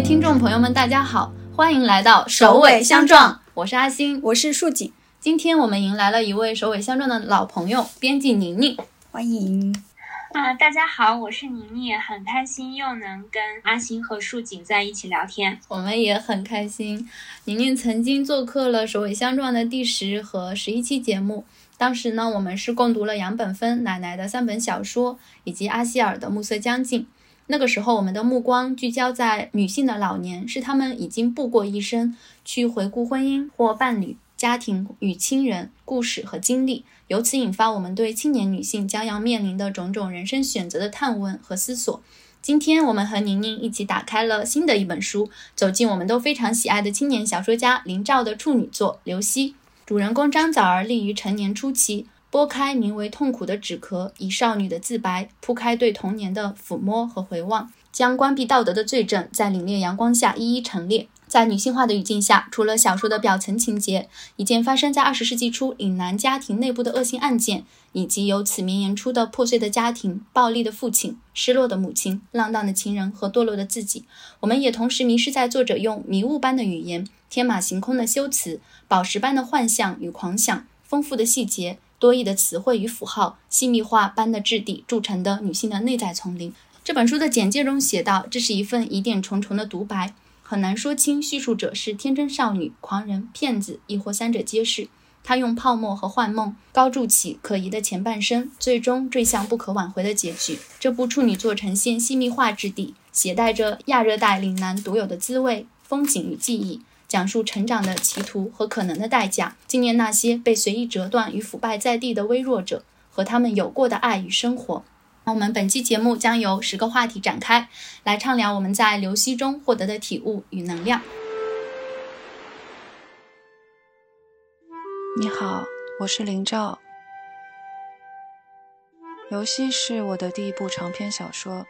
各位听众朋友们，大家好，欢迎来到首尾相撞，我是阿星，我是树锦。今天我们迎来了一位首尾相撞的老朋友，编辑宁宁，欢迎。啊，大家好，我是宁宁，很开心又能跟阿星和树锦在一起聊天，我们也很开心。宁宁曾经做客了首尾相撞的第十和十一期节目，当时呢，我们是共读了杨本芬奶奶的三本小说，以及阿希尔的《暮色将近》。那个时候，我们的目光聚焦在女性的老年，是她们已经步过一生，去回顾婚姻或伴侣、家庭与亲人故事和经历，由此引发我们对青年女性将要面临的种种人生选择的探问和思索。今天，我们和宁宁一起打开了新的一本书，走进我们都非常喜爱的青年小说家林兆的处女作《刘希》。主人公张枣儿立于成年初期。拨开名为痛苦的纸壳，以少女的自白铺开对童年的抚摸和回望，将关闭道德的罪证在凛冽阳光下一一陈列。在女性化的语境下，除了小说的表层情节，一件发生在二十世纪初岭南家庭内部的恶性案件，以及由此绵延出的破碎的家庭、暴力的父亲、失落的母亲、浪荡的情人和堕落的自己，我们也同时迷失在作者用迷雾般的语言、天马行空的修辞、宝石般的幻象与狂想、丰富的细节。多义的词汇与符号，细密画般的质地铸成的女性的内在丛林。这本书的简介中写道：“这是一份疑点重重的独白，很难说清叙述者是天真少女、狂人、骗子，亦或三者皆是。他用泡沫和幻梦高筑起可疑的前半生，最终坠向不可挽回的结局。这部处女作呈现细密画质地，携带着亚热带岭南独有的滋味、风景与记忆。”讲述成长的歧途和可能的代价，纪念那些被随意折断与腐败在地的微弱者和他们有过的爱与生活。那我们本期节目将由十个话题展开，来畅聊我们在刘希中获得的体悟与能量。你好，我是林兆。游戏是我的第一部长篇小说，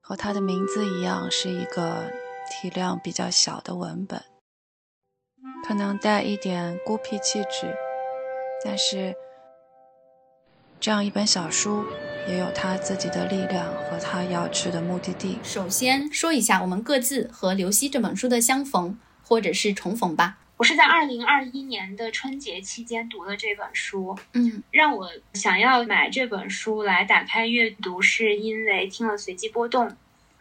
和它的名字一样，是一个。体量比较小的文本，可能带一点孤僻气质，但是这样一本小书也有它自己的力量和它要去的目的地。首先说一下我们各自和刘希这本书的相逢或者是重逢吧。我是在二零二一年的春节期间读的这本书，嗯，让我想要买这本书来打开阅读，是因为听了随机波动。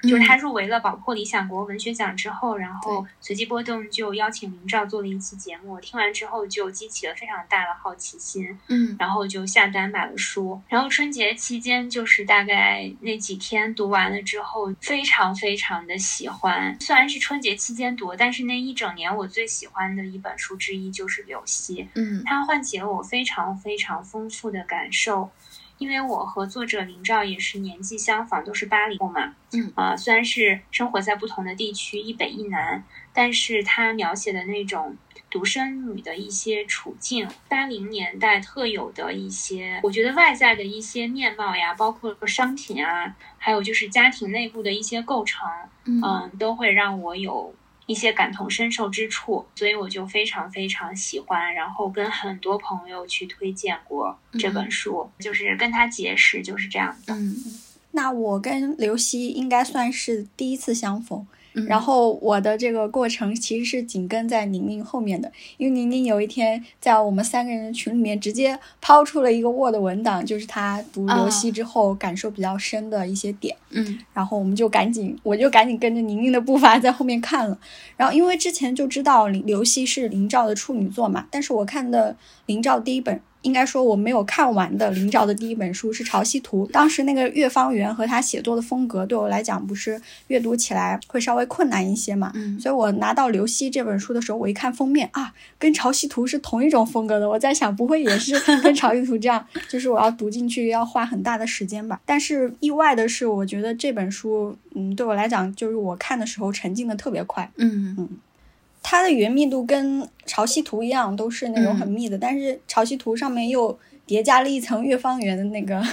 就是他入围了宝珀理想国文学奖之后，然后随机波动就邀请林兆做了一期节目。听完之后就激起了非常大的好奇心，嗯，然后就下单买了书。然后春节期间就是大概那几天读完了之后，非常非常的喜欢。虽然是春节期间读，但是那一整年我最喜欢的一本书之一就是《柳溪》，嗯，它唤起了我非常非常丰富的感受。因为我和作者林兆也是年纪相仿，都是八零后嘛。嗯啊，虽然是生活在不同的地区，一北一南，但是他描写的那种独生女的一些处境，八零年代特有的一些，我觉得外在的一些面貌呀，包括商品啊，还有就是家庭内部的一些构成，嗯，都会让我有。一些感同身受之处，所以我就非常非常喜欢，然后跟很多朋友去推荐过这本书，就是跟他结识就是这样的。嗯，那我跟刘希应该算是第一次相逢。然后我的这个过程其实是紧跟在宁宁后面的，因为宁宁有一天在我们三个人的群里面直接抛出了一个 Word 文档，就是他读刘希之后感受比较深的一些点。嗯，然后我们就赶紧，我就赶紧跟着宁宁的步伐在后面看了。然后因为之前就知道刘希是林兆的处女作嘛，但是我看的林兆第一本。应该说我没有看完的林兆的第一本书是《潮汐图》，当时那个岳方圆和他写作的风格对我来讲不是阅读起来会稍微困难一些嘛，嗯，所以我拿到刘希这本书的时候，我一看封面啊，跟《潮汐图》是同一种风格的，我在想不会也是 跟《潮汐图》这样，就是我要读进去要花很大的时间吧。但是意外的是，我觉得这本书，嗯，对我来讲就是我看的时候沉浸的特别快，嗯嗯。它的原密度跟《潮汐图》一样，都是那种很密的，但是《潮汐图》上面又叠加了一层月方圆的那个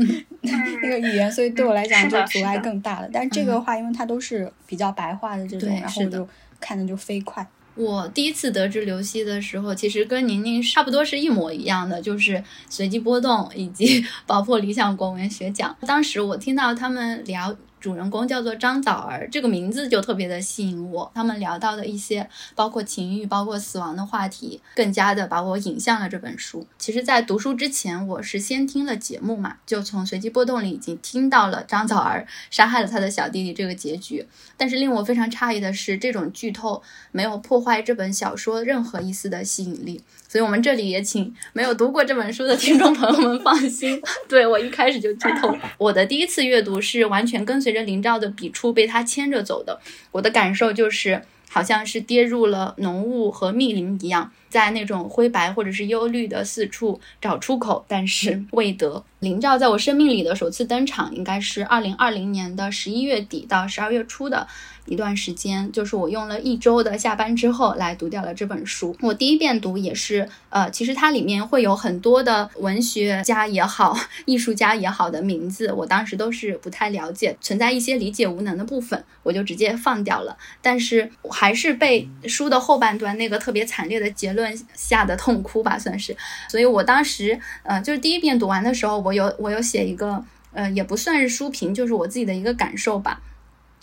那个语言，所以对我来讲就阻碍更大了。但是这个话，因为它都是比较白话的这种，然后就看的就飞快。我第一次得知刘希的时候，其实跟宁宁差不多是一模一样的，就是随机波动以及 爆破理想国文学奖。当时我听到他们聊。主人公叫做张枣儿，这个名字就特别的吸引我。他们聊到的一些包括情欲、包括死亡的话题，更加的把我引向了这本书。其实，在读书之前，我是先听了节目嘛，就从随机波动里已经听到了张枣儿杀害了他的小弟弟这个结局。但是令我非常诧异的是，这种剧透没有破坏这本小说任何一丝的吸引力。所以，我们这里也请没有读过这本书的听众朋友们放心，对我一开始就剧透。我的第一次阅读是完全跟随着林兆的笔触被他牵着走的，我的感受就是好像是跌入了浓雾和密林一样，在那种灰白或者是忧虑的四处找出口，但是未得。林兆在我生命里的首次登场，应该是二零二零年的十一月底到十二月初的。一段时间，就是我用了一周的下班之后来读掉了这本书。我第一遍读也是，呃，其实它里面会有很多的文学家也好，艺术家也好的名字，我当时都是不太了解，存在一些理解无能的部分，我就直接放掉了。但是我还是被书的后半段那个特别惨烈的结论吓得痛哭吧，算是。所以我当时，呃，就是第一遍读完的时候，我有我有写一个，呃，也不算是书评，就是我自己的一个感受吧。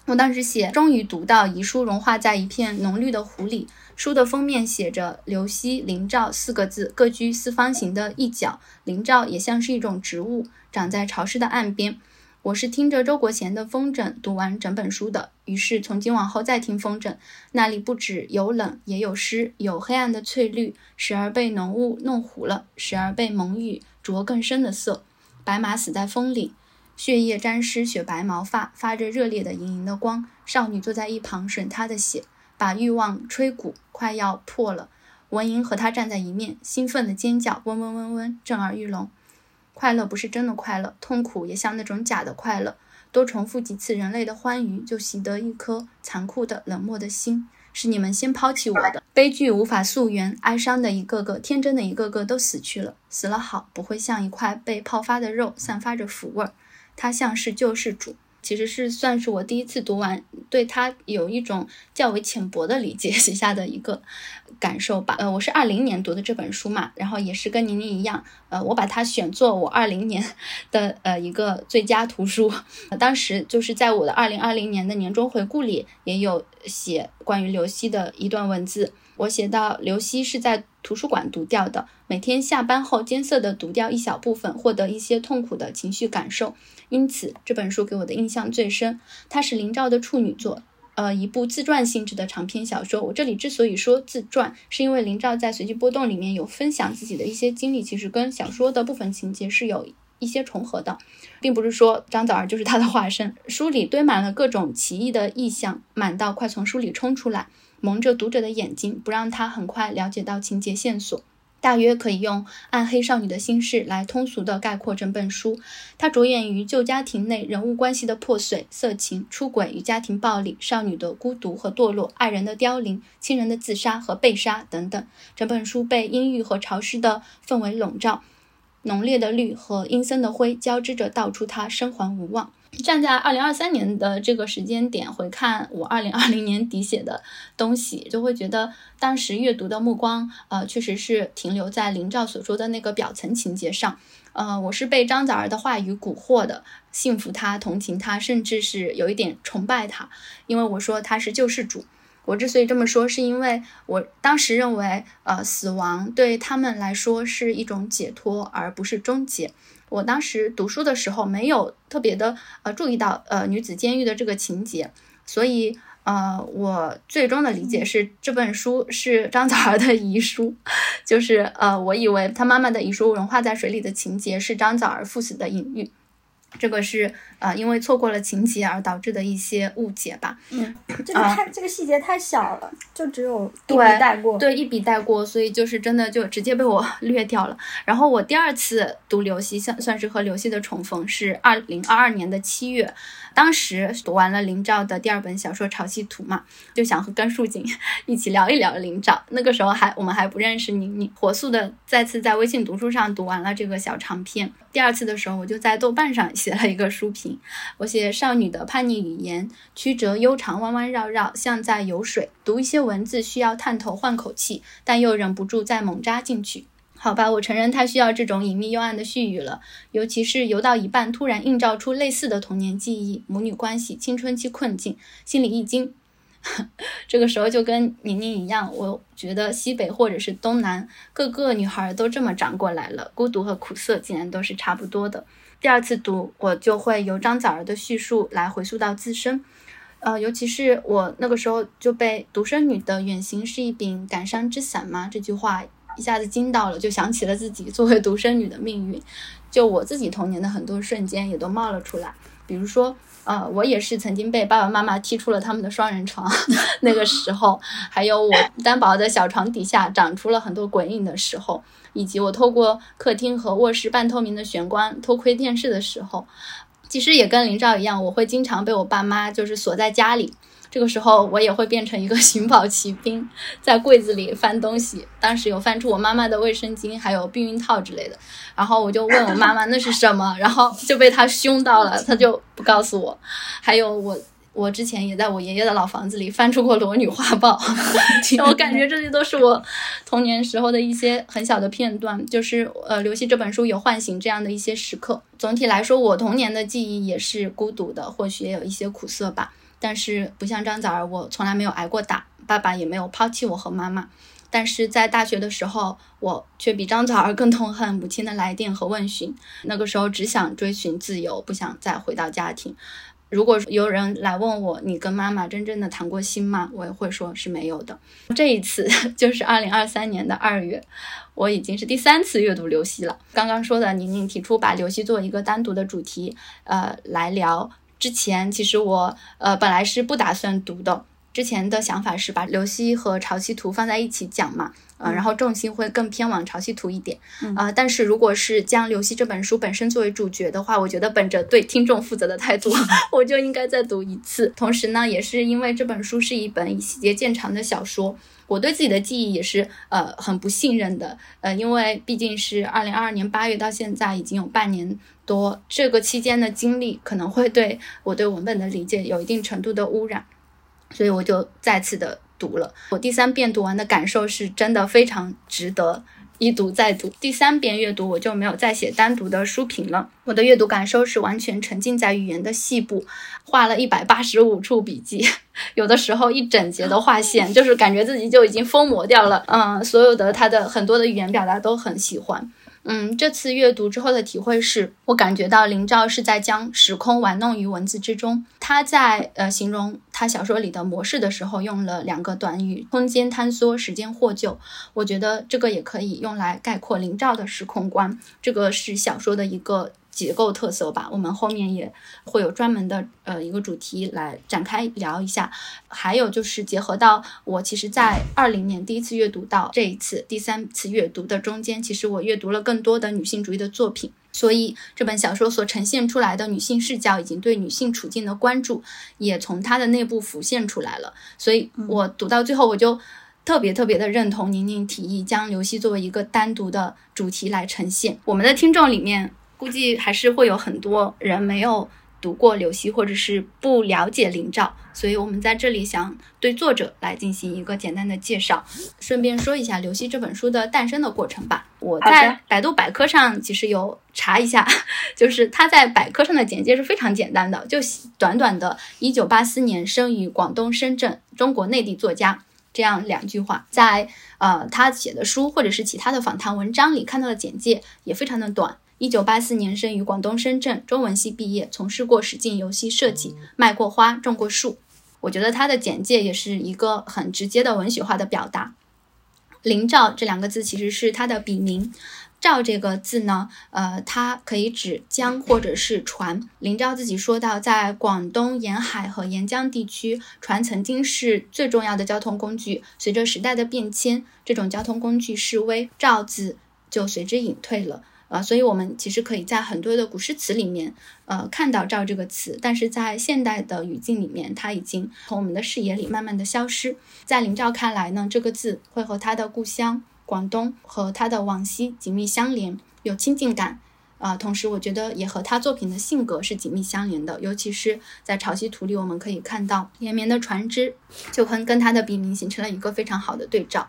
我当时写，终于读到遗书融化在一片浓绿的湖里。书的封面写着“刘熙林照”四个字，各居四方形的一角。林照也像是一种植物，长在潮湿的岸边。我是听着周国贤的风筝读完整本书的，于是从今往后再听风筝，那里不止有冷，也有湿，有黑暗的翠绿，时而被浓雾弄糊了，时而被蒙雨着更深的色。白马死在风里。血液沾湿雪白毛发，发着热烈的莹莹的光。少女坐在一旁吮她的血，把欲望吹鼓，快要破了。文莹和她站在一面，兴奋的尖叫，嗡嗡嗡嗡，震耳欲聋。快乐不是真的快乐，痛苦也像那种假的快乐。多重复几次人类的欢愉，就习得一颗残酷的、冷漠的心。是你们先抛弃我的，悲剧无法溯源，哀伤的一个个，天真的一个个都死去了。死了好，不会像一块被泡发的肉，散发着腐味儿。他像是救世主，其实是算是我第一次读完，对他有一种较为浅薄的理解 写下的一个感受吧。呃，我是二零年读的这本书嘛，然后也是跟宁宁一样，呃，我把它选作我二零年的呃一个最佳图书。当时就是在我的二零二零年的年终回顾里，也有写关于刘希的一段文字。我写到，刘希是在图书馆读掉的，每天下班后艰涩地读掉一小部分，获得一些痛苦的情绪感受。因此，这本书给我的印象最深。它是林兆的处女作，呃，一部自传性质的长篇小说。我这里之所以说自传，是因为林兆在随机波动里面有分享自己的一些经历，其实跟小说的部分情节是有一些重合的，并不是说张枣儿就是他的化身。书里堆满了各种奇异的意象，满到快从书里冲出来。蒙着读者的眼睛，不让他很快了解到情节线索，大约可以用暗黑少女的心事来通俗的概括整本书。它着眼于旧家庭内人物关系的破碎、色情、出轨与家庭暴力、少女的孤独和堕落、爱人的凋零、亲人的自杀和被杀等等。整本书被阴郁和潮湿的氛围笼罩，浓烈的绿和阴森的灰交织着，道出她生还无望。站在二零二三年的这个时间点回看我二零二零年底写的东西，就会觉得当时阅读的目光，呃，确实是停留在林兆所说的那个表层情节上。呃，我是被张枣儿的话语蛊惑的，信服他，同情他，甚至是有一点崇拜他，因为我说他是救世主。我之所以这么说，是因为我当时认为，呃，死亡对他们来说是一种解脱，而不是终结。我当时读书的时候没有特别的呃注意到呃女子监狱的这个情节，所以呃我最终的理解是这本书是张枣儿的遗书，就是呃我以为他妈妈的遗书融化在水里的情节是张枣儿赴死的隐喻。这个是呃，因为错过了情节而导致的一些误解吧。嗯，这个太这个细节太小了，就只有一笔带过。对，一笔带过，所以就是真的就直接被我 略掉了。然后我第二次读刘希，算算是和刘希的重逢，是二零二二年的七月。当时读完了林兆的第二本小说《潮汐图》嘛，就想和甘树锦一起聊一聊林兆。那个时候还我们还不认识你，你，火速的再次在微信读书上读完了这个小长篇。第二次的时候，我就在豆瓣上写了一个书评，我写少女的叛逆语言，曲折悠长，弯弯绕绕，像在游水。读一些文字需要探头换口气，但又忍不住再猛扎进去。好吧，我承认他需要这种隐秘幽暗的絮语了，尤其是游到一半，突然映照出类似的童年记忆、母女关系、青春期困境，心里一惊。这个时候就跟宁宁一样，我觉得西北或者是东南各个女孩都这么长过来了，孤独和苦涩竟然都是差不多的。第二次读，我就会由张枣儿的叙述来回溯到自身，呃，尤其是我那个时候就被“独生女的远行是一柄感伤之伞吗”这句话一下子惊到了，就想起了自己作为独生女的命运，就我自己童年的很多瞬间也都冒了出来，比如说。呃，我也是曾经被爸爸妈妈踢出了他们的双人床，那个时候，还有我单薄的小床底下长出了很多鬼影的时候，以及我透过客厅和卧室半透明的玄关偷窥电视的时候，其实也跟林兆一样，我会经常被我爸妈就是锁在家里。这个时候，我也会变成一个 寻宝奇兵，在柜子里翻东西。当时有翻出我妈妈的卫生巾，还有避孕套之类的。然后我就问我妈妈那是什么，然后就被她凶到了，她就不告诉我。还有我，我之前也在我爷爷的老房子里翻出过裸女画报。我感觉这些都是我童年时候的一些很小的片段，就是呃，刘希这本书有唤醒这样的一些时刻。总体来说，我童年的记忆也是孤独的，或许也有一些苦涩吧。但是不像张枣儿，我从来没有挨过打，爸爸也没有抛弃我和妈妈。但是在大学的时候，我却比张枣儿更痛恨母亲的来电和问询。那个时候只想追寻自由，不想再回到家庭。如果有人来问我，你跟妈妈真正的谈过心吗？我也会说是没有的。这一次 就是二零二三年的二月，我已经是第三次阅读刘希了。刚刚说的宁宁提出把刘希做一个单独的主题，呃，来聊。之前其实我呃本来是不打算读的，之前的想法是把刘希和潮汐图放在一起讲嘛，呃，然后重心会更偏往潮汐图一点，啊，但是如果是将刘希这本书本身作为主角的话，我觉得本着对听众负责的态度，我就应该再读一次。同时呢，也是因为这本书是一本以细节见长的小说，我对自己的记忆也是呃很不信任的，呃，因为毕竟是二零二二年八月到现在已经有半年。多这个期间的经历可能会对我对文本的理解有一定程度的污染，所以我就再次的读了。我第三遍读完的感受是真的非常值得一读再读。第三遍阅读我就没有再写单独的书评了，我的阅读感受是完全沉浸在语言的细部，画了一百八十五处笔记，有的时候一整节的划线，就是感觉自己就已经疯魔掉了。嗯，所有的他的很多的语言表达都很喜欢。嗯，这次阅读之后的体会是，我感觉到林兆是在将时空玩弄于文字之中。他在呃形容他小说里的模式的时候，用了两个短语：空间坍缩，时间获救。我觉得这个也可以用来概括林兆的时空观。这个是小说的一个。结构特色吧，我们后面也会有专门的呃一个主题来展开聊一下。还有就是结合到我其实，在二零年第一次阅读到这一次第三次阅读的中间，其实我阅读了更多的女性主义的作品，所以这本小说所呈现出来的女性视角以及对女性处境的关注，也从它的内部浮现出来了。所以我读到最后，我就特别特别的认同宁宁提议将刘希作为一个单独的主题来呈现。我们的听众里面。估计还是会有很多人没有读过刘熙，或者是不了解林兆，所以我们在这里想对作者来进行一个简单的介绍，顺便说一下刘熙这本书的诞生的过程吧。我在百度百科上其实有查一下，就是他在百科上的简介是非常简单的，就短短的一九八四年生于广东深圳，中国内地作家这样两句话，在呃他写的书或者是其他的访谈文章里看到的简介也非常的短。一九八四年生于广东深圳，中文系毕业，从事过实境游戏设计，卖过花，种过树。我觉得他的简介也是一个很直接的文学化的表达。林兆这两个字其实是他的笔名，兆这个字呢，呃，它可以指江或者是船。林兆自己说到，在广东沿海和沿江地区，船曾经是最重要的交通工具。随着时代的变迁，这种交通工具式微，兆字就随之隐退了。啊，所以我们其实可以在很多的古诗词里面，呃，看到“赵”这个词，但是在现代的语境里面，它已经从我们的视野里慢慢的消失。在林兆看来呢，这个字会和他的故乡广东和他的往昔紧密相连，有亲近感。啊，同时我觉得也和他作品的性格是紧密相连的，尤其是在潮汐图里，我们可以看到连绵的船只，就跟跟他的笔名形成了一个非常好的对照。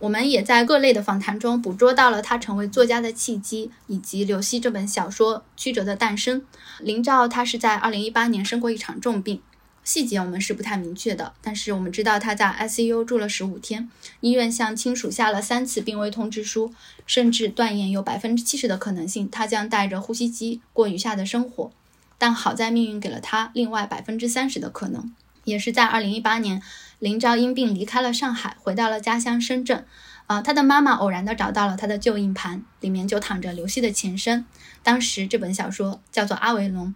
我们也在各类的访谈中捕捉到了他成为作家的契机，以及刘希这本小说曲折的诞生。林兆他是在二零一八年生过一场重病。细节我们是不太明确的，但是我们知道他在 ICU 住了十五天，医院向亲属下了三次病危通知书，甚至断言有百分之七十的可能性他将带着呼吸机过余下的生活。但好在命运给了他另外百分之三十的可能。也是在二零一八年，林昭因病离开了上海，回到了家乡深圳。啊，他的妈妈偶然的找到了他的旧硬盘，里面就躺着刘希的前身。当时这本小说叫做《阿维龙》。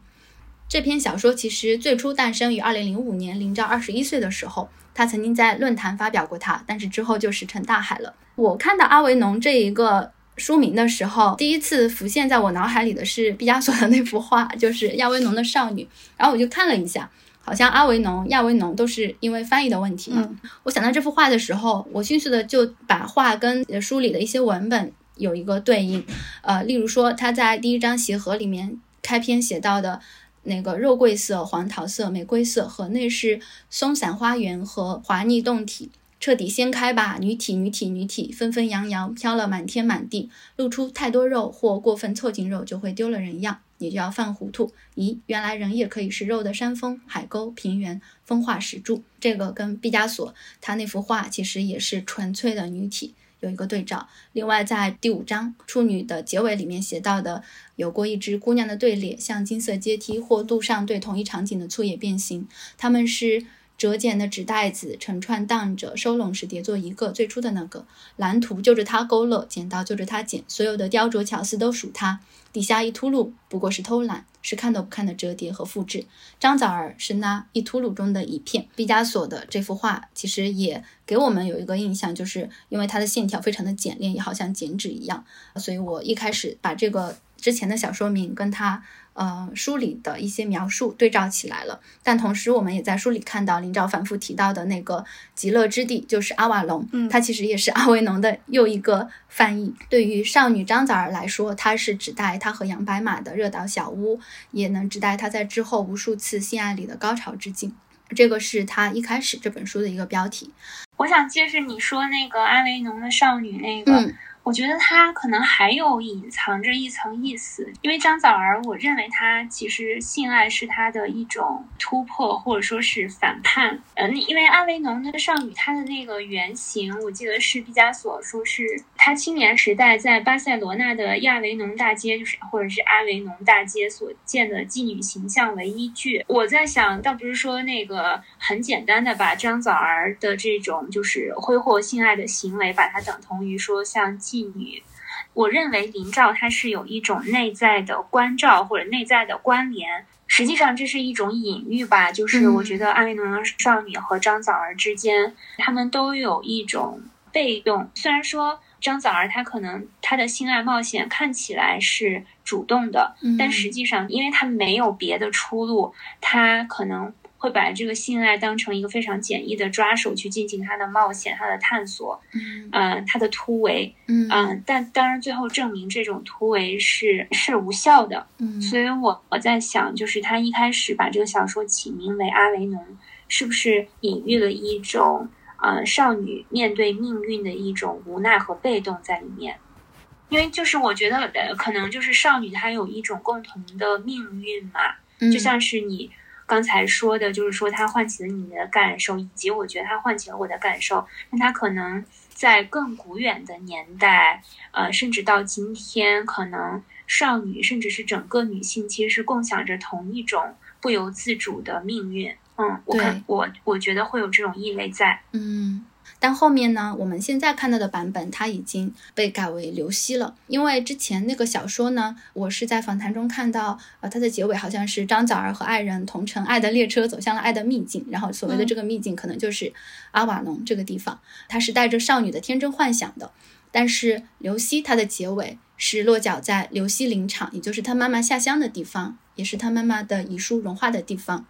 这篇小说其实最初诞生于二零零五年，林昭二十一岁的时候，他曾经在论坛发表过它，但是之后就石沉大海了。我看到阿维农这一个书名的时候，第一次浮现在我脑海里的是毕加索的那幅画，就是亚维农的少女。然后我就看了一下，好像阿维农、亚维农都是因为翻译的问题嘛。我想到这幅画的时候，我迅速的就把画跟书里的一些文本有一个对应。呃，例如说他在第一章鞋盒里面开篇写到的。那个肉桂色、黄桃色、玫瑰色和内饰松散花园和华丽洞体，彻底掀开吧！女体、女体、女体，纷纷扬扬飘了满天满地，露出太多肉或过分凑近肉就会丢了人样，你就要犯糊涂。咦，原来人也可以是肉的山峰、海沟、平原、风化石柱。这个跟毕加索他那幅画其实也是纯粹的女体。有一个对照。另外，在第五章处女的结尾里面写到的，有过一只姑娘的队列，像金色阶梯或路上对同一场景的粗野变形。他们是折剪的纸袋子，成串荡着，收拢时叠作一个。最初的那个蓝图就着它勾勒，剪刀就着它剪，所有的雕琢巧思都属它。底下一秃噜，不过是偷懒。是看都不看的折叠和复制。张枣儿是那一秃噜中的一片。毕加索的这幅画其实也给我们有一个印象，就是因为它的线条非常的简练，也好像剪纸一样。所以我一开始把这个之前的小说名跟它。呃，书里的一些描述对照起来了，但同时我们也在书里看到林兆反复提到的那个极乐之地，就是阿瓦隆，嗯，它其实也是阿维农的又一个翻译。对于少女张枣儿来说，它是指代她和杨白马的热岛小屋，也能指代她在之后无数次性爱里的高潮之境。这个是他一开始这本书的一个标题。我想接着你说那个阿维农的少女那个。我觉得他可能还有隐藏着一层意思，因为张枣儿，我认为他其实性爱是他的一种突破，或者说是反叛。嗯，因为阿维农的少女，她的那个原型，我记得是毕加索说是他青年时代在巴塞罗那的亚维农大街，就是或者是阿维农大街所见的妓女形象为依据。我在想，倒不是说那个很简单的把张枣儿的这种就是挥霍性爱的行为，把它等同于说像。妓女，我认为林兆它是有一种内在的关照或者内在的关联，实际上这是一种隐喻吧。就是我觉得阿维农少女和张枣儿之间，他们都有一种被动。虽然说张枣儿她可能她的性爱冒险看起来是主动的，但实际上因为她没有别的出路，她可能。会把这个性爱当成一个非常简易的抓手去进行他的冒险、他的探索，嗯，他的突围，嗯，但当然最后证明这种突围是是无效的，嗯，所以我我在想，就是他一开始把这个小说起名为《阿维农》，是不是隐喻了一种呃少女面对命运的一种无奈和被动在里面？因为就是我觉得呃，可能就是少女她有一种共同的命运嘛，就像是你。刚才说的就是说，它唤起了你的感受，以及我觉得它唤起了我的感受。那它可能在更古远的年代，呃，甚至到今天，可能少女甚至是整个女性，其实是共享着同一种不由自主的命运。嗯，我看我我觉得会有这种意味在。嗯。但后面呢？我们现在看到的版本，它已经被改为刘希了。因为之前那个小说呢，我是在访谈中看到，呃，它的结尾好像是张枣儿和爱人同乘爱的列车走向了爱的秘境，然后所谓的这个秘境可能就是阿瓦隆这个地方，它是带着少女的天真幻想的。但是刘希它的结尾是落脚在刘希林场，也就是他妈妈下乡的地方，也是他妈妈的遗书融化的地方。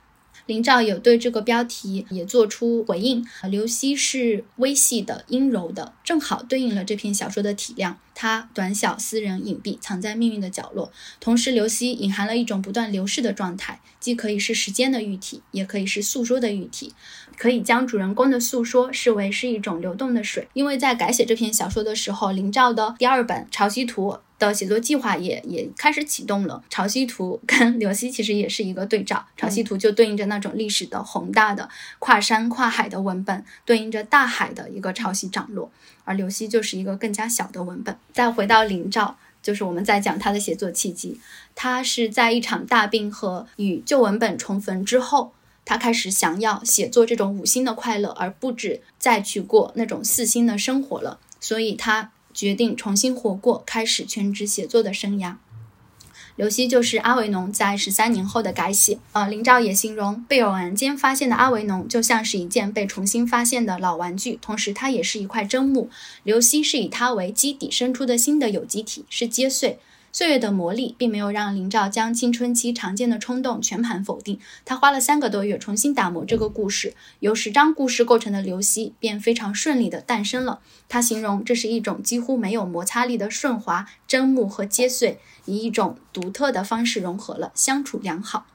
林兆有对这个标题也做出回应。刘希是微细的、阴柔的，正好对应了这篇小说的体量。它短小、私人、隐蔽，藏在命运的角落。同时，刘希隐含了一种不断流逝的状态，既可以是时间的喻体，也可以是诉说的喻体。可以将主人公的诉说视为是一种流动的水。因为在改写这篇小说的时候，林兆的第二本《潮汐图》。的写作计划也也开始启动了。潮汐图跟 刘希其实也是一个对照，潮汐图就对应着那种历史的宏大的跨山跨海的文本，对应着大海的一个潮汐涨落，而刘希就是一个更加小的文本。再回到林兆，就是我们在讲他的写作契机，他是在一场大病和与旧文本重逢之后，他开始想要写作这种五星的快乐，而不止再去过那种四星的生活了，所以他。决定重新活过，开始全职写作的生涯。刘希就是阿维农在十三年后的改写。呃，林兆也形容被偶然间发现的阿维农就像是一件被重新发现的老玩具，同时它也是一块真木。刘希是以它为基底生出的新的有机体，是接穗。岁月的磨砺并没有让林兆将青春期常见的冲动全盘否定，他花了三个多月重新打磨这个故事，由十章故事构成的刘希便非常顺利地诞生了。他形容这是一种几乎没有摩擦力的顺滑、真木和接碎，以一种独特的方式融合了，相处良好。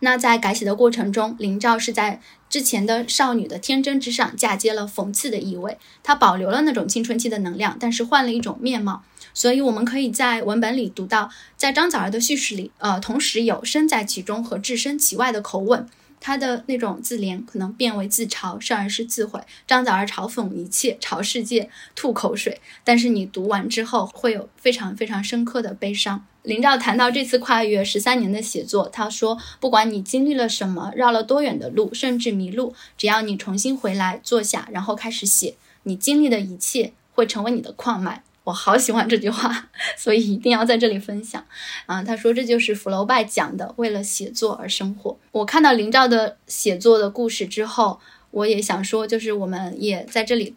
那在改写的过程中，林兆是在之前的少女的天真之上嫁接了讽刺的意味，她保留了那种青春期的能量，但是换了一种面貌。所以，我们可以在文本里读到，在张枣儿的叙事里，呃，同时有身在其中和置身其外的口吻。他的那种自怜可能变为自嘲，甚而是自毁。张枣儿嘲讽一切，朝世界吐口水，但是你读完之后会有非常非常深刻的悲伤。林兆谈到这次跨越十三年的写作，他说：“不管你经历了什么，绕了多远的路，甚至迷路，只要你重新回来，坐下，然后开始写，你经历的一切会成为你的矿脉。”我好喜欢这句话，所以一定要在这里分享。啊，他说这就是福楼拜讲的，为了写作而生活。我看到林兆的写作的故事之后，我也想说，就是我们也在这里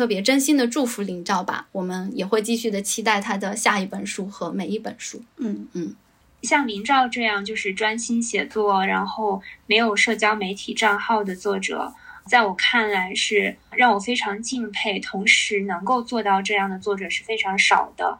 特别真心的祝福林兆吧。我们也会继续的期待他的下一本书和每一本书。嗯嗯，像林兆这样就是专心写作，然后没有社交媒体账号的作者。在我看来，是让我非常敬佩，同时能够做到这样的作者是非常少的，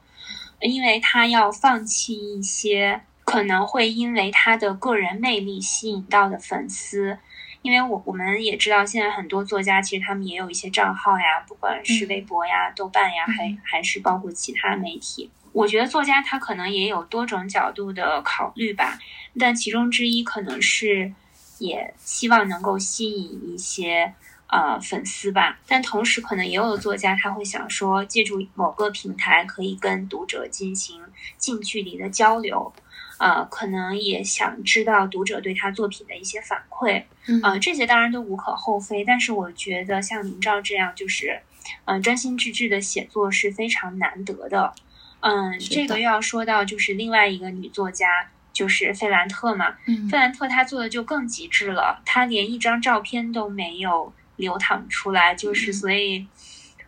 因为他要放弃一些可能会因为他的个人魅力吸引到的粉丝，因为我我们也知道，现在很多作家其实他们也有一些账号呀，不管是微博呀、豆瓣呀，还还是包括其他媒体。我觉得作家他可能也有多种角度的考虑吧，但其中之一可能是。也希望能够吸引一些呃粉丝吧，但同时可能也有的作家他会想说，借助某个平台可以跟读者进行近距离的交流，呃，可能也想知道读者对他作品的一些反馈，呃，这些当然都无可厚非，但是我觉得像林兆这样就是，呃，专心致志的写作是非常难得的，嗯，这个又要说到就是另外一个女作家。就是费兰特嘛，嗯。费兰特她做的就更极致了，她连一张照片都没有流淌出来，就是所以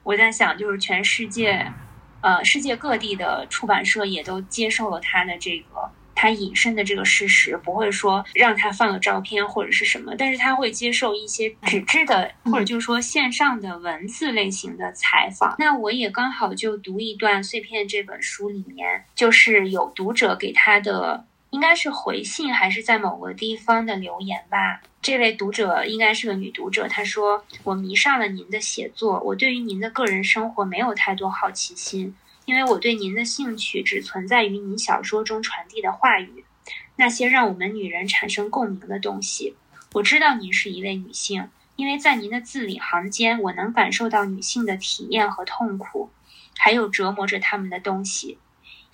我在想，就是全世界，呃，世界各地的出版社也都接受了他的这个他隐身的这个事实，不会说让他放个照片或者是什么，但是他会接受一些纸质的或者就是说线上的文字类型的采访。那我也刚好就读一段《碎片》这本书里面，就是有读者给他的。应该是回信还是在某个地方的留言吧？这位读者应该是个女读者，她说：“我迷上了您的写作，我对于您的个人生活没有太多好奇心，因为我对您的兴趣只存在于您小说中传递的话语，那些让我们女人产生共鸣的东西。我知道您是一位女性，因为在您的字里行间，我能感受到女性的体验和痛苦，还有折磨着她们的东西。”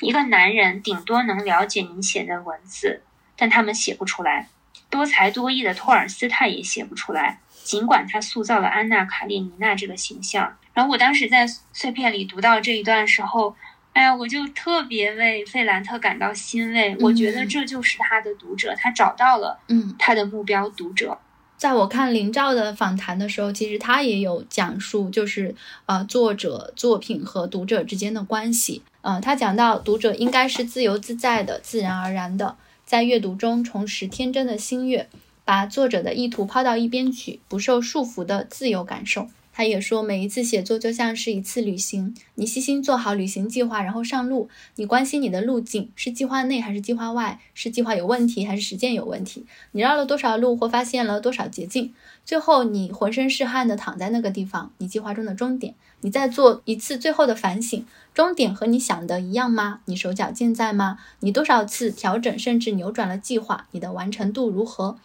一个男人顶多能了解您写的文字，但他们写不出来。多才多艺的托尔斯泰也写不出来，尽管他塑造了安娜·卡列尼娜这个形象。然后我当时在碎片里读到这一段时候，哎呀，我就特别为费兰特感到欣慰。我觉得这就是他的读者，他找到了嗯他的目标读者。在我看林兆的访谈的时候，其实他也有讲述，就是呃作者作品和读者之间的关系。呃，他讲到读者应该是自由自在的、自然而然的，在阅读中重拾天真的心悦，把作者的意图抛到一边去，不受束缚的自由感受。他也说，每一次写作就像是一次旅行，你细心做好旅行计划，然后上路。你关心你的路径是计划内还是计划外，是计划有问题还是实践有问题？你绕了多少路或发现了多少捷径？最后你浑身是汗的躺在那个地方，你计划中的终点。你再做一次最后的反省，终点和你想的一样吗？你手脚健在吗？你多少次调整甚至扭转了计划？你的完成度如何？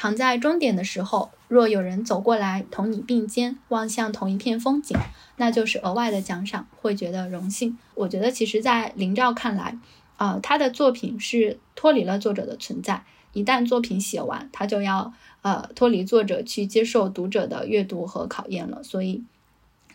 躺在终点的时候，若有人走过来同你并肩，望向同一片风景，那就是额外的奖赏，会觉得荣幸。我觉得其实，在林兆看来，啊，他的作品是脱离了作者的存在。一旦作品写完，他就要呃脱离作者去接受读者的阅读和考验了。所以。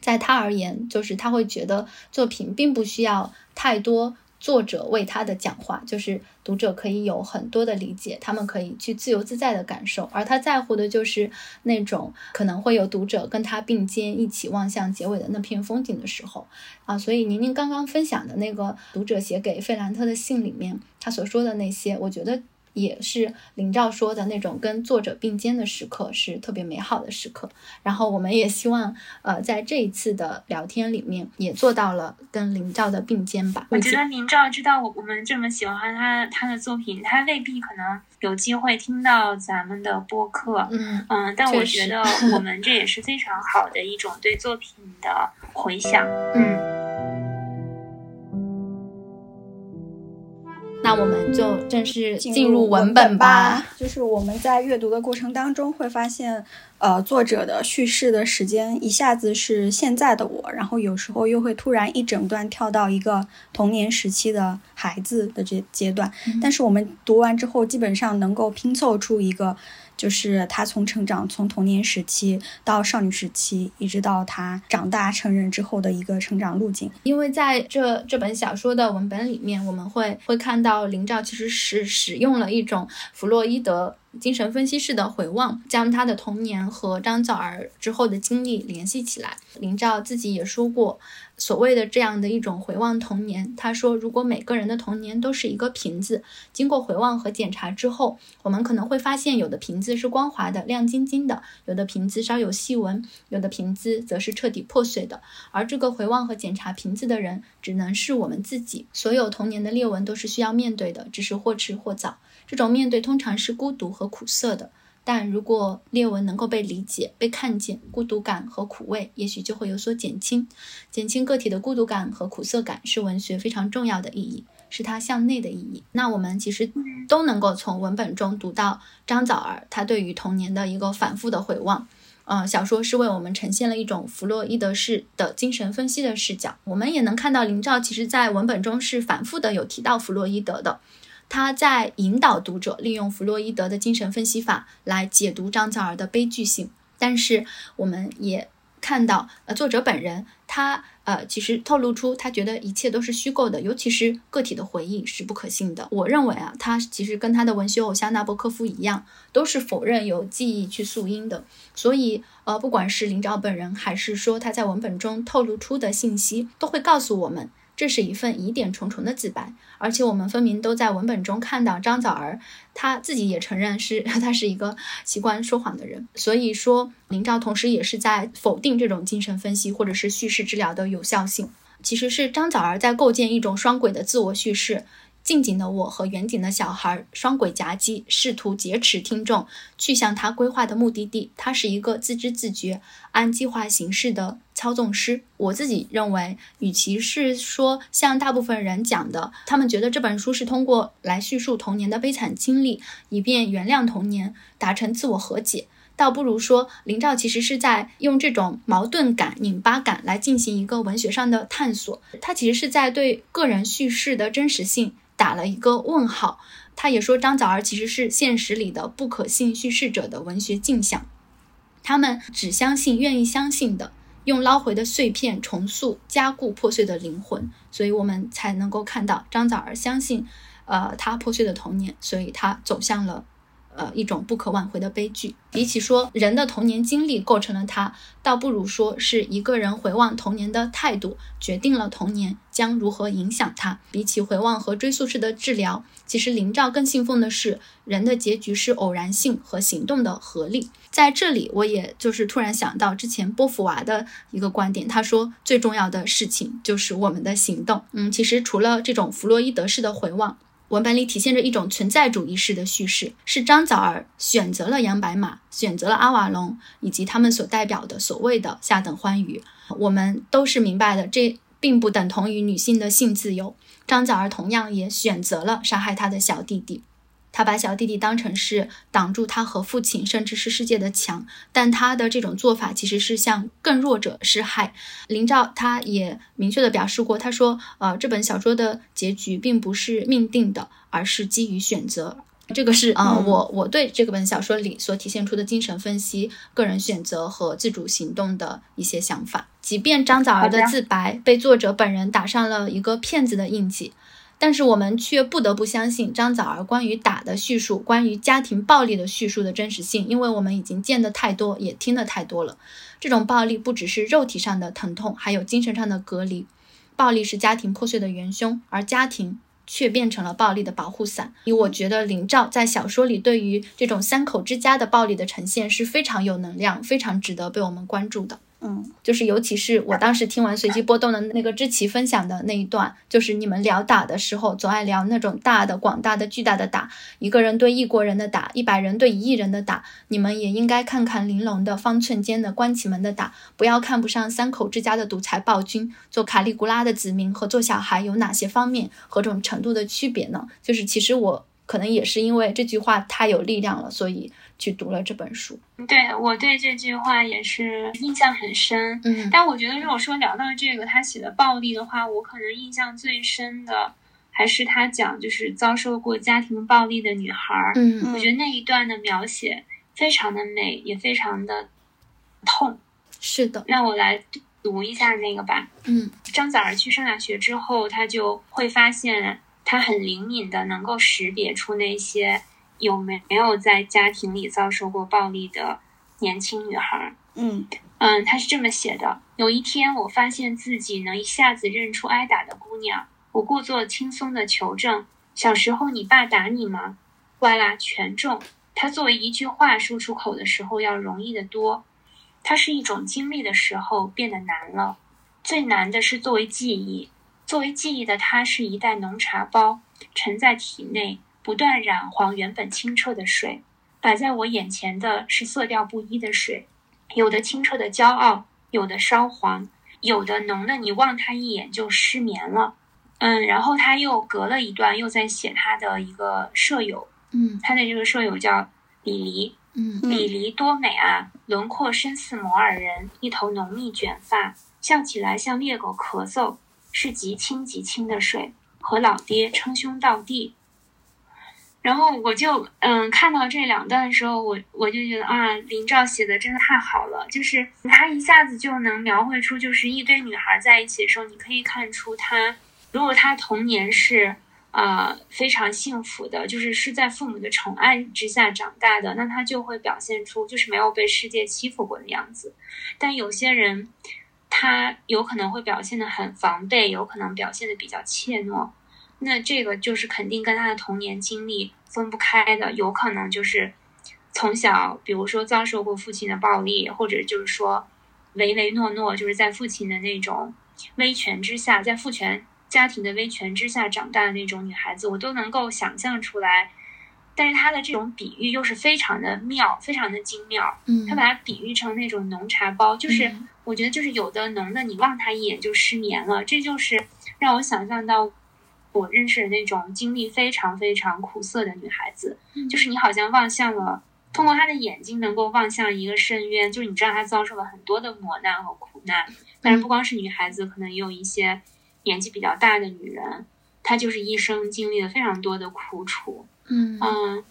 在他而言，就是他会觉得作品并不需要太多作者为他的讲话，就是读者可以有很多的理解，他们可以去自由自在的感受，而他在乎的就是那种可能会有读者跟他并肩一起望向结尾的那片风景的时候啊。所以宁宁刚刚分享的那个读者写给费兰特的信里面，他所说的那些，我觉得。也是林兆说的那种跟作者并肩的时刻，是特别美好的时刻。然后我们也希望，呃，在这一次的聊天里面，也做到了跟林兆的并肩吧。我觉得林兆知道我我们这么喜欢他他的作品，他未必可能有机会听到咱们的播客。嗯嗯，但我觉得我们这也是非常好的一种对作品的回响。嗯。那我们就正式进入文本吧。就是我们在阅读的过程当中会发现，呃，作者的叙事的时间一下子是现在的我，然后有时候又会突然一整段跳到一个童年时期的孩子的这阶段。但是我们读完之后，基本上能够拼凑出一个。就是他从成长，从童年时期到少女时期，一直到他长大成人之后的一个成长路径。因为在这这本小说的文本里面，我们会会看到林兆其实是使用了一种弗洛伊德。精神分析式的回望，将他的童年和张枣儿之后的经历联系起来。林兆自己也说过，所谓的这样的一种回望童年，他说，如果每个人的童年都是一个瓶子，经过回望和检查之后，我们可能会发现，有的瓶子是光滑的、亮晶晶的，有的瓶子稍有细纹，有的瓶子则是彻底破碎的。而这个回望和检查瓶子的人，只能是我们自己。所有童年的裂纹都是需要面对的，只是或迟或早。这种面对通常是孤独和苦涩的，但如果裂纹能够被理解、被看见，孤独感和苦味也许就会有所减轻。减轻个体的孤独感和苦涩感是文学非常重要的意义，是它向内的意义。那我们其实都能够从文本中读到张枣儿他对于童年的一个反复的回望。呃，小说是为我们呈现了一种弗洛伊德式的精神分析的视角。我们也能看到林兆其实在文本中是反复的有提到弗洛伊德的。他在引导读者利用弗洛伊德的精神分析法来解读张枣儿的悲剧性，但是我们也看到，呃，作者本人他呃其实透露出他觉得一切都是虚构的，尤其是个体的回忆是不可信的。我认为啊，他其实跟他的文学偶像纳博科夫一样，都是否认有记忆去溯因的。所以呃，不管是林兆本人，还是说他在文本中透露出的信息，都会告诉我们。这是一份疑点重重的自白，而且我们分明都在文本中看到张枣儿他自己也承认是 他是一个习惯说谎的人。所以说，林兆同时也是在否定这种精神分析或者是叙事治疗的有效性。其实是张枣儿在构建一种双轨的自我叙事。近景的我和远景的小孩双轨夹击，试图劫持听众去向他规划的目的地。他是一个自知自觉、按计划行事的操纵师。我自己认为，与其是说像大部分人讲的，他们觉得这本书是通过来叙述童年的悲惨经历，以便原谅童年，达成自我和解，倒不如说林兆其实是在用这种矛盾感、拧巴感来进行一个文学上的探索。他其实是在对个人叙事的真实性。打了一个问号，他也说张枣儿其实是现实里的不可信叙事者的文学镜像，他们只相信愿意相信的，用捞回的碎片重塑加固破碎的灵魂，所以我们才能够看到张枣儿相信，呃，他破碎的童年，所以他走向了，呃，一种不可挽回的悲剧。比起说人的童年经历构成了他，倒不如说是一个人回望童年的态度决定了童年将如何影响他。比起回望和追溯式的治疗，其实林兆更信奉的是人的结局是偶然性和行动的合力。在这里，我也就是突然想到之前波伏娃的一个观点，他说最重要的事情就是我们的行动。嗯，其实除了这种弗洛伊德式的回望。文本里体现着一种存在主义式的叙事，是张枣儿选择了杨白马，选择了阿瓦隆，以及他们所代表的所谓的下等欢愉。我们都是明白的，这并不等同于女性的性自由。张枣儿同样也选择了杀害她的小弟弟。他把小弟弟当成是挡住他和父亲，甚至是世界的墙，但他的这种做法其实是向更弱者施害。林兆他也明确的表示过，他说：“呃，这本小说的结局并不是命定的，而是基于选择。”这个是呃，我我对这个本小说里所体现出的精神分析、个人选择和自主行动的一些想法。即便张枣儿的自白被作者本人打上了一个骗子的印记。但是我们却不得不相信张枣儿关于打的叙述，关于家庭暴力的叙述的真实性，因为我们已经见得太多，也听得太多了。这种暴力不只是肉体上的疼痛，还有精神上的隔离。暴力是家庭破碎的元凶，而家庭却变成了暴力的保护伞。以我觉得林兆在小说里对于这种三口之家的暴力的呈现是非常有能量，非常值得被我们关注的。嗯，就是尤其是我当时听完随机波动的那个知棋分享的那一段，就是你们聊打的时候，总爱聊那种大的、广大的、巨大的打，一个人对一国人的打，一百人对一亿人的打。你们也应该看看玲珑的方寸间的关起门的打，不要看不上三口之家的独裁暴君。做卡利古拉的子民和做小孩有哪些方面和种程度的区别呢？就是其实我可能也是因为这句话太有力量了，所以。去读了这本书，对我对这句话也是印象很深。嗯，但我觉得如果说聊到这个他写的暴力的话，我可能印象最深的还是他讲就是遭受过家庭暴力的女孩儿。嗯，我觉得那一段的描写非常的美，也非常的痛。是的，让我来读一下那个吧。嗯，张枣儿去上大学之后，他就会发现他很灵敏的能够识别出那些。有没有在家庭里遭受过暴力的年轻女孩？嗯嗯，她是这么写的：有一天，我发现自己能一下子认出挨打的姑娘，我故作轻松的求证：“小时候你爸打你吗？”哇啦，全中！他作为一句话说出口的时候要容易得多。它是一种经历的时候变得难了，最难的是作为记忆。作为记忆的它是一袋浓茶包，沉在体内。不断染黄原本清澈的水，摆在我眼前的是色调不一的水，有的清澈的骄傲，有的烧黄，有的浓的你望他一眼就失眠了。嗯，然后他又隔了一段，又在写他的一个舍友，嗯，他的这个舍友叫李黎，嗯，李黎多美啊，轮廓深似摩尔人，一头浓密卷发，笑起来像猎狗咳嗽，是极清极清的水，和老爹称兄道弟。然后我就嗯看到这两段的时候，我我就觉得啊，林兆写的真的太好了，就是他一下子就能描绘出，就是一堆女孩在一起的时候，你可以看出他，如果他童年是啊非常幸福的，就是是在父母的宠爱之下长大的，那他就会表现出就是没有被世界欺负过的样子。但有些人，他有可能会表现的很防备，有可能表现的比较怯懦。那这个就是肯定跟他的童年经历分不开的，有可能就是从小，比如说遭受过父亲的暴力，或者就是说唯唯诺诺，就是在父亲的那种威权之下，在父权家庭的威权之下长大的那种女孩子，我都能够想象出来。但是他的这种比喻又是非常的妙，非常的精妙。嗯，他把它比喻成那种浓茶包，就是我觉得就是有的浓的，你望他一眼就失眠了，这就是让我想象到。我认识的那种经历非常非常苦涩的女孩子，就是你好像望向了，通过她的眼睛能够望向一个深渊，就是你知道她遭受了很多的磨难和苦难。但是不光是女孩子，可能也有一些年纪比较大的女人，她就是一生经历了非常多的苦楚。嗯嗯，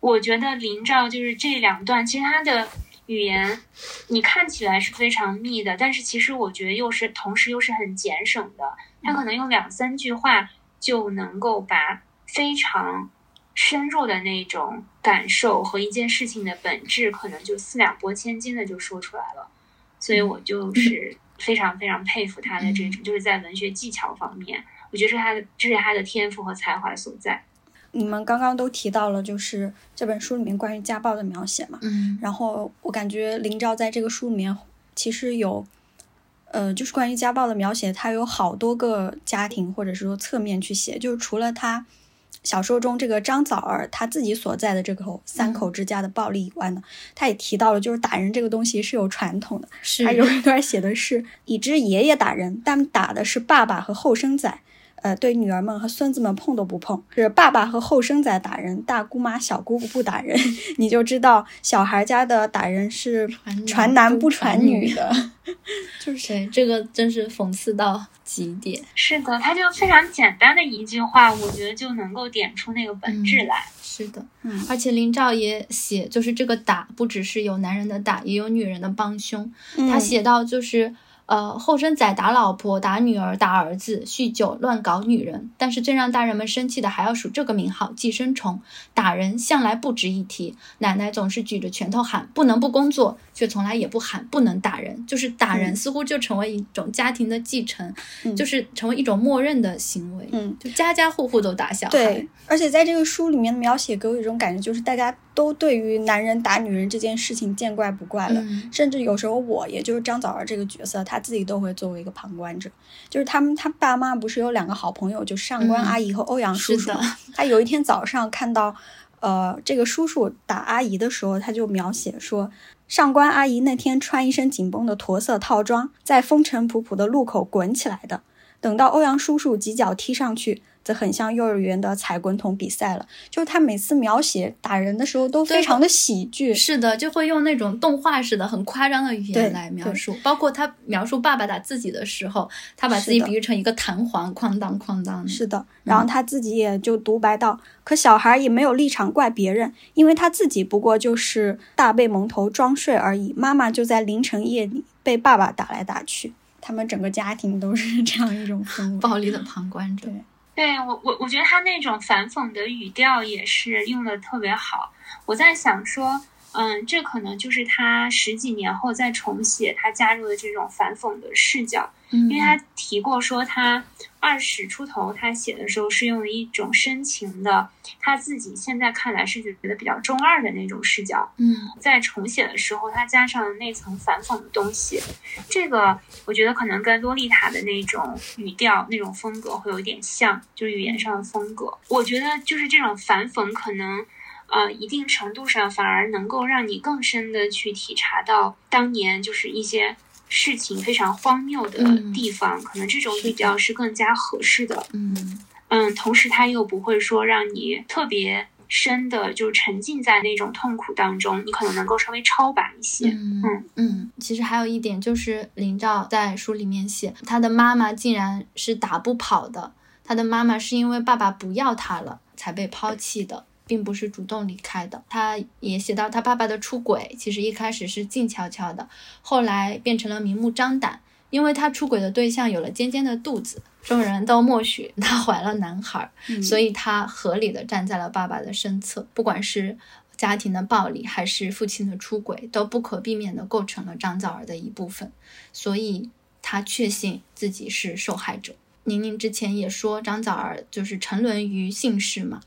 我觉得林兆就是这两段，其实他的语言你看起来是非常密的，但是其实我觉得又是同时又是很简省的，他可能用两三句话。就能够把非常深入的那种感受和一件事情的本质，可能就四两拨千斤的就说出来了。所以我就是非常非常佩服他的这种，就是在文学技巧方面，我觉得是他的，这是他的天赋和才华所在。你们刚刚都提到了，就是这本书里面关于家暴的描写嘛，嗯，然后我感觉林兆在这个书里面其实有，呃，就是关于家暴的描写，他有好多个家庭或者是说侧面去写，就是除了他小说中这个张枣儿他自己所在的这个三口之家的暴力以外呢，他也提到了，就是打人这个东西是有传统的，是。还有一段写的是已知爷爷打人，但打的是爸爸和后生仔。呃，对女儿们和孙子们碰都不碰，是爸爸和后生仔打人，大姑妈、小姑姑不打人，你就知道小孩家的打人是传男不传女的，就是对这个真是讽刺到极点。是的，他就非常简单的一句话，我觉得就能够点出那个本质来。是的，嗯而且林兆也写，就是这个打不只是有男人的打，也有女人的帮凶。他嗯写到就是。呃，后生仔打老婆、打女儿、打儿子，酗酒乱搞女人。但是最让大人们生气的还要数这个名号——寄生虫。打人向来不值一提，奶奶总是举着拳头喊不能不工作，却从来也不喊不能打人。就是打人嗯似乎就成为一种家庭的继承，嗯就是成为一种默认的行为。嗯，就家家户户都打小孩。对，而且在这个书里面的描写给我一种感觉，就是大家都对于男人打女人这件事情见怪不怪了。嗯甚至有时候我，也就是张枣儿这个角色，他自己都会作为一个旁观者。就是他们，他爸妈不是有两个好朋友，就是上官嗯阿姨和欧阳叔叔。他有一天早上看到，呃，这个叔叔打阿姨的时候，他就描写说，上官阿姨那天穿一身紧绷的驼色套装，在风尘仆仆的路口滚起来的。等到欧阳叔叔几脚踢上去，则很像幼儿园的踩滚筒比赛了。就是他每次描写打人的时候都非常的喜剧，是的，就会用那种动画式的、很夸张的语言来描述。包括他描述爸爸打自己的时候，他把自己比喻成一个弹簧，哐当哐当。是的，然后他自己也就独白道：“可小孩也没有立场怪别人，因为他自己不过就是大被蒙头装睡而已。妈妈就在凌晨夜里被爸爸打来打去，他们整个家庭都是 这样一种氛围。暴力的旁观者。对对我，我我觉得他那种反讽的语调也是用的特别好。我在想说，嗯，这可能就是他十几年后再重写，他加入的这种反讽的视角。嗯，因为他提过说，他二十出头，他写的时候是用了一种深情的，他自己现在看来是觉得比较中二的那种视角。嗯在重写的时候，他加上了那层反讽的东西，这个我觉得可能跟洛丽塔的那种语调、那种风格会有点像，就是语言上的风格。我觉得就是这种反讽，可能呃一定程度上反而能够让你更深的去体察到当年就是一些事情非常荒谬的嗯地方，可能这种是的语调是更加合适的。嗯嗯，同时他又不会说让你特别深的就沉浸在那种痛苦当中，你可能能够稍微超拔一些。嗯嗯嗯，其实还有一点就是林兆在书里面写，他的妈妈竟然是打不跑的，他的妈妈是因为爸爸不要他了才被抛弃的。并不是主动离开的。他也写到他爸爸的出轨，其实一开始是静悄悄的，后来变成了明目张胆，因为他出轨的对象有了尖尖的肚子，众人都默许他怀了男孩，嗯所以他合理的站在了爸爸的身侧，不管是家庭的暴力还是父亲的出轨，都不可避免的构成了张枣儿的一部分，所以他确信自己是受害者。宁宁之前也说，张枣儿就是沉沦于姓氏嘛，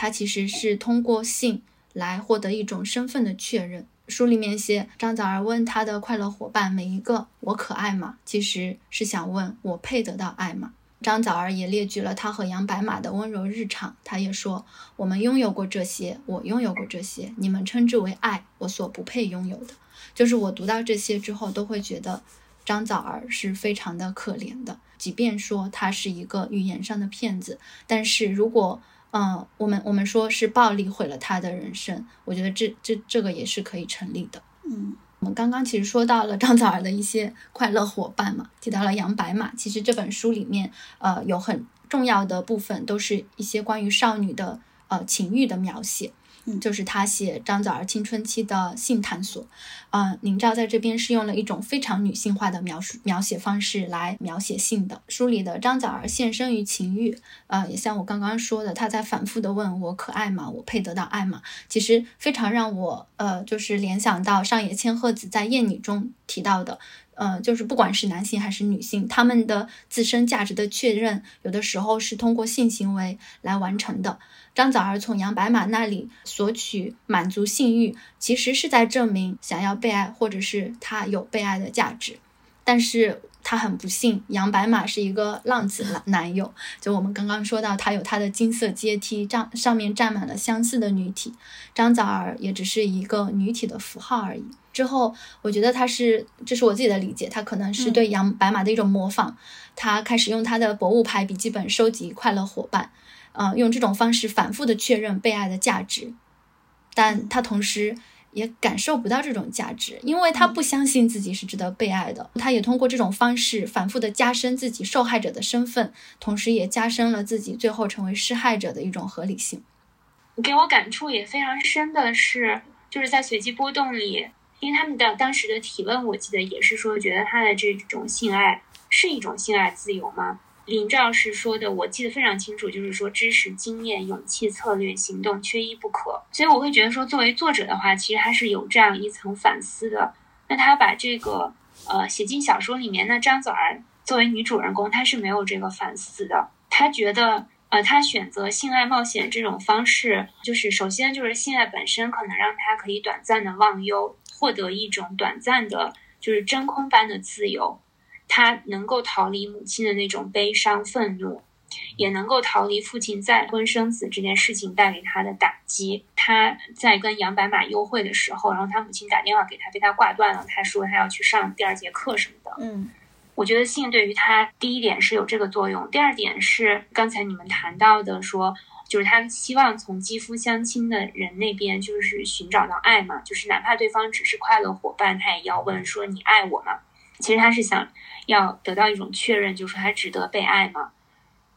他其实是通过性来获得一种身份的确认。书里面写，张枣儿问他的快乐伙伴每一个：“我可爱吗？”其实是想问我配得到爱吗？张枣儿也列举了他和杨白马的温柔日常。他也说：“我们拥有过这些，我拥有过这些，你们称之为爱，我所不配拥有的。”就是我读到这些之后，都会觉得张枣儿是非常的可怜的。即便说他是一个语言上的骗子，但是如果嗯，我们我们说是暴力毁了他的人生，我觉得这这这个也是可以成立的。嗯我们刚刚其实说到了张枣儿的一些快乐伙伴嘛，提到了杨白马。其实这本书里面，呃，有很重要的部分都是一些关于少女的呃情欲的描写。就是他写张枣儿青春期的性探索。嗯，林照在这边是用了一种非常女性化的描述描写方式来描写性的。书里的张枣儿献身于情欲，呃，也像我刚刚说的，他在反复的问我可爱吗？我配得到爱吗？其实非常让我呃，就是联想到上野千鹤子在《艳女》中提到的。呃，就是不管是男性还是女性，他们的自身价值的确认，有的时候是通过性行为来完成的。张枣儿从杨白马那里索取满足性欲，其实是在证明想要被爱，或者是他有被爱的价值。但是他很不幸，杨白马是一个浪子男男友。就我们刚刚说到，他有他的金色阶梯，站上面站满了相似的女体，张枣儿也只是一个女体的符号而已。之后，我觉得他是，这是我自己的理解，他可能是对杨白马的一种模仿。他开始用他的博物牌笔记本收集快乐伙伴，嗯，用这种方式反复的确认被爱的价值，但他同时也感受不到这种价值，因为他不相信自己是值得被爱的。他也通过这种方式反复的加深自己受害者的身份，同时也加深了自己最后成为施害者的一种合理性。给我感触也非常深的是，就是在随机波动里。因为他们的当时的提问，我记得也是说，觉得他的这种性爱是一种性爱自由吗？林兆是说的，我记得非常清楚，就是说知识、经验、勇气、策略、行动缺一不可。所以我会觉得说，作为作者的话，其实他是有这样一层反思的。那他把这个呃写进小说里面，那张枣儿作为女主人公，她是没有这个反思的，她觉得。呃，她选择性爱冒险这种方式，就是首先就是性爱本身可能让她可以短暂的忘忧，获得一种短暂的，就是真空般的自由。他能够逃离母亲的那种悲伤、愤怒，也能够逃离父亲再婚生子这件事情带给他的打击。他在跟杨白马幽会的时候，然后他母亲打电话给他，被他挂断了。他说他要去上第二节课什么的。嗯。我觉得性对于他第一点是有这个作用，第二点是刚才你们谈到的，说就是他希望从肌肤相亲的人那边就是寻找到爱嘛，就是哪怕对方只是快乐伙伴，他也要问说你爱我吗？其实他是想要得到一种确认，就是他值得被爱吗？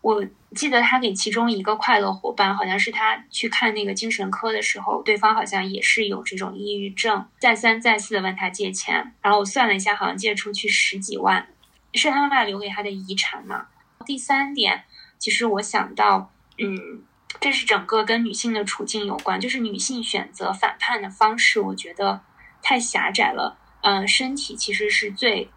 我记得他给其中一个快乐伙伴，好像是他去看那个精神科的时候，对方好像也是有这种抑郁症，再三再四的问他借钱，然后我算了一下，好像借出去十几万。是他妈妈留给他的遗产嘛？第三点，其实我想到，嗯，这是整个跟女性的处境有关，就是女性选择反叛的方式，我觉得太狭窄了。嗯，身体其实是最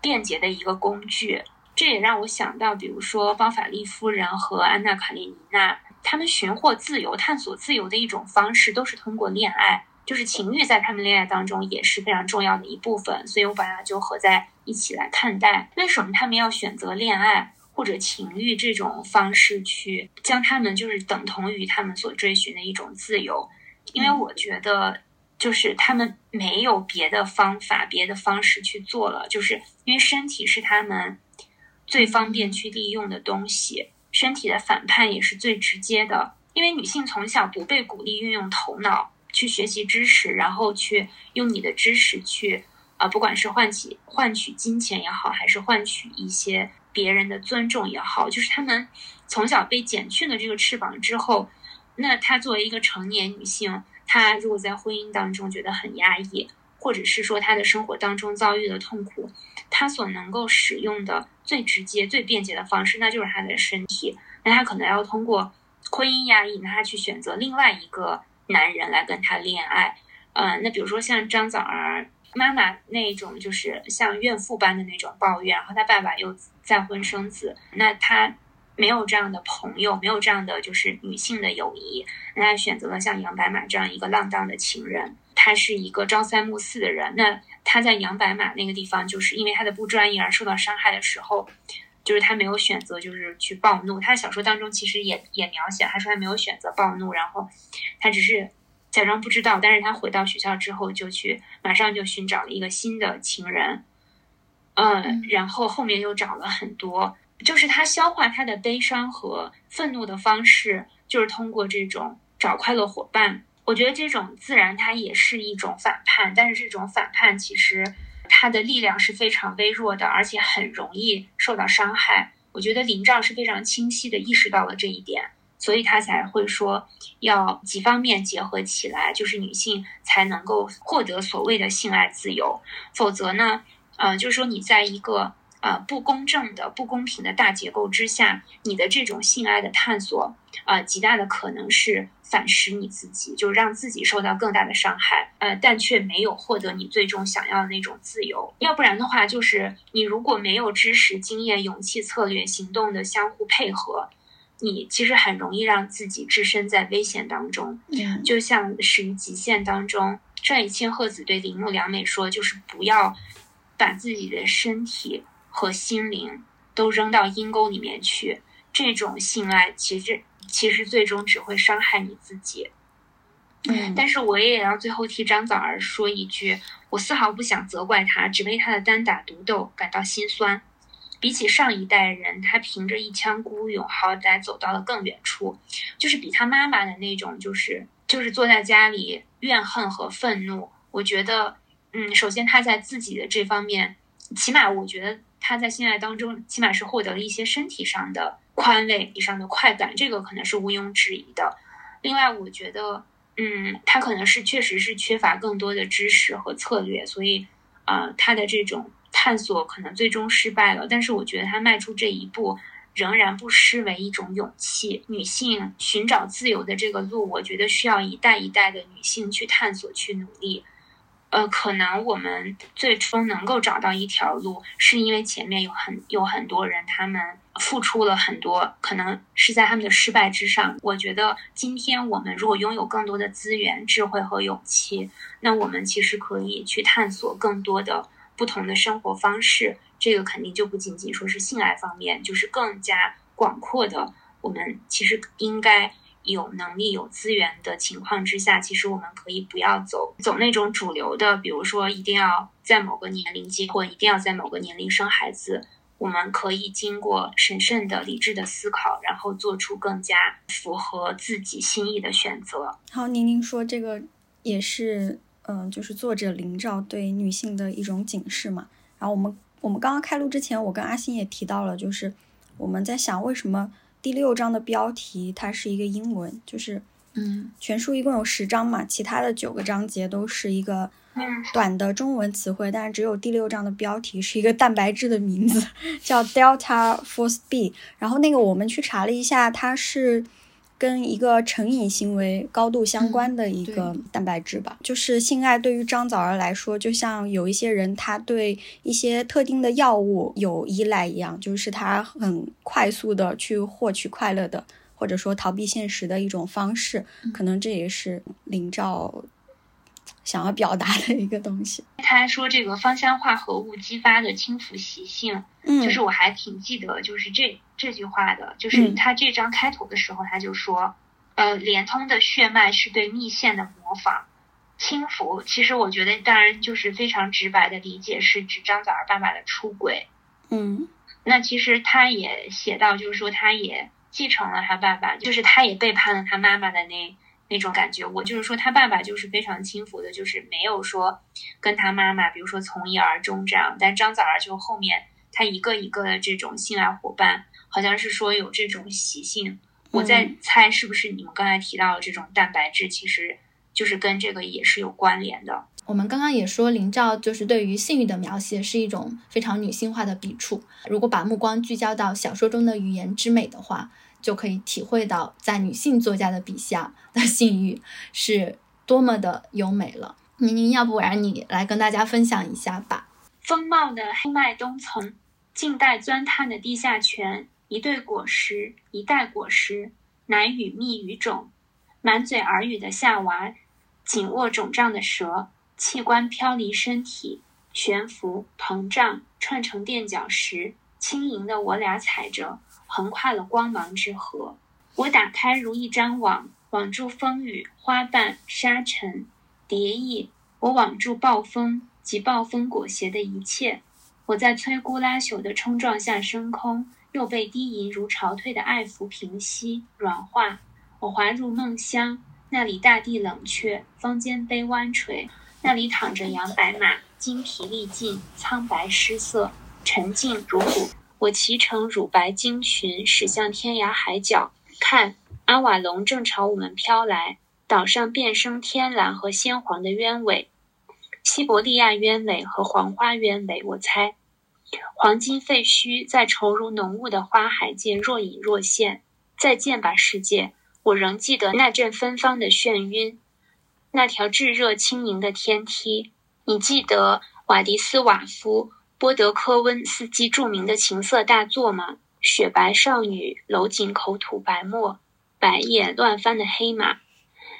便捷的一个工具。这也让我想到，比如说包法利夫人和安娜卡列尼娜，他们寻获自由、探索自由的一种方式，都是通过恋爱。就是情欲在他们恋爱当中也是非常重要的一部分，所以我把它就合在一起来看待。为什么他们要选择恋爱或者情欲这种方式去将他们就是等同于他们所追寻的一种自由？因为我觉得就是他们没有别的方法、别的方式去做了，就是因为身体是他们最方便去利用的东西，身体的反叛也是最直接的。因为女性从小不被鼓励运用头脑。去学习知识，然后去用你的知识去，啊，不管是换取换取金钱也好，还是换取一些别人的尊重也好，就是他们从小被剪去了这个翅膀之后，那她作为一个成年女性，她如果在婚姻当中觉得很压抑，或者是说她的生活当中遭遇的痛苦，她所能够使用的最直接、最便捷的方式，那就是她的身体。那她可能要通过婚姻压抑，那她去选择另外一个。男人来跟他恋爱，嗯，那比如说像张枣儿妈妈那种，就是像怨妇般的那种抱怨，然后他爸爸又再婚生子，那他没有这样的朋友，没有这样的就是女性的友谊，那他选择了像杨白马这样一个浪荡的情人，他是一个朝三暮四的人，那他在杨白马那个地方，就是因为他的不专业而受到伤害的时候。就是他没有选择，就是去暴怒。他小说当中其实也也描写，他说他没有选择暴怒，然后他只是假装不知道。但是他回到学校之后，就去马上就寻找了一个新的情人，嗯，然后后面又找了很多。就是他消化他的悲伤和愤怒的方式，就是通过这种找快乐伙伴。我觉得这种自然它也是一种反叛，但是这种反叛其实。他的力量是非常微弱的，而且很容易受到伤害。我觉得林兆是非常清晰的意识到了这一点，所以他才会说要几方面结合起来，就是女性才能够获得所谓的性爱自由。否则呢，呃，就是说你在一个呃不公正的、不公平的大结构之下，你的这种性爱的探索，呃，极大的可能是反噬你自己，就让自己受到更大的伤害。呃，但却没有获得你最终想要的那种自由。要不然的话，就是你如果没有知识、经验、勇气、策略、行动的相互配合。你其实很容易让自己置身在危险当中，就像《始于极限》当中，上野千鹤子对铃木良美说：“就是不要把自己的身体和心灵都扔到阴沟里面去。这种性爱其实其实最终只会伤害你自己。”嗯，但是我也要最后替张枣儿说一句：我丝毫不想责怪他，只为他的单打独斗感到心酸。比起上一代人，他凭着一腔孤勇，好歹走到了更远处，就是比他妈妈的那种，就是就是坐在家里怨恨和愤怒。我觉得，嗯，首先他在自己的这方面，起码我觉得他在性爱当中，起码是获得了一些身体上的宽慰、以上的快感，这个可能是毋庸置疑的。另外，我觉得，嗯，他可能是确实是缺乏更多的知识和策略，所以，呃，他的这种。探索可能最终失败了，但是我觉得他迈出这一步，仍然不失为一种勇气。女性寻找自由的这个路，我觉得需要一代一代的女性去探索、去努力。呃，可能我们最终能够找到一条路，是因为前面有很有很多人，他们付出了很多，可能是在他们的失败之上。我觉得今天我们如果拥有更多的资源、智慧和勇气，那我们其实可以去探索更多的。不同的生活方式，这个肯定就不仅仅说是性爱方面，就是更加广阔的。我们其实应该有能力、有资源的情况之下，其实我们可以不要走走那种主流的，比如说一定要在某个年龄结婚，一定要在某个年龄生孩子。我们可以经过审慎的、理智的思考，然后做出更加符合自己心意的选择。好，宁宁说这个也是。嗯，就是作者林照对女性的一种警示嘛。然后我们我们刚刚开录之前，我跟阿星也提到了，就是我们在想为什么第六章的标题它是一个英文，就是嗯，全书一共有十章嘛，其他的九个章节都是一个短的中文词汇，但是只有第六章的标题是一个蛋白质的名字，叫 Delta Force B。然后那个我们去查了一下，它是。跟一个成瘾行为高度相关的一个蛋白质吧，就是性爱对于张枣儿来说，就像有一些人他对一些特定的药物有依赖一样，就是他很快速的去获取快乐的，或者说逃避现实的一种方式，可能这也是林兆。想要表达的一个东西。他说这个芳香化合物激发的轻浮习性，嗯，就是我还挺记得，就是这这句话的，就是他这章开头的时候他就说，呃，连通的血脉是对密线的模仿，轻浮。其实我觉得，当然就是非常直白的理解是指张枣儿爸爸的出轨，嗯，那其实他也写到，就是说他也继承了他爸爸，就是他也背叛了他妈妈的那。那种感觉，我就是说，他爸爸就是非常轻浮的，就是没有说跟他妈妈，比如说从一而终这样。但张枣儿就后面他一个一个的这种性爱伙伴，好像是说有这种习性。我在猜是不是你们刚才提到的这种蛋白质，其实就是跟这个也是有关联的。我们刚刚也说，林兆就是对于性欲的描写是一种非常女性化的笔触。如果把目光聚焦到小说中的语言之美的话。就可以体会到，在女性作家的笔下的性欲是多么的优美了。宁宁，要不然你来跟大家分享一下吧。风貌的黑麦冬层，静待钻探的地下泉，一对果实，一袋果实，奶与蜜与种，满嘴耳语的夏娃，紧握肿胀的舌，器官飘离身体，悬浮膨胀，串成垫脚石，轻盈的我俩踩着。横跨了光芒之河，我打开如一张网，网住风雨、花瓣、沙尘、蝶翼。我网住暴风及暴风裹挟的一切。我在摧枯拉朽的冲撞下升空，又被低吟如潮退的爱抚平息、软化。我滑入梦乡，那里大地冷却，方尖碑弯垂，那里躺着羊白马，精疲力尽，苍白失色，沉静如骨。我骑乘乳白鲸群驶向天涯海角，看阿瓦隆正朝我们飘来，岛上遍生天蓝和鲜黄的鸢尾，西伯利亚鸢尾和黄花鸢尾，我猜。黄金废墟在稠如浓雾的花海间若隐若现。再见吧，世界！我仍记得那阵芬芳的眩晕，那条炙热轻盈的天梯。你记得瓦迪斯瓦夫·波德科温斯基著名的情色大作吗？雪白少女，搂紧口吐白沫，白眼乱翻的黑马。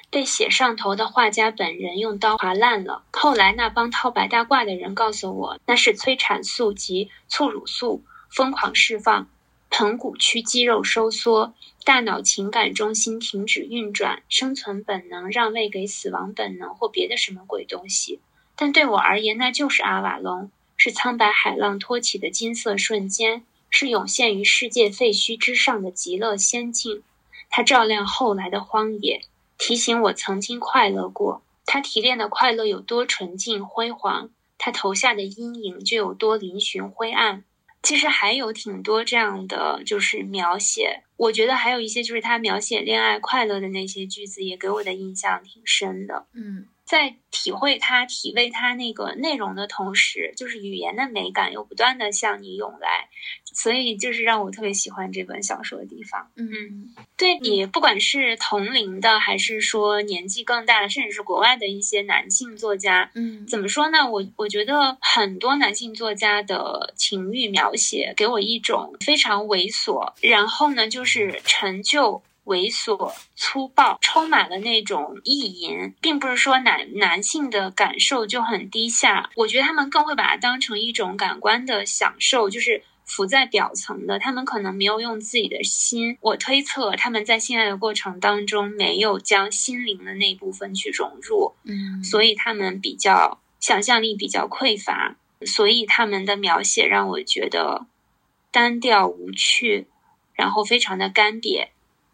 被写上头的画家本人用刀划烂了。后来那帮套白大褂的人告诉我，那是催产素及促乳素疯狂释放，盆骨区肌肉收缩，大脑情感中心停止运转，生存本能让位给死亡本能或别的什么鬼东西。但对我而言，那就是阿瓦隆，是苍白海浪托起的金色瞬间，是涌现于世界废墟之上的极乐仙境。它照亮后来的荒野。提醒我曾经快乐过，他提炼的快乐有多纯净辉煌，他投下的阴影就有多嶙峋灰暗。其实还有挺多这样的，就是描写。我觉得还有一些，就是他描写恋爱快乐的那些句子，也给我的印象挺深的。嗯。在体会它、体味它那个内容的同时，就是语言的美感又不断的向你涌来，所以就是让我特别喜欢这本小说的地方。嗯，对比不管是同龄的，还是说年纪更大的，甚至是国外的一些男性作家，嗯，怎么说呢？我我觉得很多男性作家的情欲描写给我一种非常猥琐，然后呢，就是陈旧。猥琐、粗暴，充满了那种意淫，并不是说男男性的感受就很低下。我觉得他们更会把它当成一种感官的享受，就是浮在表层的。他们可能没有用自己的心，我推测他们在性爱的过程当中没有将心灵的那部分去融入，嗯，所以他们比较想象力比较匮乏，所以他们的描写让我觉得单调无趣，然后非常的干瘪。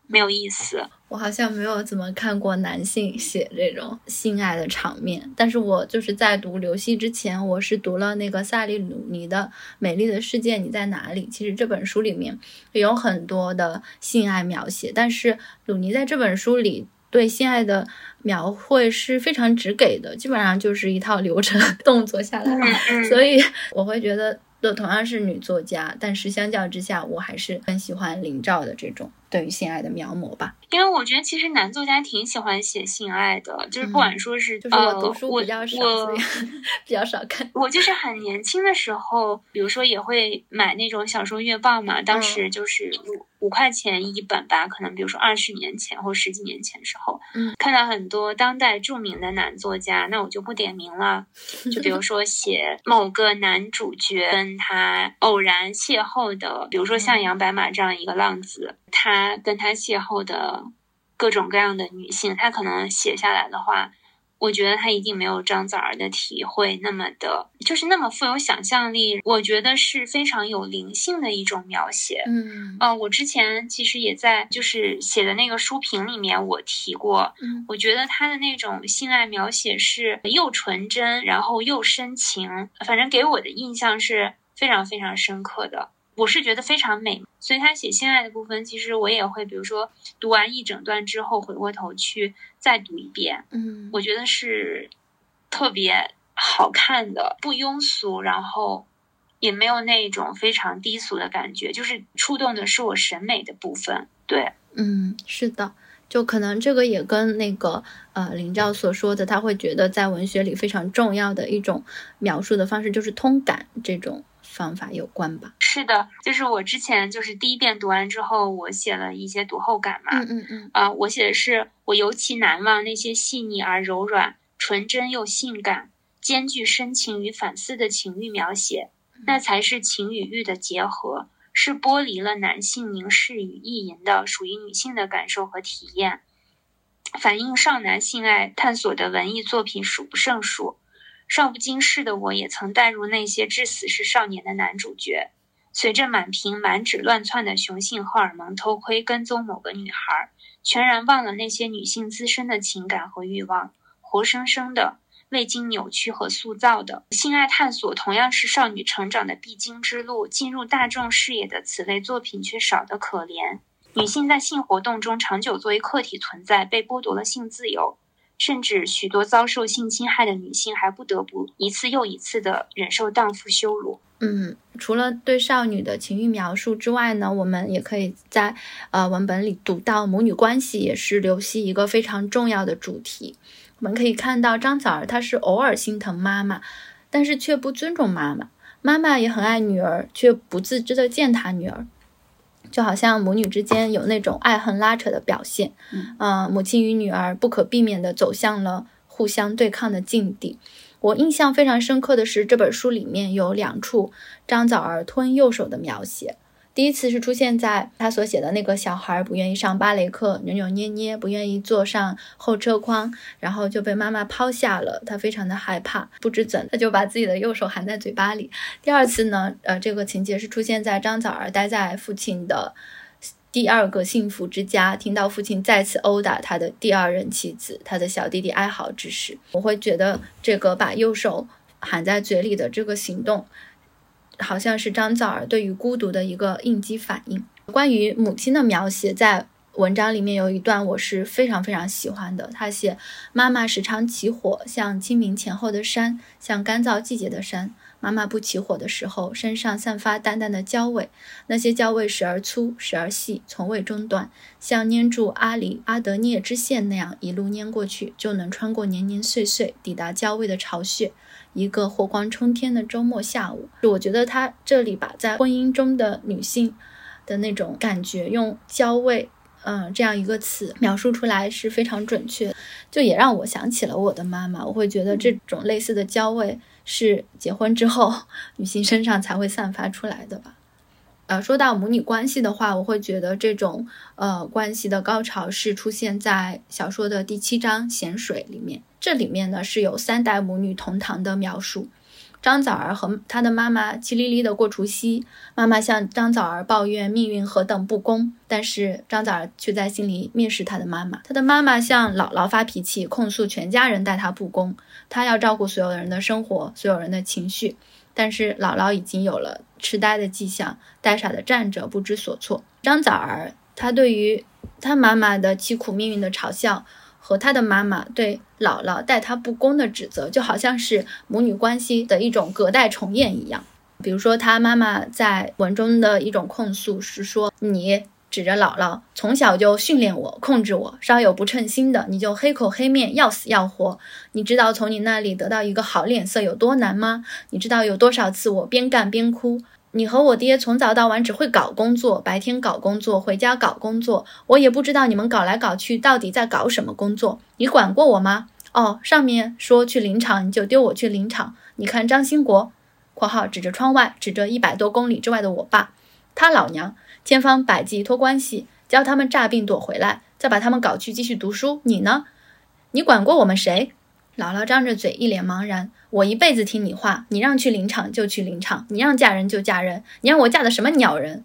没有意思，我好像没有怎么看过男性写这种性爱的场面。但是我就是在读刘希之前，我是读了那个萨利鲁尼的《美丽的世界你在哪里》。其实这本书里面有很多的性爱描写，但是鲁尼在这本书里对性爱的描绘是非常直给的，基本上就是一套流程 动作下来，所以我会觉得。就同样是女作家，但是相较之下，我还是很喜欢林兆的这种对于性爱的描摹吧。因为我觉得其实男作家挺喜欢写性爱的，就是不管说是就是我读书比较少，我 比较少看。我就是很年轻的时候，比如说也会买那种小说月报嘛，当时就是五五块钱一本吧，可能比如说二十年前或十几年前时候，嗯，看到很多当代著名的男作家，那我就不点名了，就比如说写某个男主角跟他偶然邂逅的，比如说像杨白马这样一个浪子，他跟他邂逅的各种各样的女性，他可能写下来的话。我觉得他一定没有张枣儿的体会那么的，就是那么富有想象力。我觉得是非常有灵性的一种描写。嗯，呃，我之前其实也在就是写的那个书评里面我提过，嗯，我觉得他的那种性爱描写是又纯真，然后又深情，反正给我的印象是非常非常深刻的。我是觉得非常美，所以他写性爱的部分，其实我也会，比如说读完一整段之后，回过头去再读一遍。嗯，我觉得是特别好看的，不庸俗，然后也没有那种非常低俗的感觉，就是触动的是我审美的部分。对，嗯，是的，就可能这个也跟那个呃林兆所说的，他会觉得在文学里非常重要的一种描述的方式，就是通感这种。方法有关吧？是的，就是我之前就是第一遍读完之后，我写了一些读后感嘛。嗯嗯嗯。啊，我写的是我尤其难忘那些细腻而柔软、纯真又性感、兼具深情与反思的情欲描写，那才是情与欲的结合，是剥离了男性凝视与意淫的属于女性的感受和体验，反映少男性爱探索的文艺作品数不胜数。少不经事的我，也曾带入那些至死是少年的男主角，随着满屏满纸乱窜的雄性荷尔蒙偷窥跟踪某个女孩，全然忘了那些女性自身的情感和欲望，活生生的未经扭曲和塑造的性爱探索，同样是少女成长的必经之路。进入大众视野的此类作品却少得可怜。女性在性活动中长久作为客体存在，被剥夺了性自由，甚至许多遭受性侵害的女性还不得不一次又一次的忍受荡妇羞辱。嗯，除了对少女的情欲描述之外呢，我们也可以在呃文本里读到母女关系也是刘熙一个非常重要的主题。我们可以看到张枣儿她是偶尔心疼妈妈，但是却不尊重妈妈，妈妈也很爱女儿，却不自知的践踏女儿。就好像母女之间有那种爱恨拉扯的表现，嗯，母亲与女儿不可避免地走向了互相对抗的境地。我印象非常深刻的是，这本书里面有两处张枣儿吞右手的描写。第一次是出现在他所写的那个小孩不愿意上芭蕾课，扭扭捏捏，不愿意坐上后车筐，然后就被妈妈抛下了。他非常的害怕，不知怎，他就把自己的右手含在嘴巴里。第二次呢，呃，这个情节是出现在张枣儿待在父亲的第二个幸福之家，听到父亲再次殴打他的第二任妻子，他的小弟弟哀嚎之时，我会觉得这个把右手含在嘴里的这个行动。好像是张枣儿对于孤独的一个应激反应。关于母亲的描写，在文章里面有一段我是非常非常喜欢的。他写：妈妈时常起火，像清明前后的山，像干燥季节的山。妈妈不起火的时候，身上散发淡淡的焦味，那些焦味时而粗，时而细，从未中断，像粘住阿里阿德涅支线那样，一路粘过去，就能穿过年年岁岁，抵达焦味的巢穴。一个火光冲天的周末下午，我觉得他这里把在婚姻中的女性的那种感觉用“焦味”嗯这样一个词描述出来是非常准确，就也让我想起了我的妈妈。我会觉得这种类似的焦味是结婚之后女性身上才会散发出来的吧。呃，说到母女关系的话，我会觉得这种呃关系的高潮是出现在小说的第七章《咸水》里面。这里面呢是有三代母女同堂的描述。张枣儿和她的妈妈气哩哩的过除夕，妈妈向张枣儿抱怨命运何等不公，但是张枣儿却在心里蔑视她的妈妈。她的妈妈向姥姥发脾气，控诉全家人待她不公，她要照顾所有人的生活，所有人的情绪。但是姥姥已经有了痴呆的迹象，呆傻的站着，不知所措。张枣儿，她对于她妈妈的凄苦命运的嘲笑，和他的妈妈对姥姥待他不公的指责，就好像是母女关系的一种隔代重演一样。比如说，他妈妈在文中的一种控诉是说：“你。”指着姥姥，从小就训练我、控制我，稍有不称心的，你就黑口黑面，要死要活。你知道从你那里得到一个好脸色有多难吗？你知道有多少次我边干边哭？你和我爹从早到晚只会搞工作，白天搞工作，回家搞工作。我也不知道你们搞来搞去到底在搞什么工作。你管过我吗？哦，上面说去林场，你就丢我去林场。你看张兴国（括号指着窗外，指着一百多公里之外的我爸），他老娘。千方百计托关系，教他们诈病躲回来，再把他们搞去继续读书。你呢？你管过我们谁？姥姥张着嘴，一脸茫然。我一辈子听你话，你让去林场就去林场，你让嫁人就嫁人，你让我嫁的什么鸟人？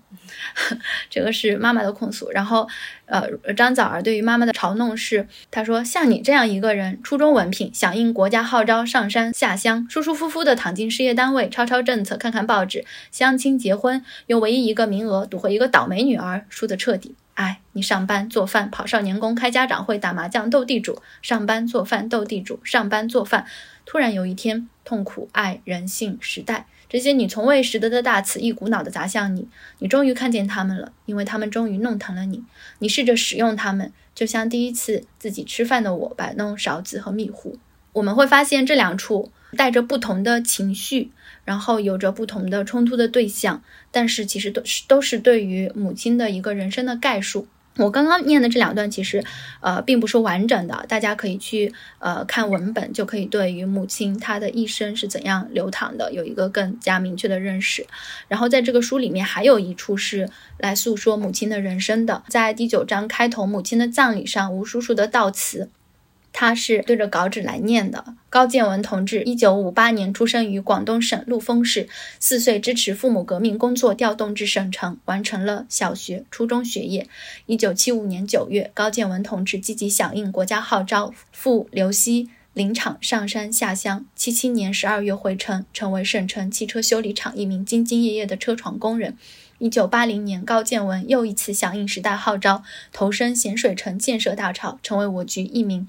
这个是妈妈的控诉。然后，呃，张枣儿对于妈妈的嘲弄是，他说：“像你这样一个人，初中文凭，响应国家号召上山下乡，舒舒服服的躺进事业单位，抄抄政策，看看报纸，相亲结婚，用唯一一个名额赌回一个倒霉女儿，输得彻底。哎，你上班做饭，跑少年宫，开家长会，打麻将，斗地主，上班做饭，斗地主，上班做饭。”突然有一天，痛苦、爱、人性、时代，这些你从未识得的大词，一股脑的砸向你。你终于看见他们了，因为他们终于弄疼了你。你试着使用他们，就像第一次自己吃饭的我摆弄勺子和米糊。我们会发现这两处带着不同的情绪，然后有着不同的冲突的对象，但是其实都是都是对于母亲的一个人生的概述。我刚刚念的这两段其实，呃，并不是完整的，大家可以去呃看文本，就可以对于母亲她的一生是怎样流淌的有一个更加明确的认识。然后在这个书里面还有一处是来诉说母亲的人生的，在第九章开头母亲的葬礼上，吴叔叔的悼词。他是对着稿纸来念的。高建文同志，一九五八年出生于广东省陆丰市，四岁支持父母革命工作，调动至省城，完成了小学、初中学业。一九七五年九月，高建文同志积极响应国家号召，赴刘西林场上山下乡。七七年十二月回城，成为省城汽车修理厂一名兢兢业业的车床工人。一九八零年，高建文又一次响应时代号召，投身咸水城建设大潮，成为我局一名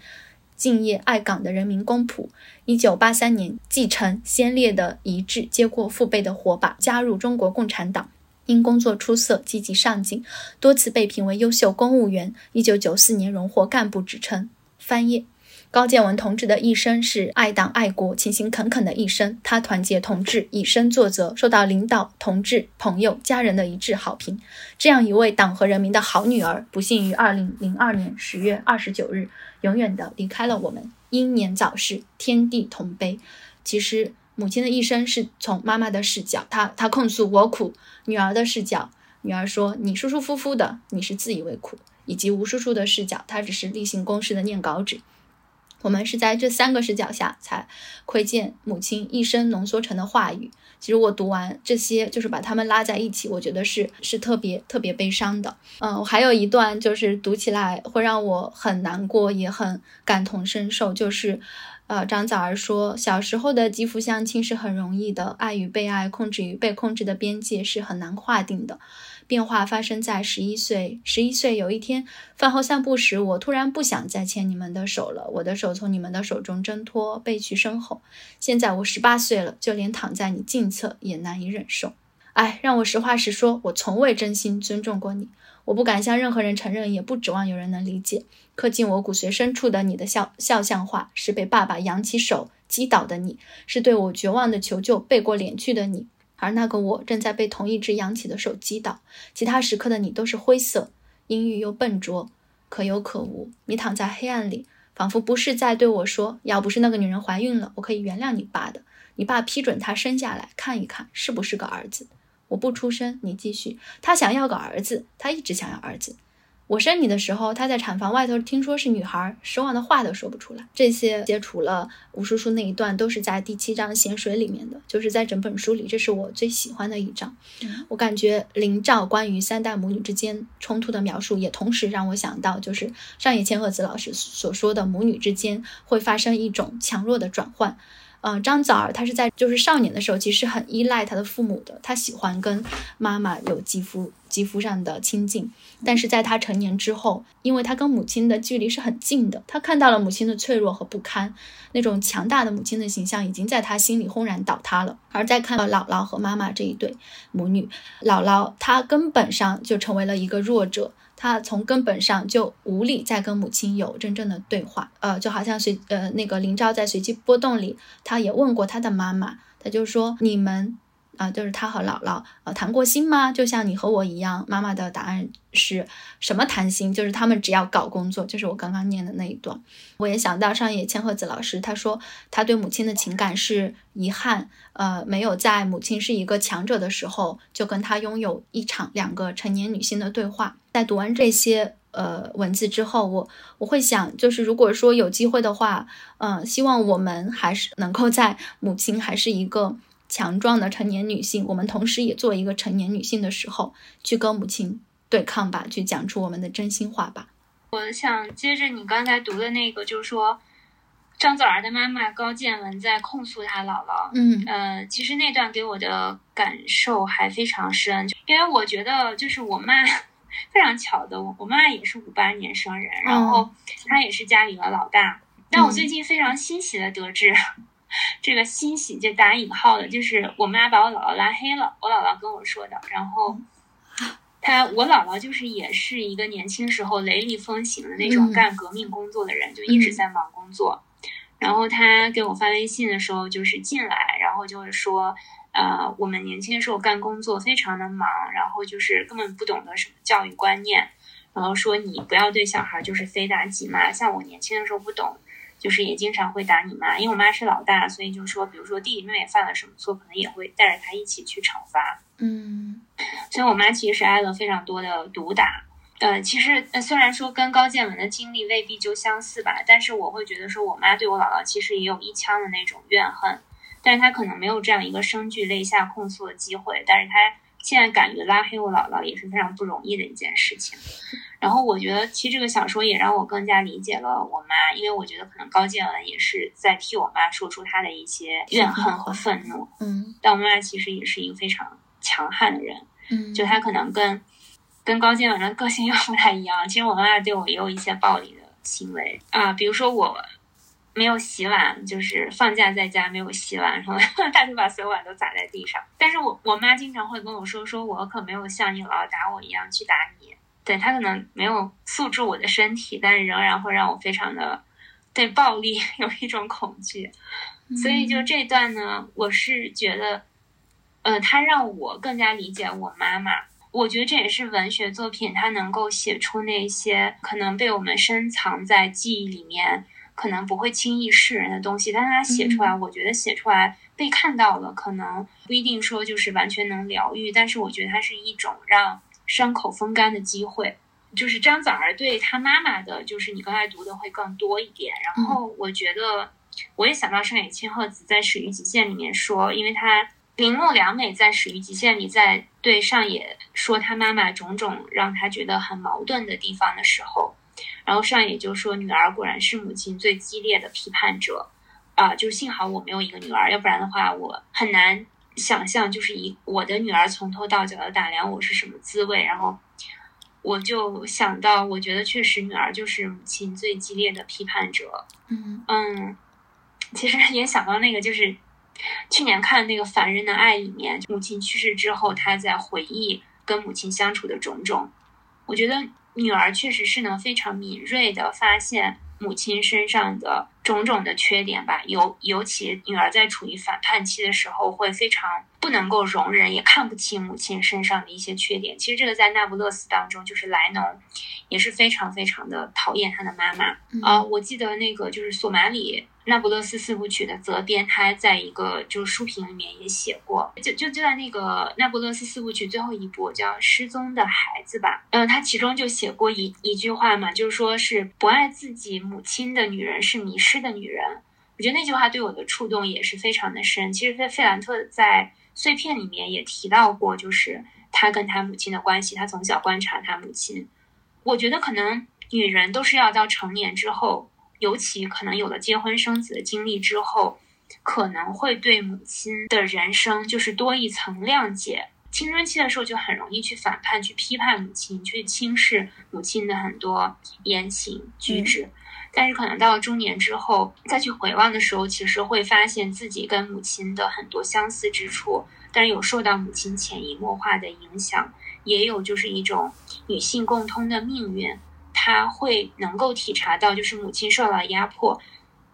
敬业爱岗的人民公仆。一九八三年，继承先烈的遗志，接过父辈的火把，加入中国共产党。因工作出色、积极上进，多次被评为优秀公务员。一九九四年荣获干部职称。翻页。高建文同志的一生是爱党爱国、勤勤恳恳的一生。他团结同志，以身作则，受到领导、同志、朋友、家人的一致好评。这样一位党和人民的好女儿，不幸于二零零二年十月二十九日，永远的离开了我们，英年早逝，天地同悲。其实，母亲的一生是从妈妈的视角，她她控诉我苦；女儿的视角，女儿说你舒舒服服的，你是自以为苦；以及吴叔叔的视角，他只是例行公事的念稿纸。我们是在这三个视角下才窥见母亲一生浓缩成的话语。其实我读完这些，就是把他们拉在一起，我觉得是是特别特别悲伤的。嗯，我还有一段就是读起来会让我很难过，也很感同身受。就是，呃，张枣儿说，小时候的肌肤相亲是很容易的，爱与被爱、控制与被控制的边界是很难划定的。变化发生在十一岁。十一岁有一天，饭后散步时，我突然不想再牵你们的手了。我的手从你们的手中挣脱，背去身后。现在我十八岁了，就连躺在你近侧也难以忍受。哎，让我实话实说，我从未真心尊重过你。我不敢向任何人承认，也不指望有人能理解。刻进我骨髓深处的你的肖肖像画，是被爸爸扬起手击倒的你，是对我绝望的求救背过脸去的你。而那个我正在被同一只扬起的手击倒，其他时刻的你都是灰色、阴郁又笨拙，可有可无。你躺在黑暗里，仿佛不是在对我说：“要不是那个女人怀孕了，我可以原谅你爸的。”你爸批准她生下来，看一看是不是个儿子。我不出声，你继续。他想要个儿子，他一直想要儿子。我生你的时候，他在产房外头听说是女孩，失望的话都说不出来。这些接除了吴叔叔那一段，都是在第七章咸水里面的，就是在整本书里，这是我最喜欢的一章。我感觉林兆关于三代母女之间冲突的描述，也同时让我想到，就是上野千鹤子老师所说的母女之间会发生一种强弱的转换。嗯，张枣儿她是在就是少年的时候，其实很依赖他的父母的，他喜欢跟妈妈有肌肤肌肤上的亲近。但是在他成年之后，因为他跟母亲的距离是很近的，他看到了母亲的脆弱和不堪，那种强大的母亲的形象已经在他心里轰然倒塌了。而在看到姥姥和妈妈这一对母女，姥姥她根本上就成为了一个弱者。他从根本上就无力再跟母亲有真正的对话，呃，就好像随呃那个林昭在随机波动里，他也问过他的妈妈，他就说你们啊，就是他和姥姥呃谈过心吗？就像你和我一样，妈妈的答案是什么谈心？就是他们只要搞工作，就是我刚刚念的那一段。我也想到上野千鹤子老师，他说他对母亲的情感是遗憾，呃，没有在母亲是一个强者的时候就跟他拥有一场两个成年女性的对话。在读完这些呃文字之后，我我会想，就是如果说有机会的话，嗯，希望我们还是能够在母亲还是一个强壮的成年女性，我们同时也做一个成年女性的时候，去跟母亲对抗吧，去讲出我们的真心话吧。我想接着你刚才读的那个，就是说张枣儿的妈妈高建文在控诉她姥姥，嗯呃，其实那段给我的感受还非常深，因为我觉得就是我妈。非常巧的，我我妈妈也是五八年生人，然后她也是家里的老大。但我最近非常欣喜的得知，这个欣喜就打引号的，就是我妈把我姥姥拉黑了。我姥姥跟我说的。然后她，我姥姥就是也是一个年轻时候雷厉风行的那种干革命工作的人，就一直在忙工作。然后她给我发微信的时候，就是进来，然后就是说。呃，我们年轻的时候干工作非常的忙，然后就是根本不懂得什么教育观念，然后说你不要对小孩就是非打即骂。像我年轻的时候不懂，就是也经常会打你妈，因为我妈是老大，所以就是说，比如说弟弟妹妹犯了什么错，可能也会带着他一起去惩罚。嗯，所以我妈其实是挨了非常多的毒打。呃，其实虽然说跟高建文的经历未必就相似吧，但是我会觉得说我妈对我姥姥其实也有一腔的那种怨恨。但是她可能没有这样一个声俱泪下控诉的机会，但是她现在敢于拉黑我姥姥也是非常不容易的一件事情。然后我觉得，其实这个小说也让我更加理解了我妈，因为我觉得可能高建文也是在替我妈说出她的一些怨恨和愤怒。嗯但我妈妈其实也是一个非常强悍的人，嗯，就她可能跟跟高建文的个性又不太一样。其实我妈妈对我也有一些暴力的行为啊，比如说我没有洗碗，就是放假在家没有洗碗，然 后她就把所有碗都砸在地上。但是我我妈经常会跟我说，说我可没有像你姥姥打我一样去打你。对他可能没有素质我的身体，但是仍然会让我非常的对暴力 有一种恐惧。所以就这段呢，我是觉得，呃，他让我更加理解我妈妈。我觉得这也是文学作品它能够写出那些可能被我们深藏在记忆里面，可能不会轻易示人的东西，但是它写出来，我觉得写出来被看到了，可能不一定说就是完全能疗愈，但是我觉得它是一种让伤口风干的机会。就是张枣儿对他妈妈的，就是你刚才读的会更多一点。然后我觉得，我也想到上野千鹤子在《始于极限》里面说，因为他铃木良美在《始于极限》里在对上野说他妈妈种种让他觉得很矛盾的地方的时候，然后上野就说女儿果然是母亲最激烈的批判者啊、就是幸好我没有一个女儿，要不然的话我很难想象就是一我的女儿从头到脚的打量我是什么滋味，然后。我就想到，我觉得确实女儿就是母亲最激烈的批判者。嗯嗯，其实也想到那个，就是去年看那个《凡人的爱》里面，母亲去世之后，她在回忆跟母亲相处的种种。我觉得女儿确实是能非常敏锐的发现母亲身上的种种的缺点吧。尤尤其女儿在处于反叛期的时候，会非常不能够容忍，也看不起母亲身上的一些缺点。其实这个在《那不勒斯》当中，就是莱农也是非常非常的讨厌他的妈妈。嗯啊、我记得那个就是索马里那不勒斯四部曲的责编，他在一个就是书评里面也写过，就就就在那个那不勒斯四部曲最后一部叫《失踪的孩子》吧，嗯，他其中就写过一一句话嘛，就是说是不爱自己母亲的女人是迷失的女人。我觉得那句话对我的触动也是非常的深。其实费费兰特在碎片里面也提到过，就是他跟他母亲的关系，他从小观察他母亲。我觉得可能女人都是要到成年之后，尤其可能有了结婚生子的经历之后，可能会对母亲的人生就是多一层谅解。青春期的时候就很容易去反叛、去批判母亲、去轻视母亲的很多言行举止。但是可能到了中年之后，再去回望的时候，其实会发现自己跟母亲的很多相似之处，但是有受到母亲潜移默化的影响，也有就是一种女性共通的命运。他会能够体察到，就是母亲受到压迫，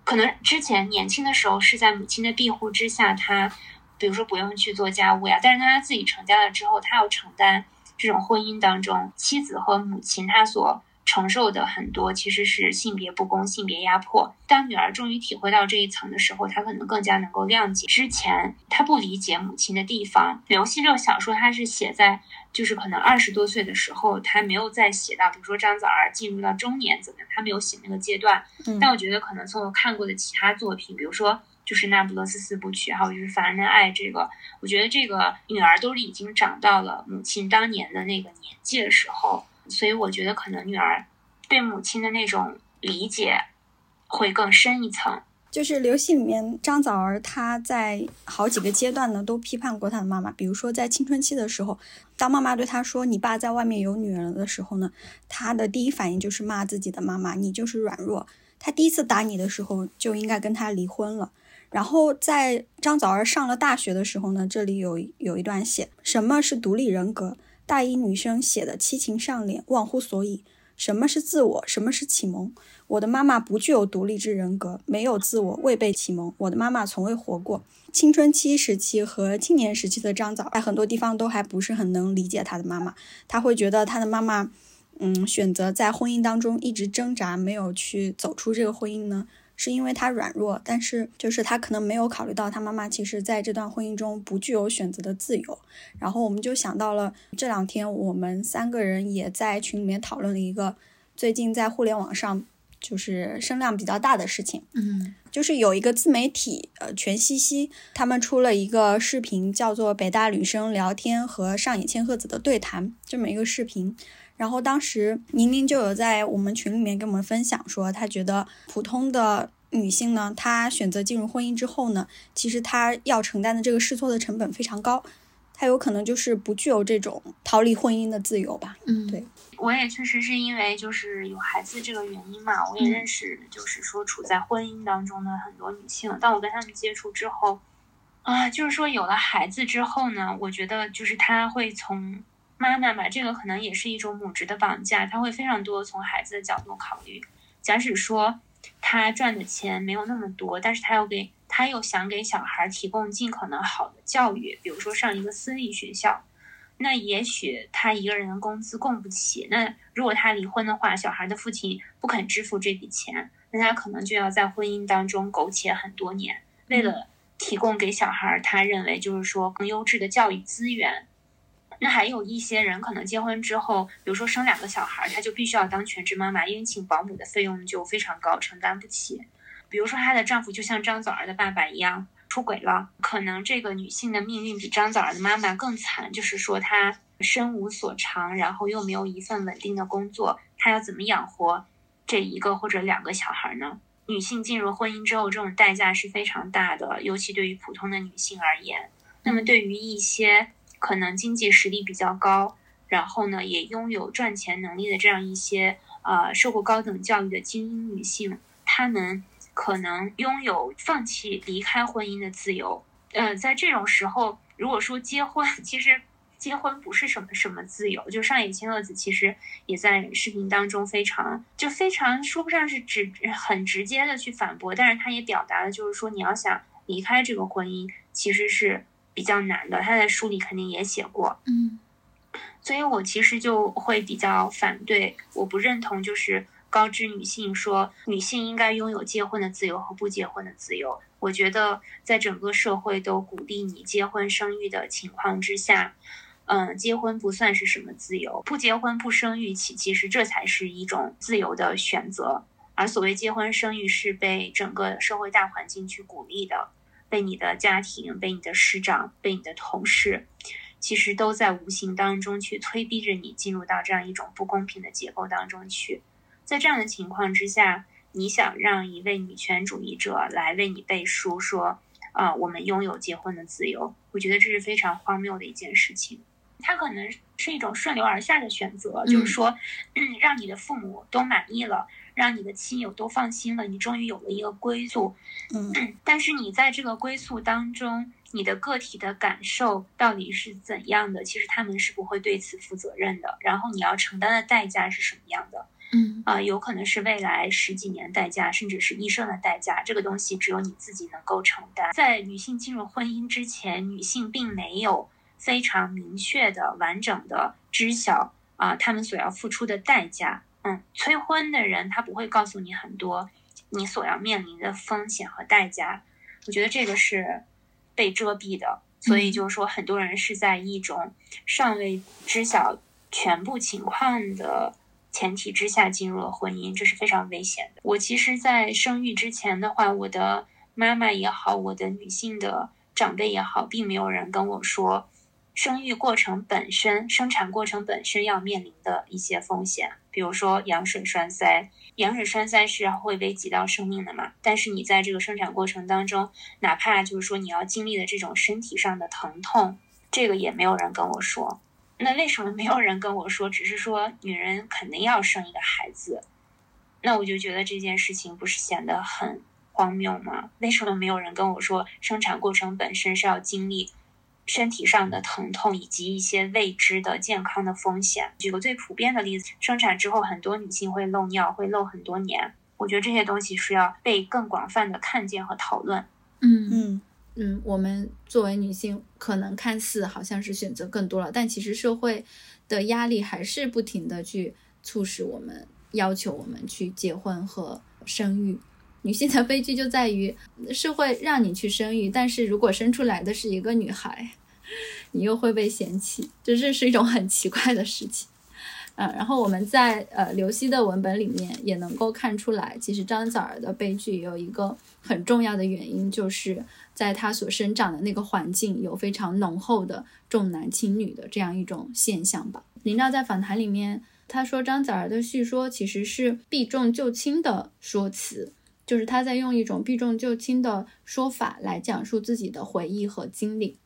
可能之前年轻的时候是在母亲的庇护之下，他比如说不用去做家务呀，但是他自己成家了之后，他要承担这种婚姻当中妻子和母亲他所承受的很多其实是性别不公、性别压迫。当女儿终于体会到这一层的时候，她可能更加能够谅解之前她不理解母亲的地方。《流戏》这个小说，它是写在就是可能二十多岁的时候，他没有再写到，比如说张枣儿进入到中年怎么样，他没有写那个阶段。嗯但我觉得可能从我看过的其他作品，比如说就是《那不勒斯四部曲》，还有就是《凡人的爱》这个，我觉得这个女儿都是已经长到了母亲当年的那个年纪的时候，所以我觉得可能女儿对母亲的那种理解会更深一层。就是流戏里面，张枣儿她在好几个阶段呢都批判过她的妈妈，比如说在青春期的时候，当妈妈对她说“你爸在外面有女人了”的时候呢，她的第一反应就是骂自己的妈妈，你就是软弱。她第一次打你的时候就应该跟他离婚了。然后在张枣儿上了大学的时候呢，这里有有一段写什么是独立人格，大一女生写的七情上脸，忘乎所以。什么是自我？什么是启蒙？我的妈妈不具有独立之人格，没有自我，未被启蒙。我的妈妈从未活过。青春期时期和青年时期的张枣，在很多地方都还不是很能理解她的妈妈。她会觉得她的妈妈，嗯，选择在婚姻当中一直挣扎，没有去走出这个婚姻呢，是因为他软弱。但是就是他可能没有考虑到，他妈妈其实在这段婚姻中不具有选择的自由。然后我们就想到了这两天我们三个人也在群里面讨论了一个最近在互联网上就是声量比较大的事情。嗯就是有一个自媒体，呃，全西西他们出了一个视频，叫做《北大女生聊天和上野千鹤子的对谈》这么一个视频。然后当时宁宁就有在我们群里面跟我们分享说，她觉得普通的女性呢，她选择进入婚姻之后呢，其实她要承担的这个试错的成本非常高，她有可能就是不具有这种逃离婚姻的自由吧。嗯，对我也确实是因为就是有孩子这个原因嘛，我也认识就是说处在婚姻当中的很多女性。当我跟她们接触之后，啊，就是说有了孩子之后呢，我觉得就是她会从妈妈嘛，这个可能也是一种母职的绑架，他会非常多从孩子的角度考虑。假使说他赚的钱没有那么多，但是他又给他又想给小孩提供尽可能好的教育，比如说上一个私立学校。那也许他一个人的工资供不起。那如果他离婚的话，小孩的父亲不肯支付这笔钱，那他可能就要在婚姻当中苟且很多年，为了提供给小孩他认为就是说更优质的教育资源。那还有一些人可能结婚之后，比如说生两个小孩，他就必须要当全职妈妈，因为请保姆的费用就非常高，承担不起。比如说她的丈夫就像张枣儿的爸爸一样出轨了，可能这个女性的命运比张枣儿的妈妈更惨，就是说她身无所长，然后又没有一份稳定的工作，她要怎么养活这一个或者两个小孩呢？女性进入婚姻之后，这种代价是非常大的，尤其对于普通的女性而言。那么对于一些可能经济实力比较高，然后呢也拥有赚钱能力的这样一些呃受过高等教育的精英女性，她们可能拥有放弃离开婚姻的自由。呃，在这种时候，如果说结婚，其实结婚不是什么什么自由。就上野千鹤子其实也在视频当中非常就非常说不上是直很直接的去反驳，但是她也表达了就是说你要想离开这个婚姻，其实是比较难的。他在书里肯定也写过。嗯所以我其实就会比较反对，我不认同就是高知女性说女性应该拥有结婚的自由和不结婚的自由。我觉得在整个社会都鼓励你结婚生育的情况之下，嗯，结婚不算是什么自由，不结婚不生育，其其实这才是一种自由的选择。而所谓结婚生育是被整个社会大环境去鼓励的，被你的家庭、被你的师长、被你的同事。其实都在无形当中去推逼着你进入到这样一种不公平的结构当中去。在这样的情况之下，你想让一位女权主义者来为你背书说，啊、我们拥有结婚的自由，我觉得这是非常荒谬的一件事情。它可能是一种顺流而下的选择，就是说，嗯，让你的父母都满意了，让你的亲友都放心了，你终于有了一个归宿。嗯但是你在这个归宿当中，你的个体的感受到底是怎样的？其实他们是不会对此负责任的。然后你要承担的代价是什么样的？嗯啊、有可能是未来十几年代价，甚至是一生的代价。这个东西只有你自己能够承担。在女性进入婚姻之前，女性并没有非常明确的、完整的知晓啊、她们所要付出的代价。嗯，催婚的人他不会告诉你很多你所要面临的风险和代价。我觉得这个是被遮蔽的，所以就是说，很多人是在一种尚未知晓全部情况的前提之下进入了婚姻，这是非常危险的。我其实，在生育之前的话，我的妈妈也好，我的女性的长辈也好，并没有人跟我说，生育过程本身、生产过程本身要面临的一些风险，比如说羊水栓塞。羊水栓塞是会危及到生命的嘛？但是你在这个生产过程当中，哪怕就是说你要经历的这种身体上的疼痛，这个也没有人跟我说。那为什么没有人跟我说？只是说女人肯定要生一个孩子，那我就觉得这件事情不是显得很荒谬吗？为什么没有人跟我说，生产过程本身是要经历身体上的疼痛以及一些未知的健康的风险？举个最普遍的例子，生产之后很多女性会漏尿，会漏很多年。我觉得这些东西是要被更广泛的看见和讨论。嗯嗯嗯，我们作为女性，可能看似好像是选择更多了，但其实社会的压力还是不停的去促使我们，要求我们去结婚和生育。女性的悲剧就在于社会让你去生育，但是如果生出来的是一个女孩，你又会被嫌弃，这这是一种很奇怪的事情。嗯，然后我们在呃刘熙的文本里面也能够看出来，其实张枣儿的悲剧有一个很重要的原因，就是在他所生长的那个环境有非常浓厚的重男轻女的这样一种现象吧。林兆在访谈里面他说，张枣儿的叙说其实是避重就轻的说辞，就是他在用一种避重就轻的说法来讲述自己的回忆和经历。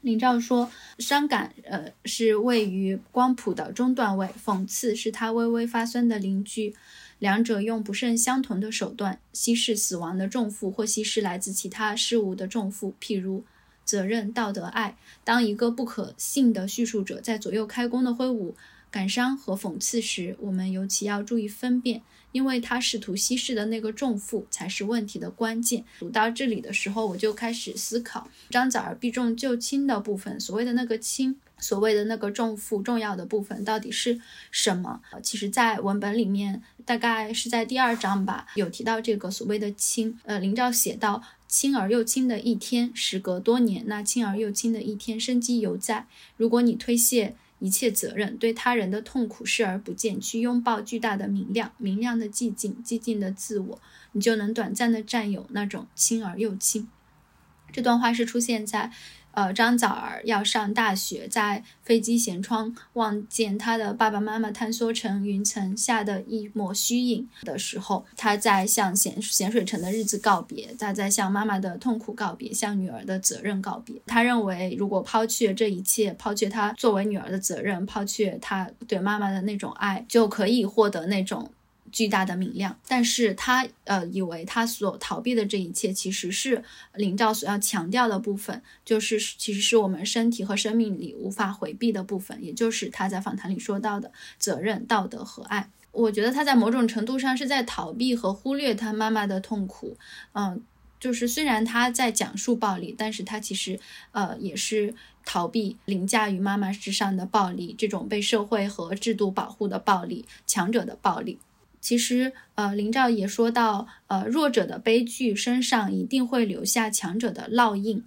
林兆说：“伤感，呃，是位于光谱的中段位；讽刺是他微微发酸的邻居。两者用不甚相同的手段稀释死亡的重负，或稀释来自其他事物的重负，譬如责任、道德、爱。当一个不可信的叙述者在左右开弓的挥舞感伤和讽刺时，我们尤其要注意分辨。”因为他试图稀释的那个重负才是问题的关键。读到这里的时候，我就开始思考张枣儿避重就轻的部分，所谓的那个轻，所谓的那个重负，重要的部分到底是什么？其实，在文本里面，大概是在第二章吧，有提到这个所谓的轻。呃，林兆写到，轻而又轻的一天，时隔多年，那轻而又轻的一天，生机犹在。如果你推卸。一切责任，对他人的痛苦视而不见，去拥抱巨大的明亮，明亮的寂静，寂静的自我，你就能短暂的占有那种轻而又轻。这段话是出现在。呃，张枣儿要上大学，在飞机舷窗望见他的爸爸妈妈坍缩成云层下的一抹虚影的时候，他在向咸咸水城的日子告别，他在向妈妈的痛苦告别，向女儿的责任告别。他认为，如果抛却这一切，抛却他作为女儿的责任，抛却他对妈妈的那种爱，就可以获得那种。巨大的明亮，但是他呃以为他所逃避的这一切，其实是林兆所要强调的部分，就是其实是我们身体和生命里无法回避的部分，也就是他在访谈里说到的责任、道德和爱。我觉得他在某种程度上是在逃避和忽略他妈妈的痛苦，嗯，就是虽然他在讲述暴力，但是他其实呃也是逃避凌驾于妈妈之上的暴力，这种被社会和制度保护的暴力，强者的暴力。其实，呃，林兆也说到，呃，弱者的悲剧身上一定会留下强者的烙印，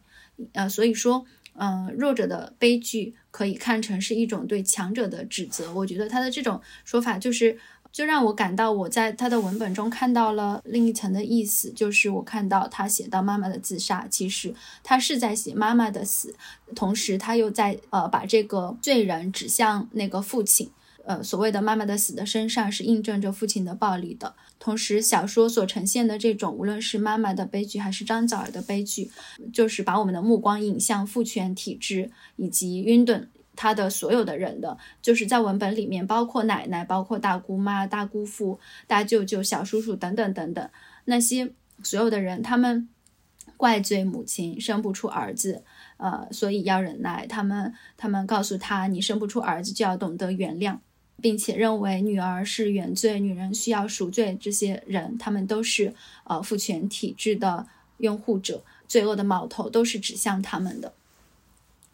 呃，所以说，嗯，弱者的悲剧可以看成是一种对强者的指责。我觉得他的这种说法，就是就让我感到我在他的文本中看到了另一层的意思，就是我看到他写到妈妈的自杀，其实他是在写妈妈的死，同时他又在呃把这个罪人指向那个父亲。呃，所谓的妈妈的死的身上是印证着父亲的暴力的。同时，小说所呈现的这种，无论是妈妈的悲剧还是张枣儿的悲剧，就是把我们的目光引向父权体制以及晕顿他的所有的人的，就是在文本里面，包括奶奶、包括大姑妈、大姑父、大舅舅、小叔叔等等等等那些所有的人，他们怪罪母亲生不出儿子，呃，所以要忍耐。他们他们告诉他，你生不出儿子就要懂得原谅。并且认为女儿是原罪，女人需要赎罪。这些人，他们都是呃父权体制的拥护者，罪恶的矛头都是指向他们的。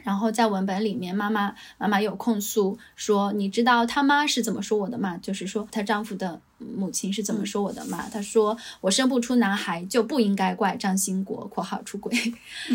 然后在文本里面，妈妈妈妈有控诉说：“你知道他妈是怎么说我的吗？就是说她丈夫的母亲是怎么说我的吗？她说我生不出男孩就不应该怪张兴国（括号出轨）。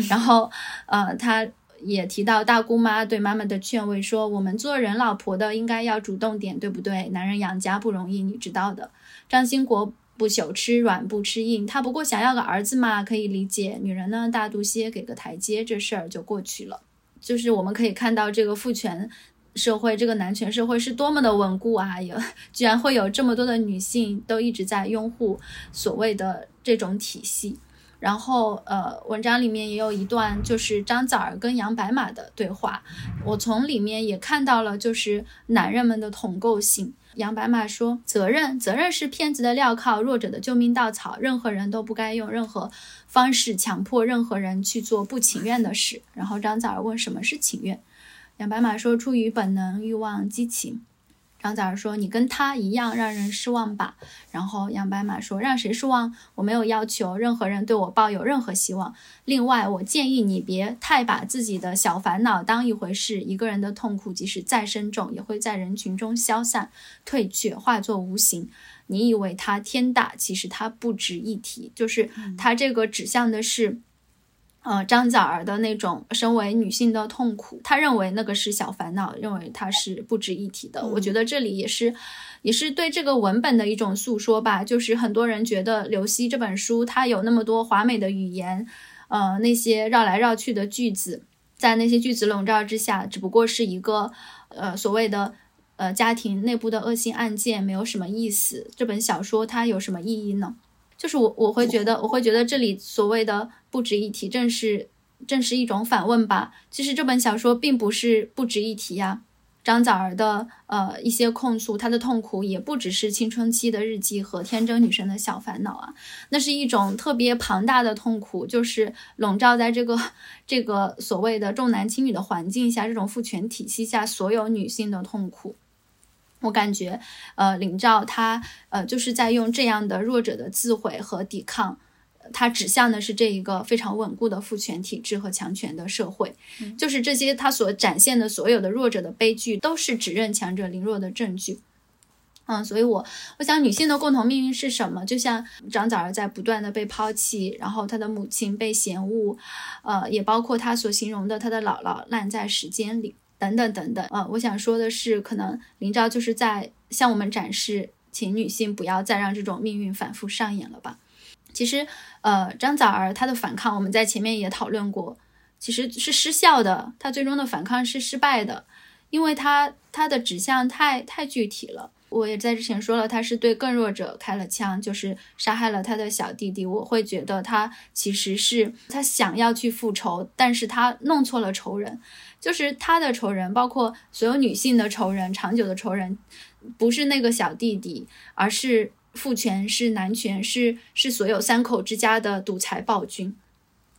然后呃，她。也提到大姑妈对妈妈的劝慰，说我们做人老婆的应该要主动点，对不对？男人养家不容易，你知道的。张兴国不朽吃软不吃硬，他不过想要个儿子嘛，可以理解。女人呢，大度些，给个台阶，这事儿就过去了。就是我们可以看到这个父权社会，这个男权社会是多么的稳固啊！有居然会有这么多的女性都一直在拥护所谓的这种体系。然后，呃，文章里面也有一段，就是张枣儿跟杨白马的对话，我从里面也看到了，就是男人们的统构性。杨白马说：“责任，责任是骗子的镣铐，弱者的救命稻草，任何人都不该用任何方式强迫任何人去做不情愿的事。”然后张枣儿问：“什么是情愿？”杨白马说：“出于本能、欲望、激情。”张枣儿说：“你跟他一样让人失望吧。”然后杨白马说：“让谁失望？我没有要求任何人对我抱有任何希望。另外，我建议你别太把自己的小烦恼当一回事。一个人的痛苦，即使再深重，也会在人群中消散、退却，化作无形。你以为它天大，其实它不值一提。就是它这个指向的是。”呃，张枣儿的那种身为女性的痛苦，她认为那个是小烦恼，认为它是不值一提的。我觉得这里也是，也是对这个文本的一种诉说吧。就是很多人觉得《刘熙》这本书，它有那么多华美的语言，呃，那些绕来绕去的句子，在那些句子笼罩之下，只不过是一个呃所谓的呃家庭内部的恶性案件，没有什么意思。这本小说它有什么意义呢？就是我我会觉得，我会觉得这里所谓的不值一提，正是正是一种反问吧。其实这本小说并不是不值一提呀。张枣儿的呃一些控诉，她的痛苦也不只是青春期的日记和天真女生的小烦恼啊，那是一种特别庞大的痛苦，就是笼罩在这个这个所谓的重男轻女的环境下，这种父权体系下所有女性的痛苦。我感觉，呃，林兆他，呃，就是在用这样的弱者的自毁和抵抗，他指向的是这一个非常稳固的父权体制和强权的社会，就是这些他所展现的所有的弱者的悲剧，都是指认强者凌弱的证据。嗯，所以我我想，女性的共同命运是什么？就像张枣儿在不断的被抛弃，然后她的母亲被嫌恶，呃，也包括她所形容的她的姥姥烂在时间里。等等等等，呃，我想说的是，可能林昭就是在向我们展示，请女性不要再让这种命运反复上演了吧。其实，呃，张枣儿她的反抗，我们在前面也讨论过，其实是失效的，她最终的反抗是失败的，因为她她的指向太太具体了。我也在之前说了，他是对更弱者开了枪，就是杀害了他的小弟弟。我会觉得他其实是他想要去复仇，但是他弄错了仇人。就是他的仇人，包括所有女性的仇人，长久的仇人，不是那个小弟弟，而是父权，是男权，是是所有三口之家的独裁暴君。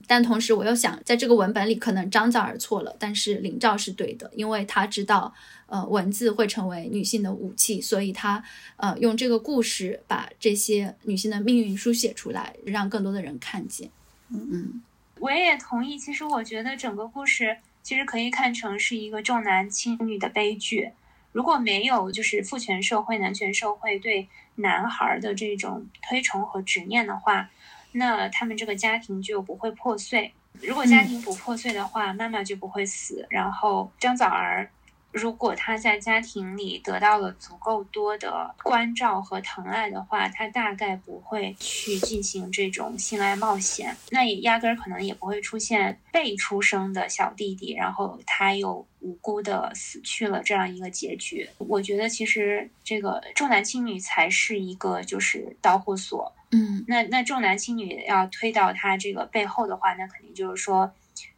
但同时，我又想，在这个文本里，可能张枣儿错了，但是林兆是对的，因为他知道，呃，文字会成为女性的武器，所以她，呃，用这个故事把这些女性的命运书写出来，让更多的人看见。嗯，我也同意。其实我觉得整个故事。其实可以看成是一个重男轻女的悲剧。如果没有就是父权社会、男权社会对男孩的这种推崇和执念的话，那他们这个家庭就不会破碎。如果家庭不破碎的话，妈妈就不会死。然后张枣儿。如果他在家庭里得到了足够多的关照和疼爱的话，他大概不会去进行这种性爱冒险，那也压根儿可能也不会出现被出生的小弟弟，然后他又无辜的死去了这样一个结局。我觉得其实这个重男轻女才是一个就是导火索。嗯，那那重男轻女要推到他这个背后的话，那肯定就是说。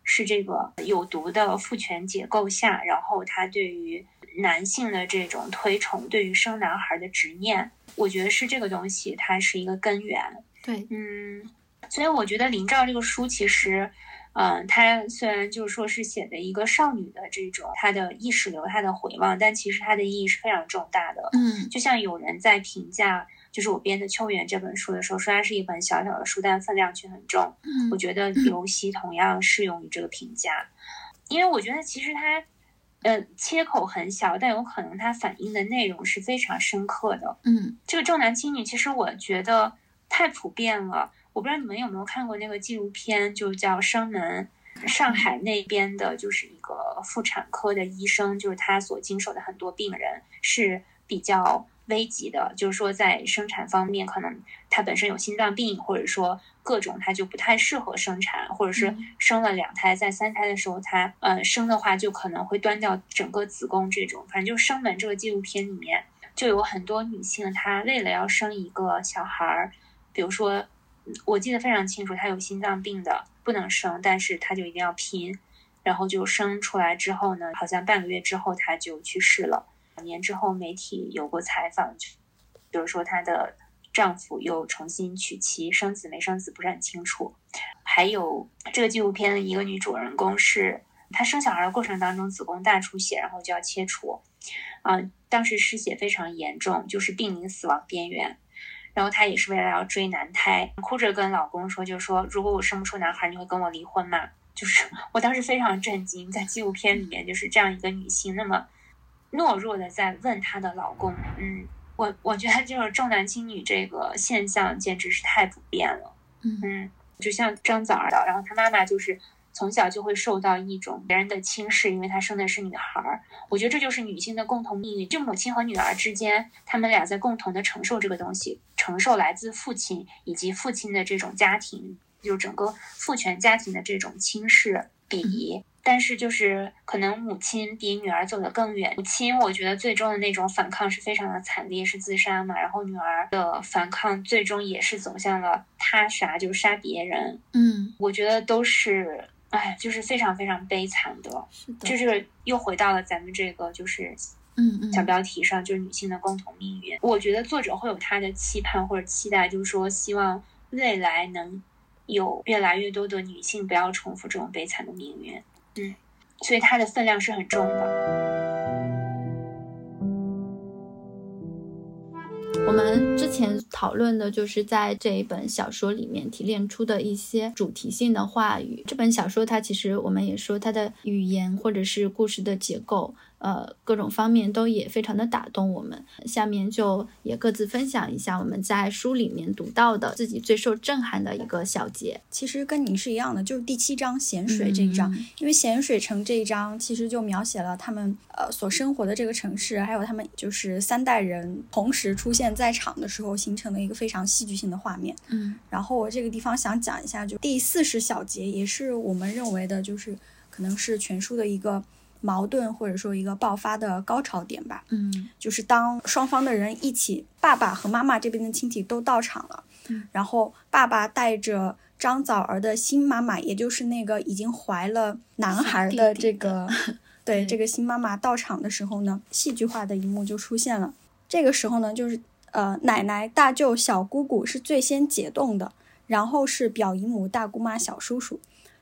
是这个有毒的父权结构下，然后他对于男性的这种推崇，对于生男孩的执念，我觉得是这个东西，它是一个根源。对，嗯，所以我觉得林兆这个书其实，嗯，他虽然就是说是写的一个少女的这种她的意识流、她的回望，但其实它的意义是非常重大的。嗯，就像有人在评价。就是我编的《秋园》这本书的时候，虽然是一本小小的书，但分量却很重。嗯，我觉得刘希同样适用于这个评价，因为我觉得其实它，呃，切口很小，但有可能它反映的内容是非常深刻的。嗯，这个重男轻女，其实我觉得太普遍了。我不知道你们有没有看过那个纪录片，就叫《生门》，上海那边的，就是一个妇产科的医生，就是他所经手的很多病人是比较。危急的，就是说在生产方面，可能她本身有心脏病，或者说各种她就不太适合生产，或者是生了两胎，在三胎的时候她呃生的话，就可能会端掉整个子宫这种。反正就生门这个纪录片里面就有很多女性，她为了要生一个小孩儿，比如说我记得非常清楚，她有心脏病的不能生，但是她就一定要拼，然后就生出来之后呢，好像半个月之后她就去世了。两年之后，媒体有过采访，就是说她的丈夫又重新娶妻，生子没生子不是很清楚。还有这个纪录片的一个女主人公是，她生小孩的过程当中子宫大出血，然后就要切除，啊，当时失血非常严重，就是濒临死亡边缘。然后她也是为了要追男胎，哭着跟老公说，就说如果我生不出男孩，你会跟我离婚吗？就是 我当时非常震惊，在纪录片里面就是这样一个女性，那么。懦弱的在问她的老公，嗯，我我觉得就是重男轻女这个现象简直是太普遍了，嗯，就像张枣儿的，然后她妈妈就是从小就会受到一种别人的轻视，因为她生的是女孩儿。我觉得这就是女性的共同命运，就母亲和女儿之间，他们俩在共同的承受这个东西，承受来自父亲以及父亲的这种家庭，就整个父权家庭的这种轻视、鄙夷。但是就是可能母亲比女儿走得更远，母亲我觉得最终的那种反抗是非常的惨烈，是自杀嘛。然后女儿的反抗最终也是走向了他杀，就杀别人。嗯，我觉得都是，哎，就是非常非常悲惨的。是的，就是又回到了咱们这个就是嗯嗯小标题上，就是女性的共同命运。我觉得作者会有他的期盼或者期待，就是说希望未来能有越来越多的女性不要重复这种悲惨的命运。嗯，所以它的分量是很重的。我们之前讨论的就是在这一本小说里面提炼出的一些主题性的话语。这本小说它其实我们也说它的语言或者是故事的结构，呃，各种方面都也非常的打动我们。下面就也各自分享一下我们在书里面读到的自己最受震撼的一个小节。其实跟您是一样的，就是第七章咸水这一章，嗯因为咸水城这一章其实就描写了他们呃所生活的这个城市，还有他们就是三代人同时出现在场的时候形成了一个非常戏剧性的画面。嗯然后我这个地方想讲一下，就第四十小节，也是我们认为的，就是可能是全书的一个矛盾或者说一个爆发的高潮点吧。嗯就是当双方的人一起，爸爸和妈妈这边的亲戚都到场了，嗯然后爸爸带着张枣儿的新妈妈，也就是那个已经怀了男孩的这个，对对这个新妈妈到场的时候呢，戏剧化的一幕就出现了。这个时候呢，就是呃，奶奶、大舅、小姑姑是最先解冻的，然后是表姨母、大姑妈、小叔叔。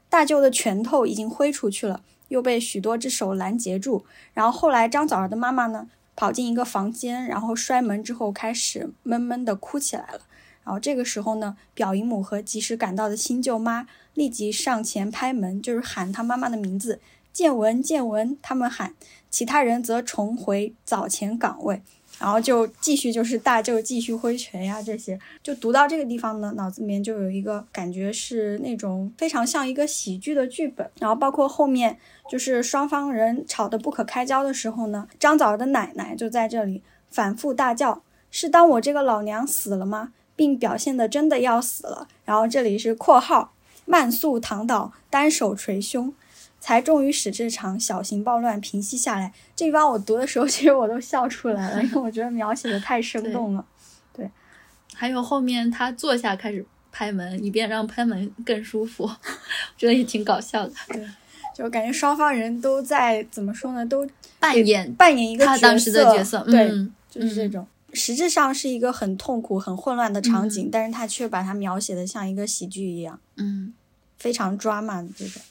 大舅的拳头已经挥出去了，又被许多只手拦截住。然后后来张枣儿的妈妈呢，跑进一个房间，然后摔门之后开始闷闷地哭起来了。然后这个时候呢，表姨母和及时赶到的新舅妈立即上前拍门，就是喊她妈妈的名字，见闻见闻，他们喊，其他人则重回早前岗位。然后就继续就是大舅继续挥拳呀，这些就读到这个地方呢，脑子里面就有一个感觉是那种非常像一个喜剧的剧本。然后包括后面就是双方人吵得不可开交的时候呢，张枣儿的奶奶就在这里反复大叫：“是当我这个老娘死了吗？”并表现的真的要死了。然后这里是括号，慢速躺倒，单手捶胸。才终于使这场小型暴乱平息下来。这地方我读的时候，其实我都笑出来了，因为我觉得描写的太生动了。对还有后面他坐下开始拍门，以便让拍门更舒服，我觉得也挺搞笑的。就感觉双方人都在怎么说呢，都扮演扮演一个他当时的角色，对，嗯就是这种。实质上是一个很痛苦、很混乱的场景，但是他却把它描写的像一个喜剧一样，嗯非常 drama 的这种。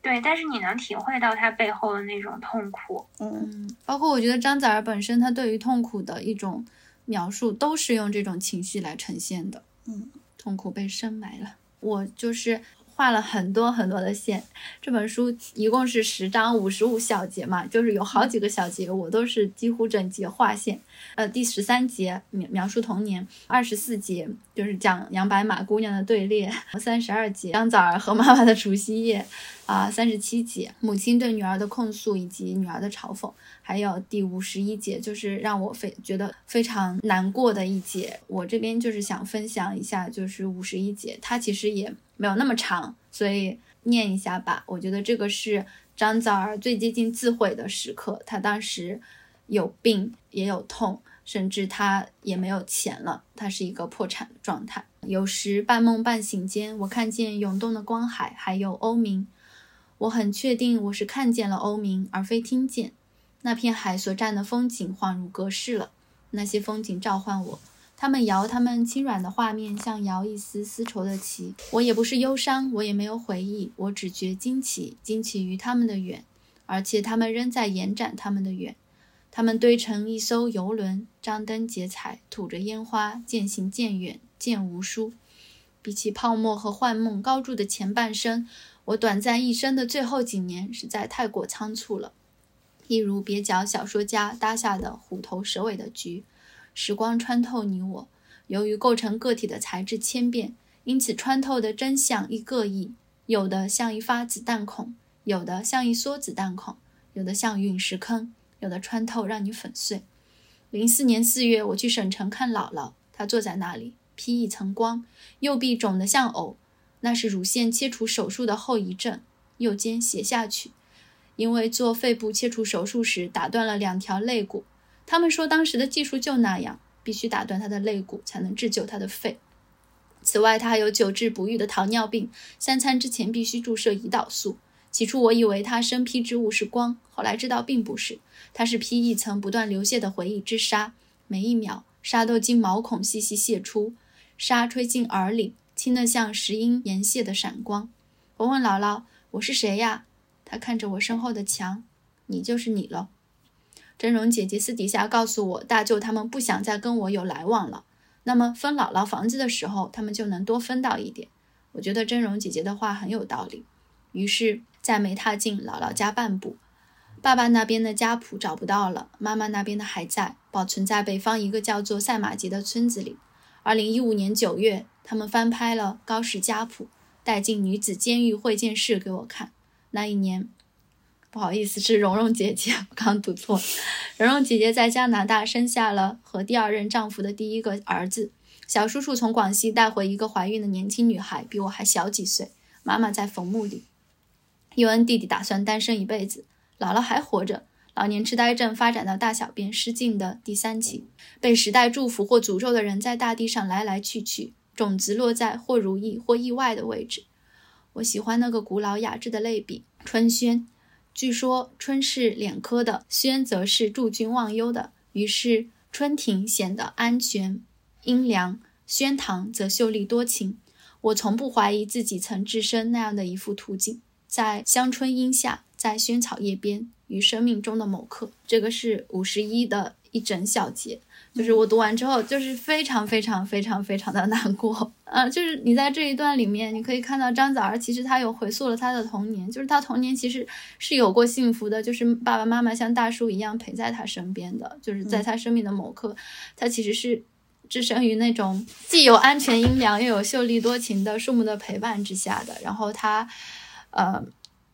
对，但是你能体会到他背后的那种痛苦。嗯，嗯，包括我觉得张子儿本身他对于痛苦的一种描述，都是用这种情绪来呈现的。嗯，痛苦被深埋了，我就是。画了很多很多的线，这本书一共是十章五十五小节嘛，就是有好几个小节我都是几乎整节划线。呃，第十三节描描述童年，二十四节就是讲杨白马姑娘的队列，三十二节张枣儿和妈妈的除夕夜，啊，三十七节母亲对女儿的控诉以及女儿的嘲讽，还有第五十一节就是让我非觉得非常难过的一节。我这边就是想分享一下，就是五十一节，它其实也没有那么长，所以念一下吧。我觉得这个是张枣儿最接近自毁的时刻，她当时有病也有痛，甚至她也没有钱了，她是一个破产的状态。有时半梦半醒间，我看见涌动的光海，还有欧明。我很确定我是看见了欧明，而非听见。那片海所占的风景恍如隔世了，那些风景召唤我。他们摇他们轻软的画面，像摇一丝丝绸的旗。我也不是忧伤，我也没有回忆，我只觉惊奇，惊奇于他们的远，而且他们仍在延展他们的远。他们堆成一艘游轮，张灯结彩，吐着烟花，渐行渐远，渐无书。比起泡沫和幻梦高筑的前半生，我短暂一生的最后几年实在太过仓促了，一如蹩脚小说家搭下的虎头蛇尾的局。时光穿透你我，由于构成个体的材质千变，因此穿透的真相亦各异，有的像一发子弹孔，有的像一梭子弹孔，有的像陨石坑，有的穿透让你粉碎。零四年四月，我去省城看姥姥，她坐在那里，披一层光，右臂肿得像藕，那是乳腺切除手术的后遗症，右肩斜下去，因为做肺部切除手术时打断了两条肋骨。他们说当时的技术就那样，必须打断他的肋骨才能治救他的肺。此外，他还有久治不愈的糖尿病，三餐之前必须注射胰岛素。起初我以为他身披之物是光，后来知道并不是，他是披一层不断流泻的回忆之纱，每一秒纱都经毛孔细细泄出，纱吹进耳里，轻得像石英岩屑的闪光。我问姥姥：“我是谁呀？”她看着我身后的墙：“你就是你了。”真容姐姐私底下告诉我，大舅他们不想再跟我有来往了。那么分姥姥房子的时候，他们就能多分到一点。我觉得真容姐姐的话很有道理，于是再没踏进姥姥家半步。爸爸那边的家谱找不到了，妈妈那边的还在，保存在北方一个叫做赛马集的村子里。二零一五年九月，他们翻拍了高氏家谱，带进女子监狱会见室给我看。那一年，不好意思，是蓉蓉姐姐，我刚读错。蓉蓉姐姐在加拿大生下了和第二任丈夫的第一个儿子。小叔叔从广西带回一个怀孕的年轻女孩，比我还小几岁。妈妈在坟墓里。尤恩弟弟打算单身一辈子。姥姥还活着，老年痴呆症发展到大小便失禁的第三期。被时代祝福或诅咒的人在大地上来来去去，种子落在或如意或意外的位置。我喜欢那个古老雅致的类比——春轩。据说春是敛科的，轩则是助君忘忧的。于是春庭显得安全。阴凉，轩堂则秀丽多情。我从不怀疑自己曾置身那样的一幅图景，在香椿荫下，在萱草叶边，于生命中的某刻。这个是五十一的一整小节，就是我读完之后，就是非常非常非常非常的难过。呃，就是你在这一段里面，你可以看到张枣儿其实他有回溯了他的童年，就是他童年其实是有过幸福的，就是爸爸妈妈像大树一样陪在他身边的，就是在他生命的某刻，他其实是。置身于那种既有安全阴凉又有秀丽多情的树木的陪伴之下的，然后他，呃，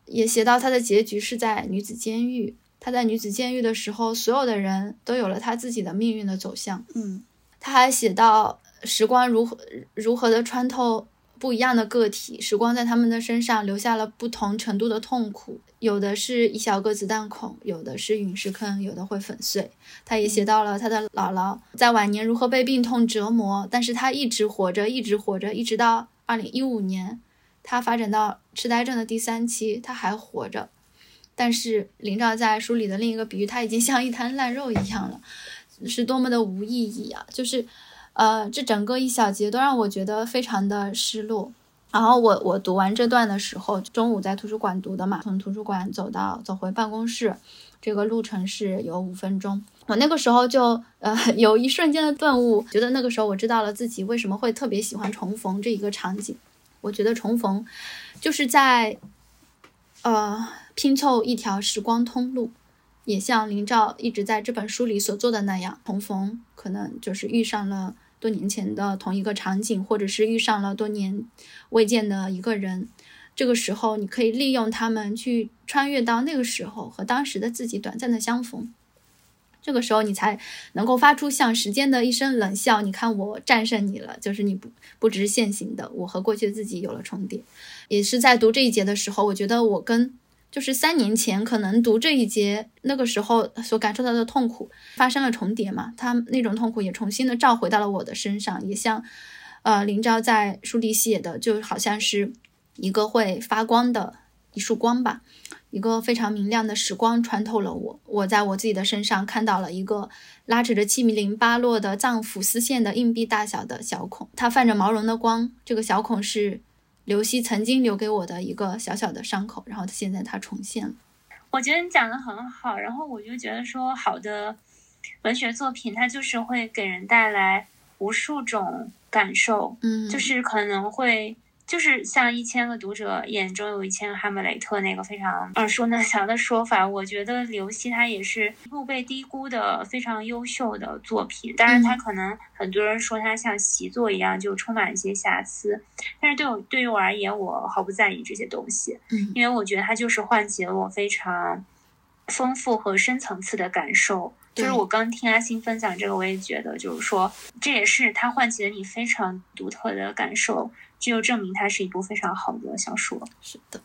也写到他的结局是在女子监狱。他在女子监狱的时候，所有的人都有了他自己的命运的走向。嗯，他还写到时光如何如何的穿透。不一样的个体，时光在他们的身上留下了不同程度的痛苦，有的是一小个子弹孔，有的是陨石坑，有的会粉碎。他也写到了他的姥姥在晚年如何被病痛折磨，但是他一直活着，一直活着，一直到二零一五年，他发展到痴呆症的第三期，他还活着。但是林兆在书里的另一个比喻，他已经像一滩烂肉一样了，是多么的无意义啊！就是。呃，这整个一小节都让我觉得非常的失落。然后我我读完这段的时候，中午在图书馆读的嘛，从图书馆走到走回办公室，这个路程是有五分钟。我那个时候就呃有一瞬间的顿悟，觉得那个时候我知道了自己为什么会特别喜欢重逢这一个场景。我觉得重逢就是在呃拼凑一条时光通路。也像林兆一直在这本书里所做的那样，重逢可能就是遇上了。多年前的同一个场景，或者是遇上了多年未见的一个人，这个时候你可以利用他们去穿越到那个时候和当时的自己短暂的相逢，这个时候你才能够发出像时间的一声冷笑。你看我战胜你了，就是你不不只是现行的，我和过去的自己有了重叠。也是在读这一节的时候，我觉得我跟。就是三年前可能读这一节，那个时候所感受到的痛苦发生了重叠嘛？他那种痛苦也重新的照回到了我的身上，也像，呃，林昭在书里写的，就好像是一个会发光的一束光吧，一个非常明亮的时光穿透了我。我在我自己的身上看到了一个拉扯着七米零八落的脏腑丝线的硬币大小的小孔，它泛着毛绒的光，这个小孔是。刘希曾经留给我的一个小小的伤口，然后现在它重现了。我觉得你讲的很好，然后我就觉得说，好的文学作品它就是会给人带来无数种感受，嗯，就是可能会就是像一千个读者眼中有一千个哈姆雷特那个非常耳熟能详的说法，我觉得刘希他也是一部被低估的非常优秀的作品。当然，他可能很多人说他像习作一样就充满一些瑕疵，但是对我对于我而言，我毫不在意这些东西，嗯，因为我觉得他就是唤起了我非常丰富和深层次的感受。就是我刚听阿星分享这个，我也觉得，就是说这也是他唤起了你非常独特的感受。这就证明它是一部非常好的小说。是的，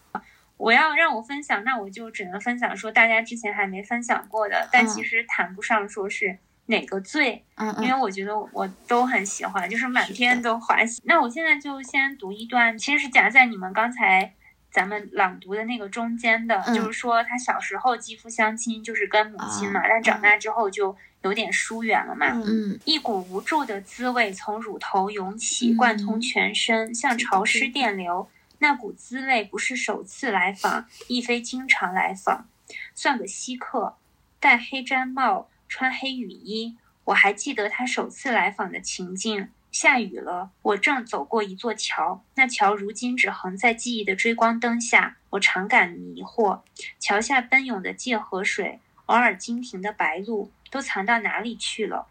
我要让我分享，那我就只能分享说大家之前还没分享过的，但其实谈不上说是哪个最，嗯因为我觉得我都很喜欢，就是满篇都欢喜。那我现在就先读一段，其实是夹在你们刚才咱们朗读的那个中间的，就是说他小时候肌肤相亲，就是跟母亲嘛，但长大之后就。有点疏远了嘛？嗯，一股无助的滋味从乳头涌起，贯通全身，像潮湿电流。那股滋味不是首次来访，亦非经常来访，算个稀客。戴黑毡帽，穿黑雨衣。我还记得他首次来访的情境：下雨了，我正走过一座桥，那桥如今只横在记忆的追光灯下。我常感迷惑，桥下奔涌的界河水，偶尔惊停的白鹭。都藏到哪里去了？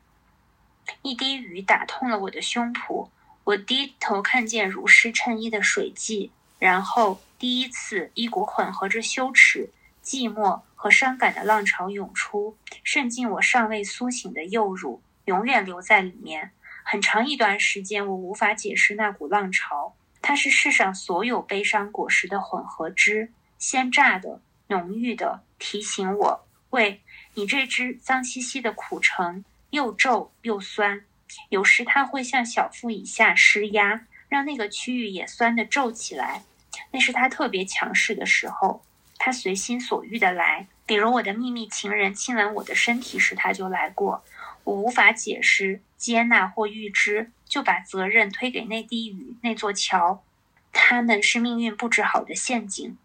一滴雨打痛了我的胸脯，我低头看见如湿衬衣的水迹，然后第一次，一股混合着羞耻、寂寞和伤感的浪潮涌出，渗进我尚未苏醒的幼乳，永远留在里面。很长一段时间，我无法解释那股浪潮，它是世上所有悲伤果实的混合汁，鲜榨的、浓郁的，提醒我喂。你这只脏兮兮的苦橙，又皱又酸，有时它会向小腹以下施压，让那个区域也酸的皱起来。那是它特别强势的时候，它随心所欲的来。比如我的秘密情人亲吻我的身体时，它就来过。我无法解释、接纳或预知，就把责任推给那滴雨、那座桥。他们是命运布置好的陷阱。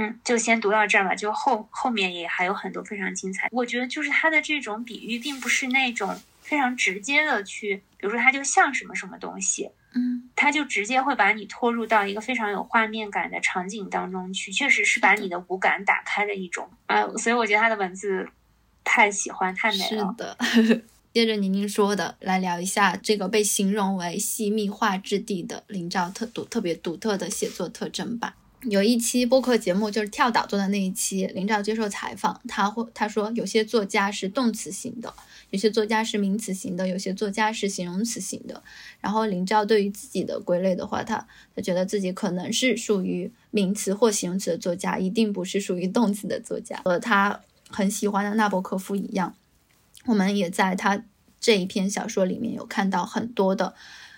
嗯，就先读到这儿吧。就后后面也还有很多非常精彩。我觉得就是他的这种比喻，并不是那种非常直接的去，比如说它就像什么什么东西，嗯，他就直接会把你拖入到一个非常有画面感的场景当中去，确实是把你的五感打开的一种啊。所以我觉得他的文字太喜欢，太美了。是的。接着宁宁说的，来聊一下这个被形容为细密画质地的林兆特独特别独特的写作特征吧。有一期播客节目就是跳岛做的那一期，林兆接受采访，他会他说有些作家是动词型的，有些作家是名词型的，有些作家是形容词型的。然后林兆对于自己的归类的话，他他觉得自己可能是属于名词或形容词的作家，一定不是属于动词的作家。和他很喜欢的纳博科夫一样，我们也在他这一篇小说里面有看到很多的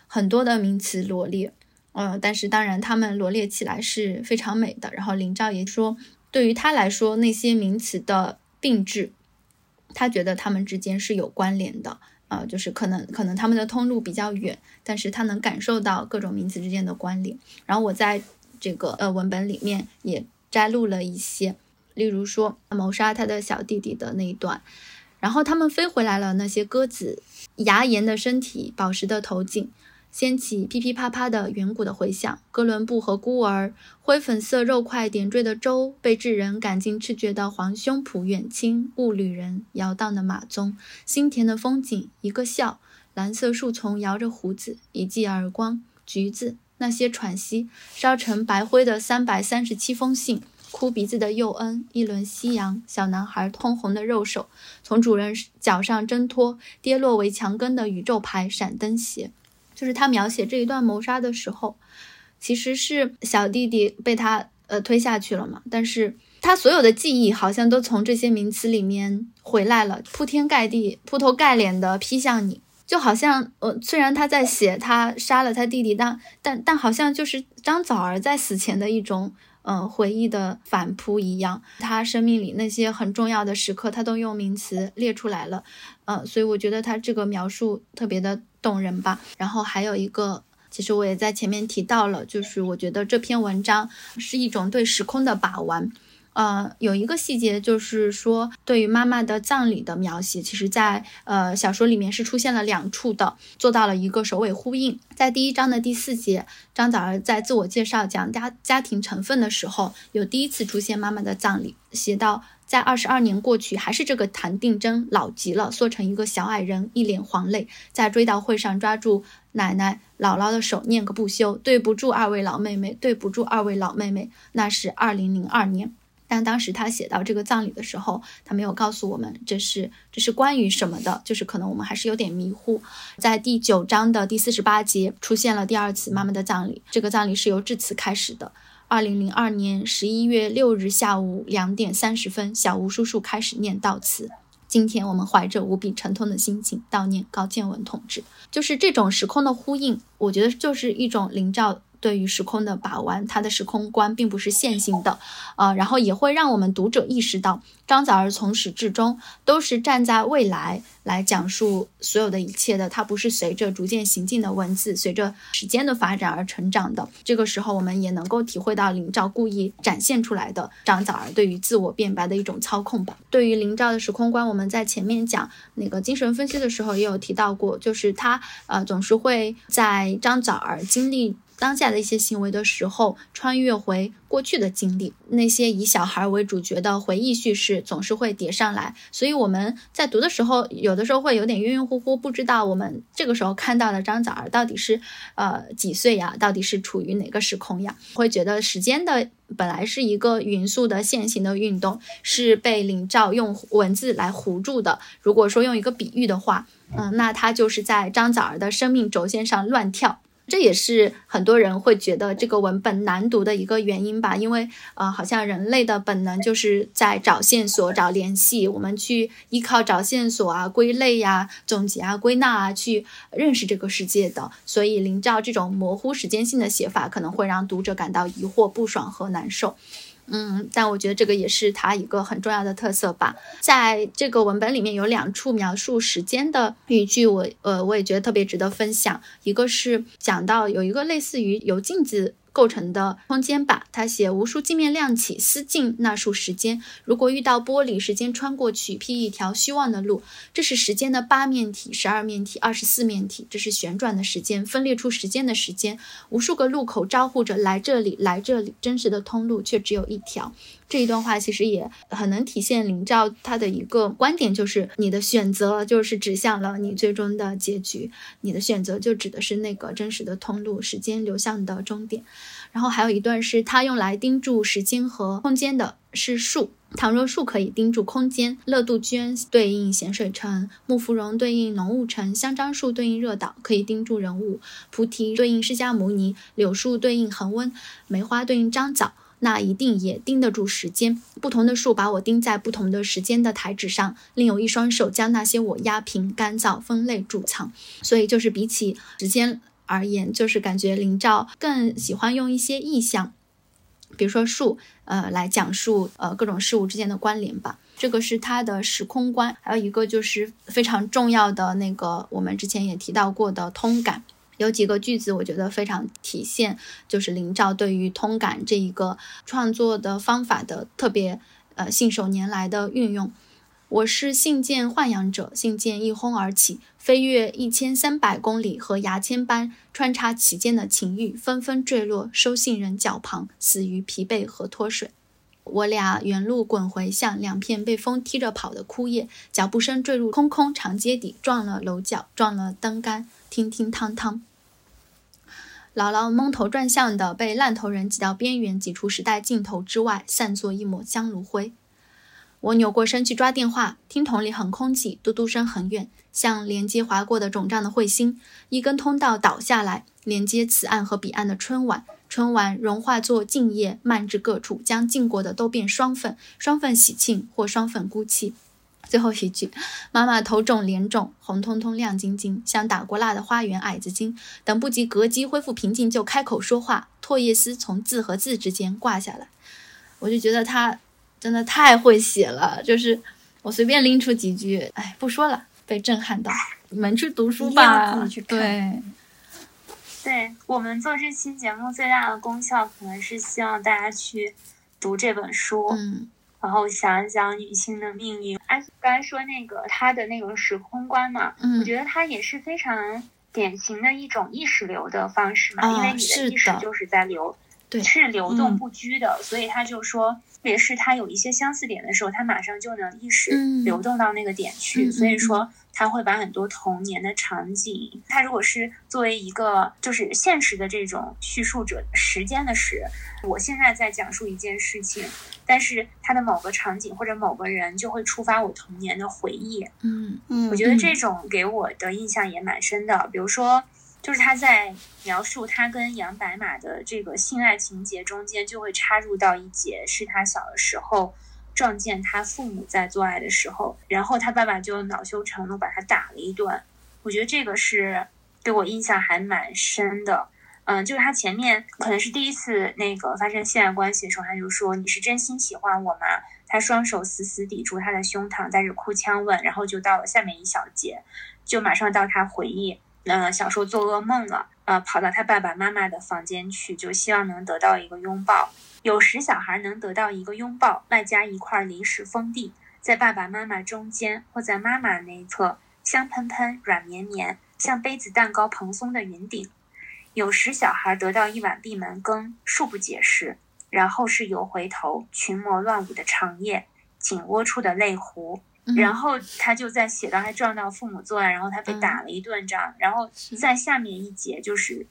很多的名词罗列。嗯，但是当然，他们罗列起来是非常美的。然后林兆也说，对于他来说，那些名词的并置，他觉得他们之间是有关联的。呃，就是可能可能他们的通路比较远，但是他能感受到各种名词之间的关联。然后我在这个呃文本里面也摘录了一些，例如说谋杀他的小弟弟的那一段，然后他们飞回来了，那些鸽子，牙岩的身体，宝石的头颈。掀起噼噼啪啪的远古的回响，哥伦布和孤儿，灰粉色肉块点缀的舟，被智人赶尽赤绝的黄胸脯远亲，雾旅人摇荡的马鬃，心田的风景，一个笑，蓝色树丛摇着胡子，一记耳光，橘子，那些喘息，烧成白灰的三百三十七封信，哭鼻子的幼恩，一轮夕阳，小男孩通红的肉手，从主人脚上挣脱，跌落为墙根的宇宙牌闪灯鞋。就是他描写这一段谋杀的时候，其实是小弟弟被他呃推下去了嘛，但是他所有的记忆好像都从这些名词里面回来了，铺天盖地、铺头盖脸的劈向你，就好像呃虽然他在写他杀了他弟弟，但但但好像就是张枣儿在死前的一种嗯回忆的反扑一样，他生命里那些很重要的时刻，他都用名词列出来了，嗯，所以我觉得他这个描述特别的。动人吧，然后还有一个，其实我也在前面提到了，就是我觉得这篇文章是一种对时空的把玩，呃，有一个细节就是说，对于妈妈的葬礼的描写，其实在呃小说里面是出现了两处的，做到了一个首尾呼应。在第一章的第四节，张枣儿在自我介绍讲家家庭成分的时候，有第一次出现妈妈的葬礼，写到在二十二年过去，还是这个谭定真老极了，缩成一个小矮人，一脸黄泪，在追悼会上抓住奶奶姥姥的手，念个不休，对不住二位老妹妹，对不住二位老妹妹。那是二零零二年。但当时他写到这个葬礼的时候，他没有告诉我们这是这是关于什么的，就是可能我们还是有点迷糊。在第九章的第四十八节出现了第二次妈妈的葬礼，这个葬礼是由致辞开始的。二零零二年十一月六日下午两点三十分，小吴叔叔开始念悼词。今天我们怀着无比沉痛的心情悼念高建文同志，就是这种时空的呼应，我觉得就是一种灵照。对于时空的把玩，它的时空观并不是线性的，呃，然后也会让我们读者意识到，张枣儿从始至终都是站在未来来讲述所有的一切的，它不是随着逐渐行进的文字，随着时间的发展而成长的。这个时候，我们也能够体会到林兆故意展现出来的张枣儿对于自我辩白的一种操控吧。对于林兆的时空观，我们在前面讲那个精神分析的时候也有提到过，就是他呃总是会在张枣儿经历。当下的一些行为的时候，穿越回过去的经历，那些以小孩为主角的回忆叙事总是会叠上来，所以我们在读的时候，有的时候会有点晕晕乎乎，不知道我们这个时候看到的张枣儿到底是呃几岁呀？到底是处于哪个时空呀？会觉得时间的本来是一个匀速的线性的运动，是被领照用文字来糊住的。如果说用一个比喻的话，嗯，那它就是在张枣儿的生命轴线上乱跳。这也是很多人会觉得这个文本难读的一个原因吧，因为呃，好像人类的本能就是在找线索、找联系，我们去依靠找线索啊、归类呀、总结啊、归纳啊，去认识这个世界的。所以林照这种模糊时间性的写法，可能会让读者感到疑惑、不爽和难受。嗯，但我觉得这个也是它一个很重要的特色吧。在这个文本里面有两处描述时间的语句，我呃我也觉得特别值得分享。一个是讲到有一个类似于由镜子。构成的空间吧。他写无数镜面亮起，思镜那束时间。如果遇到玻璃，时间穿过去，辟一条虚妄的路。这是时间的八面体、十二面体、二十四面体。这是旋转的时间，分裂出时间的时间。无数个路口招呼着来这里，来这里。真实的通路却只有一条。这一段话其实也很能体现林兆他的一个观点，就是你的选择就是指向了你最终的结局，你的选择就指的是那个真实的通路，时间流向的终点。然后还有一段是他用来盯住时间和空间的是树，倘若树可以盯住空间，乐杜鹃对应咸水城，木芙蓉对应浓雾城，香樟树对应热岛，可以盯住人物，菩提对应释迦牟尼，柳树对应恒温，梅花对应张枣。那一定也盯得住时间。不同的树把我钉在不同的时间的台纸上，另有一双手将那些我压平、干燥、分类、贮藏。所以，就是比起时间而言，就是感觉林照更喜欢用一些意象，比如说树，呃，来讲述呃各种事物之间的关联吧。这个是他的时空观。还有一个就是非常重要的那个，我们之前也提到过的通感。有几个句子，我觉得非常体现，就是林兆对于通感这一个创作的方法的特别呃信手拈来的运用。我是信件豢养者，信件一哄而起，飞越一千三百公里，和牙签般穿插其间的情欲纷纷坠落，收信人脚旁，死于疲惫和脱水。我俩原路滚回，像两片被风踢着跑的枯叶，脚步声坠入空空长街底，撞了楼角，撞了灯杆，听听汤汤。姥姥蒙头转向的被烂头人挤到边缘，挤出时代尽头之外，散作一抹香炉灰。我扭过身去抓电话，听筒里很空寂，嘟嘟声很远，像连接划过的肿胀的彗星。一根通道倒下来，连接此岸和彼岸的春晚。春晚融化作静夜，漫至各处，将浸过的都变双份，双份喜庆或双份孤寂。最后一句，妈妈头肿脸肿，红彤彤亮晶晶，像打过蜡的花园矮子精。等不及膈肌恢复平静，就开口说话，唾液丝从字和字之间挂下来。我就觉得他真的太会写了，就是我随便拎出几句，哎，不说了，被震撼到。你们去读书吧，对。对我们做这期节目最大的功效，可能是希望大家去。读这本书，嗯然后想一想女性的命运。安刚才说那个她的那个时空观嘛，我嗯。觉得她也是非常典型的一种意识流的方式嘛，啊因为你的的意识就是在流，对是流动嗯。不居的，所以他就说，特别是他有一些相似点的时候，他马上就能意识嗯。流动到那个点去，所以说他会把很多童年的场景，他如果是作为一个就是现实的这种叙述者时间的时，我现在在讲述一件事情，但是他的某个场景或者某个人就会触发我童年的回忆，嗯。嗯我觉得这种给我的印象也蛮深的。比如说，就是他在描述他跟杨白马的这个性爱情节中间，就会插入到一节是他小的时候撞见他父母在做爱的时候，然后他爸爸就恼羞成怒把他打了一顿。我觉得这个是给我印象还蛮深的。嗯，就是他前面可能是第一次那个发生性爱关系的时候，他就说：“你是真心喜欢我吗？”他双手死死抵住他的胸膛，带着哭腔问，然后就到了下面一小节，就马上到他回忆，呃，小时候做噩梦了，呃，跑到他爸爸妈妈的房间去，就希望能得到一个拥抱。有时小孩能得到一个拥抱，外加一块临时封地，在爸爸妈妈中间或在妈妈那一侧，香喷喷、软绵绵，像杯子蛋糕蓬松的云顶。有时小孩得到一碗闭门羹，恕不解释。然后是游回头，群魔乱舞的长夜，颈窝处的泪湖。嗯然后他就在写到他撞到父母做爱，然后他被打了一顿这样。然后是在下面一节就是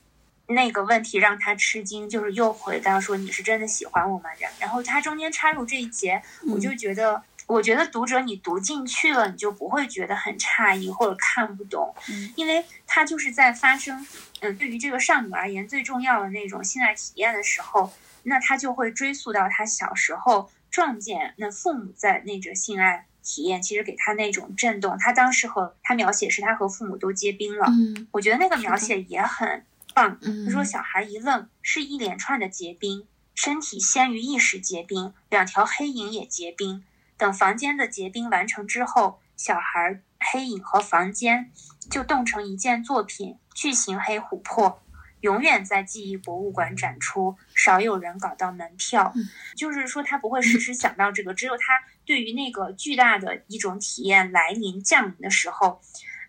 那个问题让他吃惊，就是又回到说你是真的喜欢我吗？然然后他中间插入这一节，我就觉得。我觉得读者你读进去了，你就不会觉得很诧异或者看不懂，嗯因为他就是在发生，嗯，对于这个少女而言最重要的那种性爱体验的时候，那他就会追溯到他小时候撞见那父母在那个性爱体验，其实给他那种震动。他当时和他描写是他和父母都结冰了，嗯我觉得那个描写也很棒。嗯他说小孩一愣，是一连串的结冰，身体先于意识结冰，两条黑影也结冰。等房间的结冰完成之后，小孩、黑影和房间就冻成一件作品——巨型黑琥珀，永远在记忆博物馆展出，少有人搞到门票。嗯就是说，他不会时时想到这个，只有他对于那个巨大的一种体验来临降临的时候，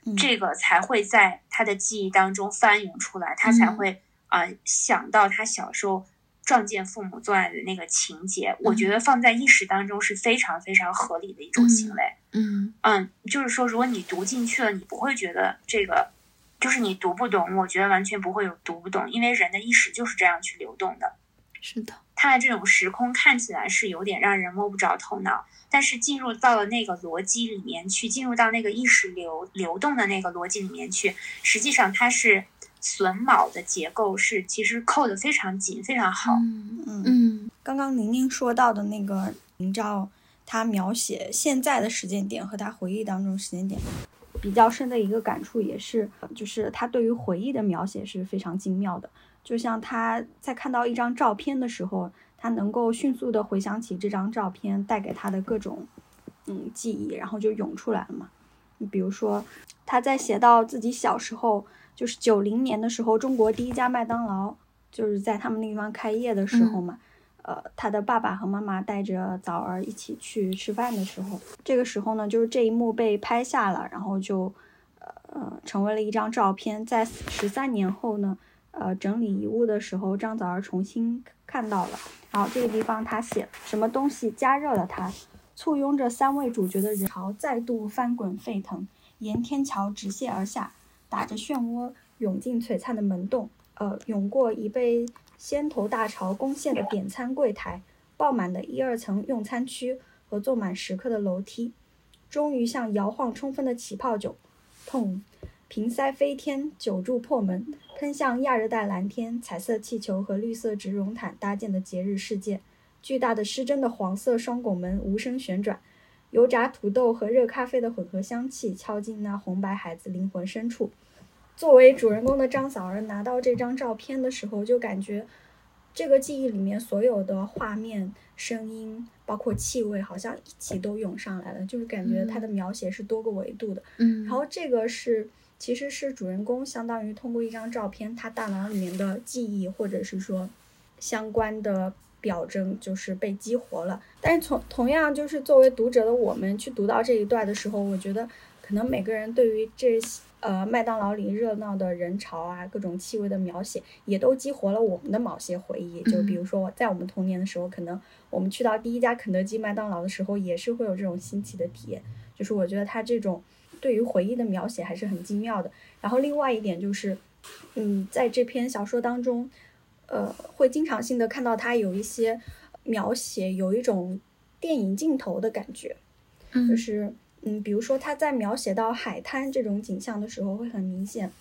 嗯这个才会在他的记忆当中翻涌出来，他才嗯会啊、呃想到他小时候撞见父母做爱的那个情节。我觉得放在意识当中是非常非常合理的一种行为。嗯嗯，就是说，如果你读进去了，你不会觉得这个就是你读不懂。我觉得完全不会有读不懂，因为人的意识就是这样去流动的。是的，它的这种时空看起来是有点让人摸不着头脑，但是进入到了那个逻辑里面去，进入到那个意识流流动的那个逻辑里面去，实际上它是榫卯的结构是其实扣的非常紧，非常好。嗯嗯嗯刚刚宁宁说到的那个林照，他描写现在的时间点和他回忆当中时间点比较深的一个感触，也是就是他对于回忆的描写是非常精妙的。就像他在看到一张照片的时候，他能够迅速的回想起这张照片带给他的各种嗯记忆，然后就涌出来了嘛。你比如说，他在写到自己小时候，就是九零年的时候，中国第一家麦当劳就是在他们那地方开业的时候嘛。呃，他的爸爸和妈妈带着枣儿一起去吃饭的时候，这个时候呢，就是这一幕被拍下了，然后就呃成为了一张照片。在十三年后呢，呃整理遗物的时候，张枣儿重新看到了，然后这个地方他写什么东西加热了它，簇拥着三位主角的人潮再度翻滚沸腾，沿天桥直泻而下，打着漩涡涌进璀璨的门洞，呃，涌过已被先头大潮攻陷的点餐柜台，爆满的一二层用餐区和坐满食客的楼梯，终于像摇晃充分的起泡酒，痛，瓶塞飞天，酒柱破门，喷向亚热带蓝天，彩色气球和绿色植绒毯搭建的节日世界。巨大的失真的黄色双拱门无声旋转，油炸土豆和热咖啡的混合香气敲进那红白孩子灵魂深处。作为主人公的张嫂儿拿到这张照片的时候，就感觉这个记忆里面所有的画面、声音，包括气味，好像一起都涌上来了，就是感觉它的描写是多个维度的。嗯，然后这个是其实是主人公相当于通过一张照片，他大脑里面的记忆或者是说相关的表征就是被激活了。但是从同样就是作为读者的我们去读到这一段的时候，我觉得可能每个人对于这呃麦当劳里热闹的人潮啊，各种气味的描写，也都激活了我们的某些回忆。就比如说在我们童年的时候，可能我们去到第一家肯德基、麦当劳的时候，也是会有这种新奇的体验。就是我觉得他这种对于回忆的描写还是很精妙的。然后另外一点就是，嗯，在这篇小说当中。呃，会经常性的看到他有一些描写，有一种电影镜头的感觉，就是嗯，比如说他在描写到海滩这种景象的时候，会很明显。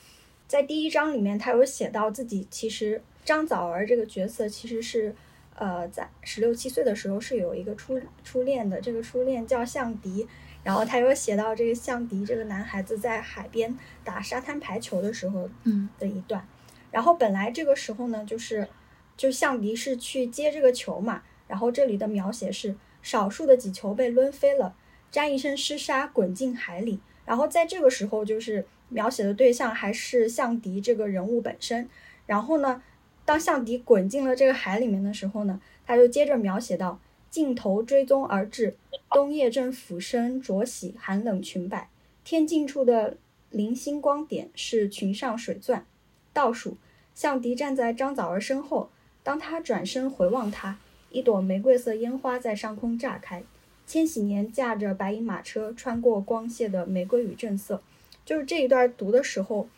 在第一章里面，他有写到自己其实张枣儿这个角色其实是呃在十六七岁的时候是有一个初初恋的，这个初恋叫向迪，然后他又写到这个向迪这个男孩子在海边打沙滩排球的时候嗯的一段。然后本来这个时候呢，就是，就向迪是去接这个球嘛。然后这里的描写是少数的几球被抡飞了，沾一身湿沙滚进海里。然后在这个时候，就是描写的对象还是向迪这个人物本身。然后呢，当向迪滚进了这个海里面的时候呢，他就接着描写到镜头追踪而至，冬夜正俯身濯洗寒冷裙摆，天近处的零星光点是裙上水钻。倒数，向迪站在张枣儿身后。当他转身回望他，一朵玫瑰色烟花在上空炸开。千禧年驾着白银马车穿过光线的玫瑰与正色，就是这一段读的时候，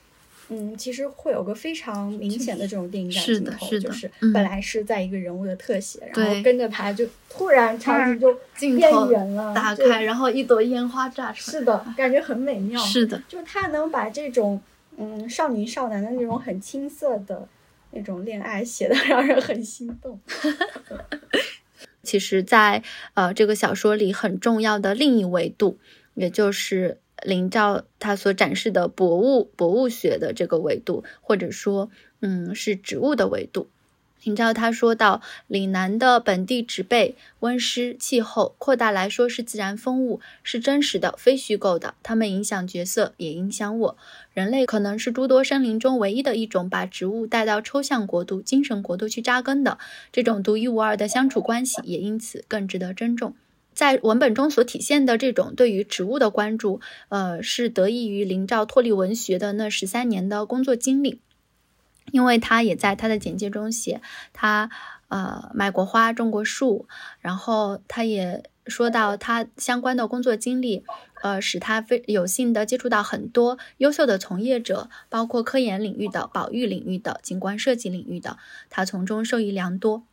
嗯，其实会有个非常明显的这种电影感镜头，就是本来是在一个人物的特写，然后跟着拍就突然场景就变远了，打开，然后一朵烟花炸出来，是的，感觉很美妙。是的，就是他能把这种。嗯，少女少男的那种很青涩的那种恋爱，写的 让人很心动。其实，在呃这个小说里很重要的另一维度，也就是林兆他所展示的博物博物学的这个维度，或者说，嗯，是植物的维度。林兆他说到，岭南的本地植被、温湿、气候，扩大来说是自然风物，是真实的，非虚构的。它们影响角色，也影响我。人类可能是诸多生灵中唯一的一种把植物带到抽象国度、精神国度去扎根的。这种独一无二的相处关系，也因此更值得珍重。在文本中所体现的这种对于植物的关注，呃，是得益于林兆脱离文学的那十三年的工作经历。因为他也在他的简介中写，他呃买过花，种过树，然后他也说到他相关的工作经历，呃，使他非有幸的接触到很多优秀的从业者，包括科研领域的、保育领域的、景观设计领域的，他从中受益良多。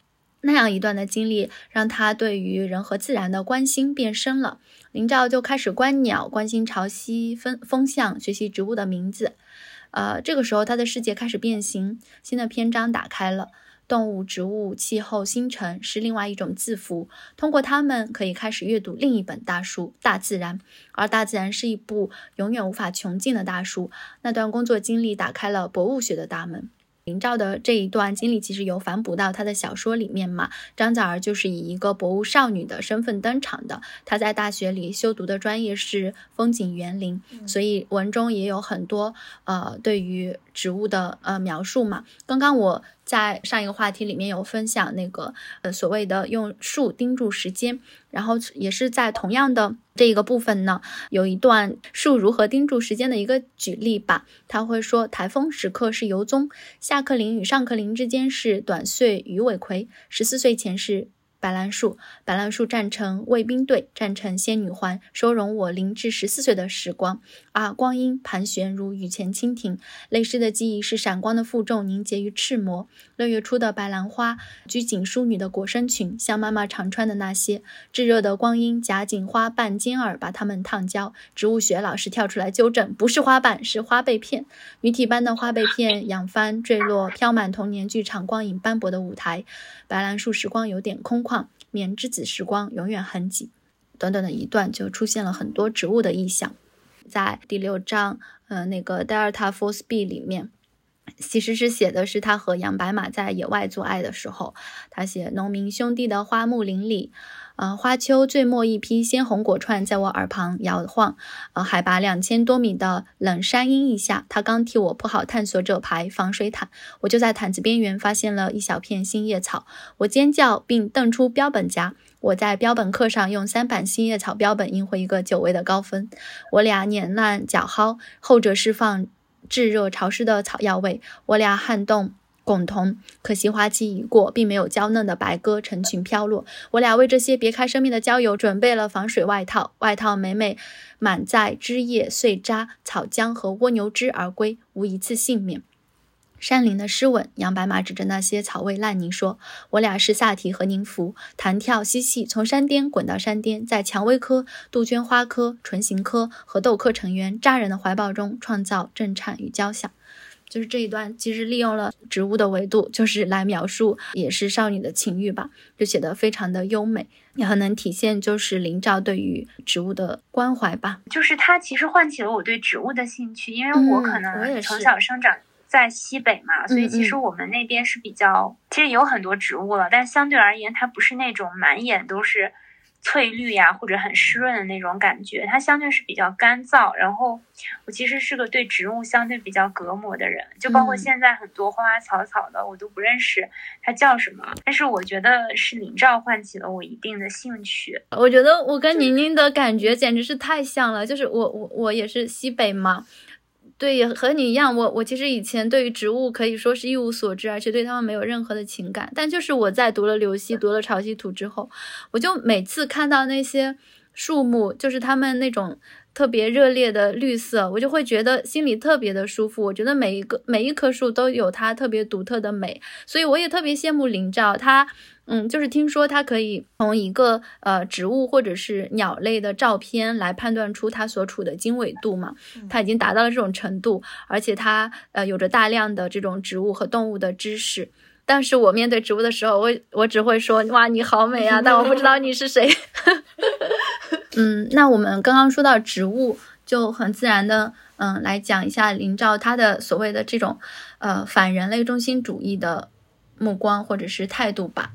那样一段的经历，让他对于人和自然的关心变深了。林兆就开始观鸟，关心潮汐风风向，学习植物的名字。呃，这个时候他的世界开始变形，新的篇章打开了。动物、植物、气候、星辰是另外一种字符，通过它们可以开始阅读另一本大书——大自然。而大自然是一部永远无法穷尽的大书。那段工作经历打开了博物学的大门。林兆的这一段经历其实有反哺到他的小说里面嘛？张枣儿就是以一个博物少女的身份登场的。她在大学里修读的专业是风景园林，所以文中也有很多呃对于植物的呃描述嘛。刚刚我。在上一个话题里面有分享那个呃所谓的用树盯住时间，然后也是在同样的这一个部分呢，有一段树如何盯住时间的一个举例吧。他会说，台风时刻是游踪，下课铃与上课铃之间是短穗鱼尾葵，十四岁前是。白兰树，白兰树站成卫兵队，站成仙女环，收容我零至十四岁的时光。啊，光阴盘旋如雨前蜻蜓，泪湿的记忆是闪光的负重凝结于赤膜。六月初的白兰花，拘谨淑女的裹身裙，像妈妈常穿的那些。炙热的光阴夹紧花瓣尖耳，把它们烫焦。植物学老师跳出来纠正：不是花瓣，是花被片。女体般的花被片仰翻坠落，飘满童年剧场光影斑驳的舞台。白兰树时光有点空旷，棉之子时光永远很挤。短短的一段就出现了很多植物的意象，在第六章，呃，那个 Delta Force B 里面，其实是写的是他和杨白马在野外做爱的时候。他写农民兄弟的花木林里，呃，花秋最末一批鲜红果串在我耳旁摇晃。呃，海拔两千多米的冷山阴翳下，他刚替我铺好探索者牌防水毯，我就在毯子边缘发现了一小片新叶草。我尖叫并瞪出标本夹。我在标本课上用三版新叶草标本赢回一个久违的高分。我俩碾烂角蒿，后者释放炙热潮湿的草药味。我俩撼动。共同，可惜花期已过，并没有娇嫩的白鸽成群飘落。我俩为这些别开生面的郊游准备了防水外套，外套每每满载枝叶、碎渣、草浆和蜗牛汁而归，无一次幸免。山林的湿吻，杨白马指着那些草味烂泥说：“我俩是萨提和宁芙，弹跳嬉戏，从山巅滚到山巅，在蔷薇科、杜鹃花科、唇形科和豆科成员扎人的怀抱中创造震颤与交响。”就是这一段，其实利用了植物的维度，就是来描述，也是少女的情欲吧，就写的非常的优美，也很能体现就是林兆对于植物的关怀吧。就是它其实唤起了我对植物的兴趣，因为我可能从小生长在西北嘛，所以其实我们那边是比较，其实有很多植物了，但相对而言，它不是那种满眼都是。翠绿呀，或者很湿润的那种感觉，它相对是比较干燥。然后我其实是个对植物相对比较隔膜的人，就包括现在很多花花草草的，我都不认识它叫什么。但是我觉得是林照唤起了我一定的兴趣。我觉得我跟宁宁的感觉简直是太像了，就是我我我也是西北嘛。对，也和你一样，我我其实以前对于植物可以说是一无所知，而且对他们没有任何的情感。但就是我在读了刘希、读了潮汐图之后，我就每次看到那些树木，就是他们那种特别热烈的绿色，我就会觉得心里特别的舒服。我觉得每一个每一棵树都有它特别独特的美，所以我也特别羡慕林照他。嗯，就是听说他可以从一个呃植物或者是鸟类的照片来判断出它所处的经纬度嘛，它已经达到了这种程度，而且它呃有着大量的这种植物和动物的知识。但是我面对植物的时候，我我只会说哇你好美啊，但我不知道你是谁。嗯，那我们刚刚说到植物，就很自然的嗯来讲一下林兆他的所谓的这种呃反人类中心主义的目光或者是态度吧。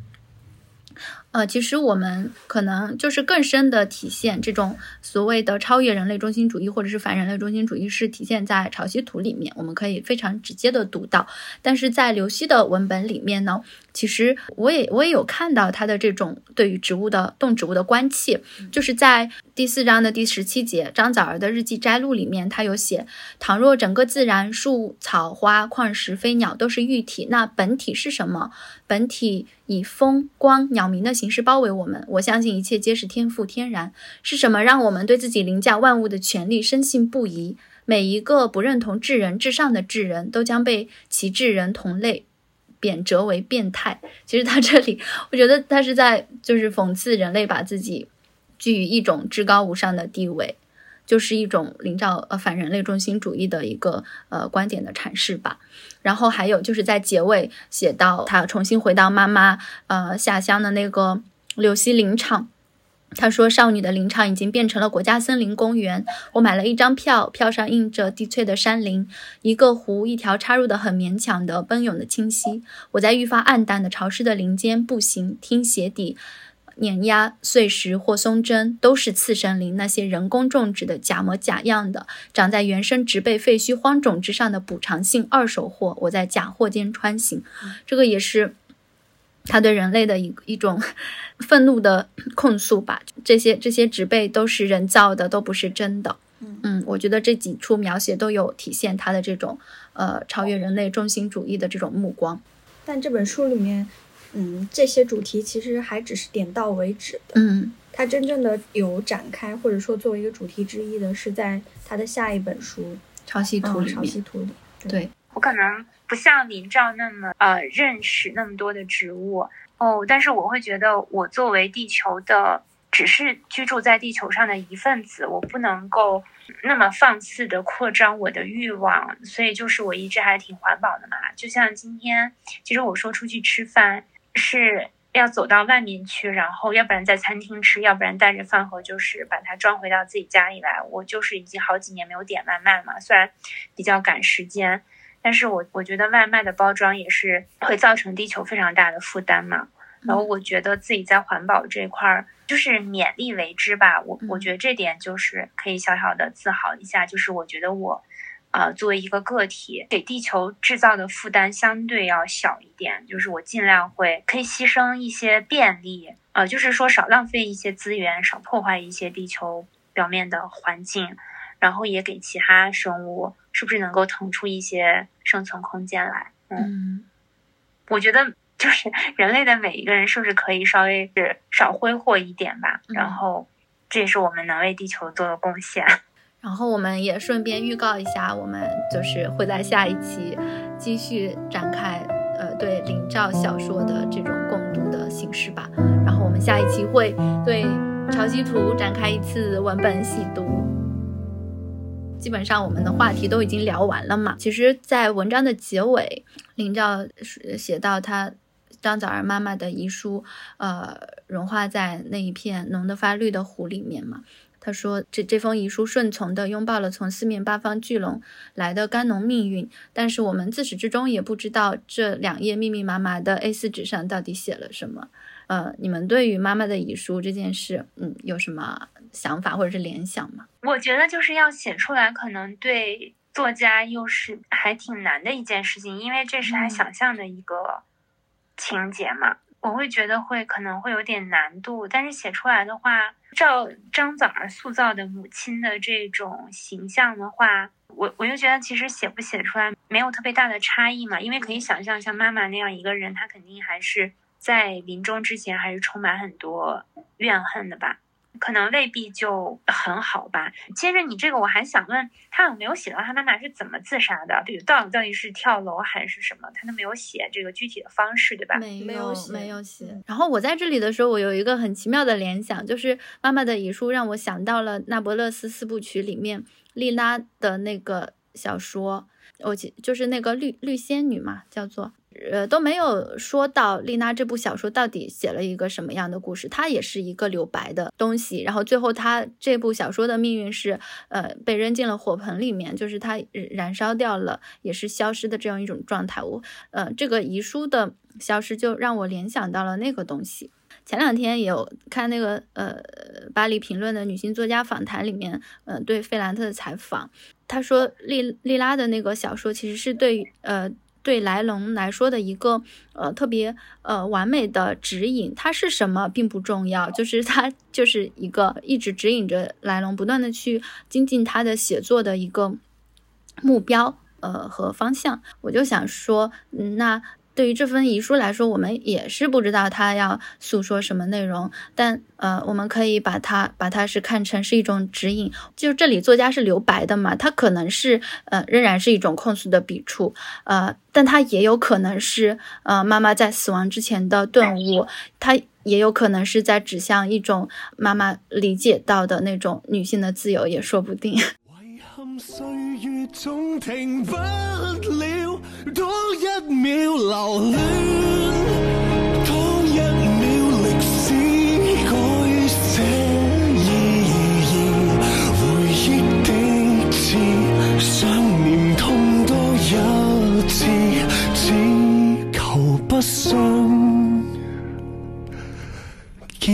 呃，其实我们可能就是更深的体现这种所谓的超越人类中心主义，或者是反人类中心主义，是体现在《潮汐图》里面，我们可以非常直接的读到。但是在刘熙的文本里面呢？其实我也我也有看到他的这种对于植物的动植物的关切，就是在第四章的第十七节张枣儿的日记摘录里面，他有写：倘若整个自然树草花矿石飞鸟都是玉体，那本体是什么？本体以风光鸟鸣的形式包围我们。我相信一切皆是天赋天然。是什么让我们对自己凌驾万物的权利深信不疑？每一个不认同智人至上的智人都将被其智人同类。贬谪为变态，其实他这里，我觉得他是在就是讽刺人类把自己居于一种至高无上的地位，就是一种领导呃反人类中心主义的一个呃观点的阐释吧。然后还有就是在结尾写到他重新回到妈妈呃下乡的那个柳溪林场。他说：“少女的林场已经变成了国家森林公园。我买了一张票，票上印着低翠的山林，一个湖，一条插入的很勉强的奔涌的清溪。我在愈发暗淡的潮湿的林间步行，听鞋底碾压碎石或松针，都是次生林。那些人工种植的假模假样的，长在原生植被废墟荒冢之上的补偿性二手货。我在假货间穿行，这个也是。”他对人类的一一种 愤怒的 控诉吧，这些这些植被都是人造的，都不是真的。嗯我觉得这几处描写都有体现他的这种呃超越人类中心主义的这种目光。但这本书里面，嗯，这些主题其实还只是点到为止的。嗯，他真正的有展开，或者说作为一个主题之一的是在他的下一本书《潮汐图》里面。潮汐图里，对我可能。不像林照那么呃认识那么多的植物哦，但是我会觉得我作为地球的，只是居住在地球上的一份子，我不能够那么放肆的扩张我的欲望，所以就是我一直还挺环保的嘛。就像今天，其实我说出去吃饭是要走到外面去，然后要不然在餐厅吃，要不然带着饭盒就是把它装回到自己家里来。我就是已经好几年没有点外卖嘛，虽然比较赶时间。但是我我觉得外卖的包装也是会造成地球非常大的负担嘛。然后我觉得自己在环保这块儿就是勉力为之吧。我嗯我觉得这点就是可以小小的自豪一下，就是我觉得我。呃，作为一个个体，给地球制造的负担相对要小一点，就是我尽量会可以牺牲一些便利，呃，就是说少浪费一些资源，少破坏一些地球表面的环境，然后也给其他生物是不是能够腾出一些生存空间来？嗯，嗯我觉得就是 人类的每一个人是不是可以稍微是少挥霍一点吧？嗯然后这也是我们能为地球做的贡献。然后我们也顺便预告一下，我们就是会在下一期继续展开呃对林兆小说的这种共读的形式吧。然后我们下一期会对《潮汐图》展开一次文本细读。基本上我们的话题都已经聊完了嘛。其实，在文章的结尾，林兆写到他张枣儿妈妈的遗书，呃，融化在那一片浓得发绿的湖里面嘛。他说：“这这封遗书顺从地拥抱了从四面八方聚拢来的甘农命运，但是我们自始至终也不知道这两页密密麻麻的 A4 纸上到底写了什么。呃，你们对于妈妈的遗书这件事，嗯，有什么想法或者是联想吗？我觉得就是要写出来，可能对作家又是还挺难的一件事情，因为这是他嗯想象的一个情节嘛。我会觉得会可能会有点难度，但是写出来的话，照张枣儿塑造的母亲的这种形象的话，我我就觉得其实写不写出来没有特别大的差异嘛，因为可以想象像妈妈那样一个人，她肯定还是在临终之前还是充满很多怨恨的吧。可能未必就很好吧。接着你这个，我还想问他有没有写到他妈妈是怎么自杀的？比如到底到底是跳楼还是什么？他都没有写这个具体的方式，对吧？没没有写没有写。然后我在这里的时候，我有一个很奇妙的联想，就是妈妈的遗书让我想到了《那不勒斯四部曲》里面丽拉的那个小说，我记就是那个绿绿仙女嘛，叫做。呃，都没有说到丽娜这部小说到底写了一个什么样的故事，它也是一个留白的东西。然后最后，她这部小说的命运是，呃，被扔进了火盆里面，就是它燃烧掉了，也是消失的这样一种状态。我，呃，这个遗书的消失就让我联想到了那个东西。前两天也有看那个呃巴黎评论的女性作家访谈里面，呃对费兰特的采访，他说丽丽拉的那个小说其实是对呃。对来龙来说的一个呃特别呃完美的指引，它是什么并不重要，就是它就是一个一直指引着来龙不断的去精进他的写作的一个目标呃和方向。我就想说，嗯，那对于这份遗书来说，我们也是不知道他要诉说什么内容，但呃，我们可以把它把它是看成是一种指引。就这里作家是留白的嘛，他可能是呃仍然是一种控诉的笔触，呃，但他也有可能是呃妈妈在死亡之前的顿悟，他也有可能是在指向一种妈妈理解到的那种女性的自由，也说不定。岁月總停不了，多一秒留戀，多一秒歷史改寫意義，回憶的刺，想念痛多一次，只求不想见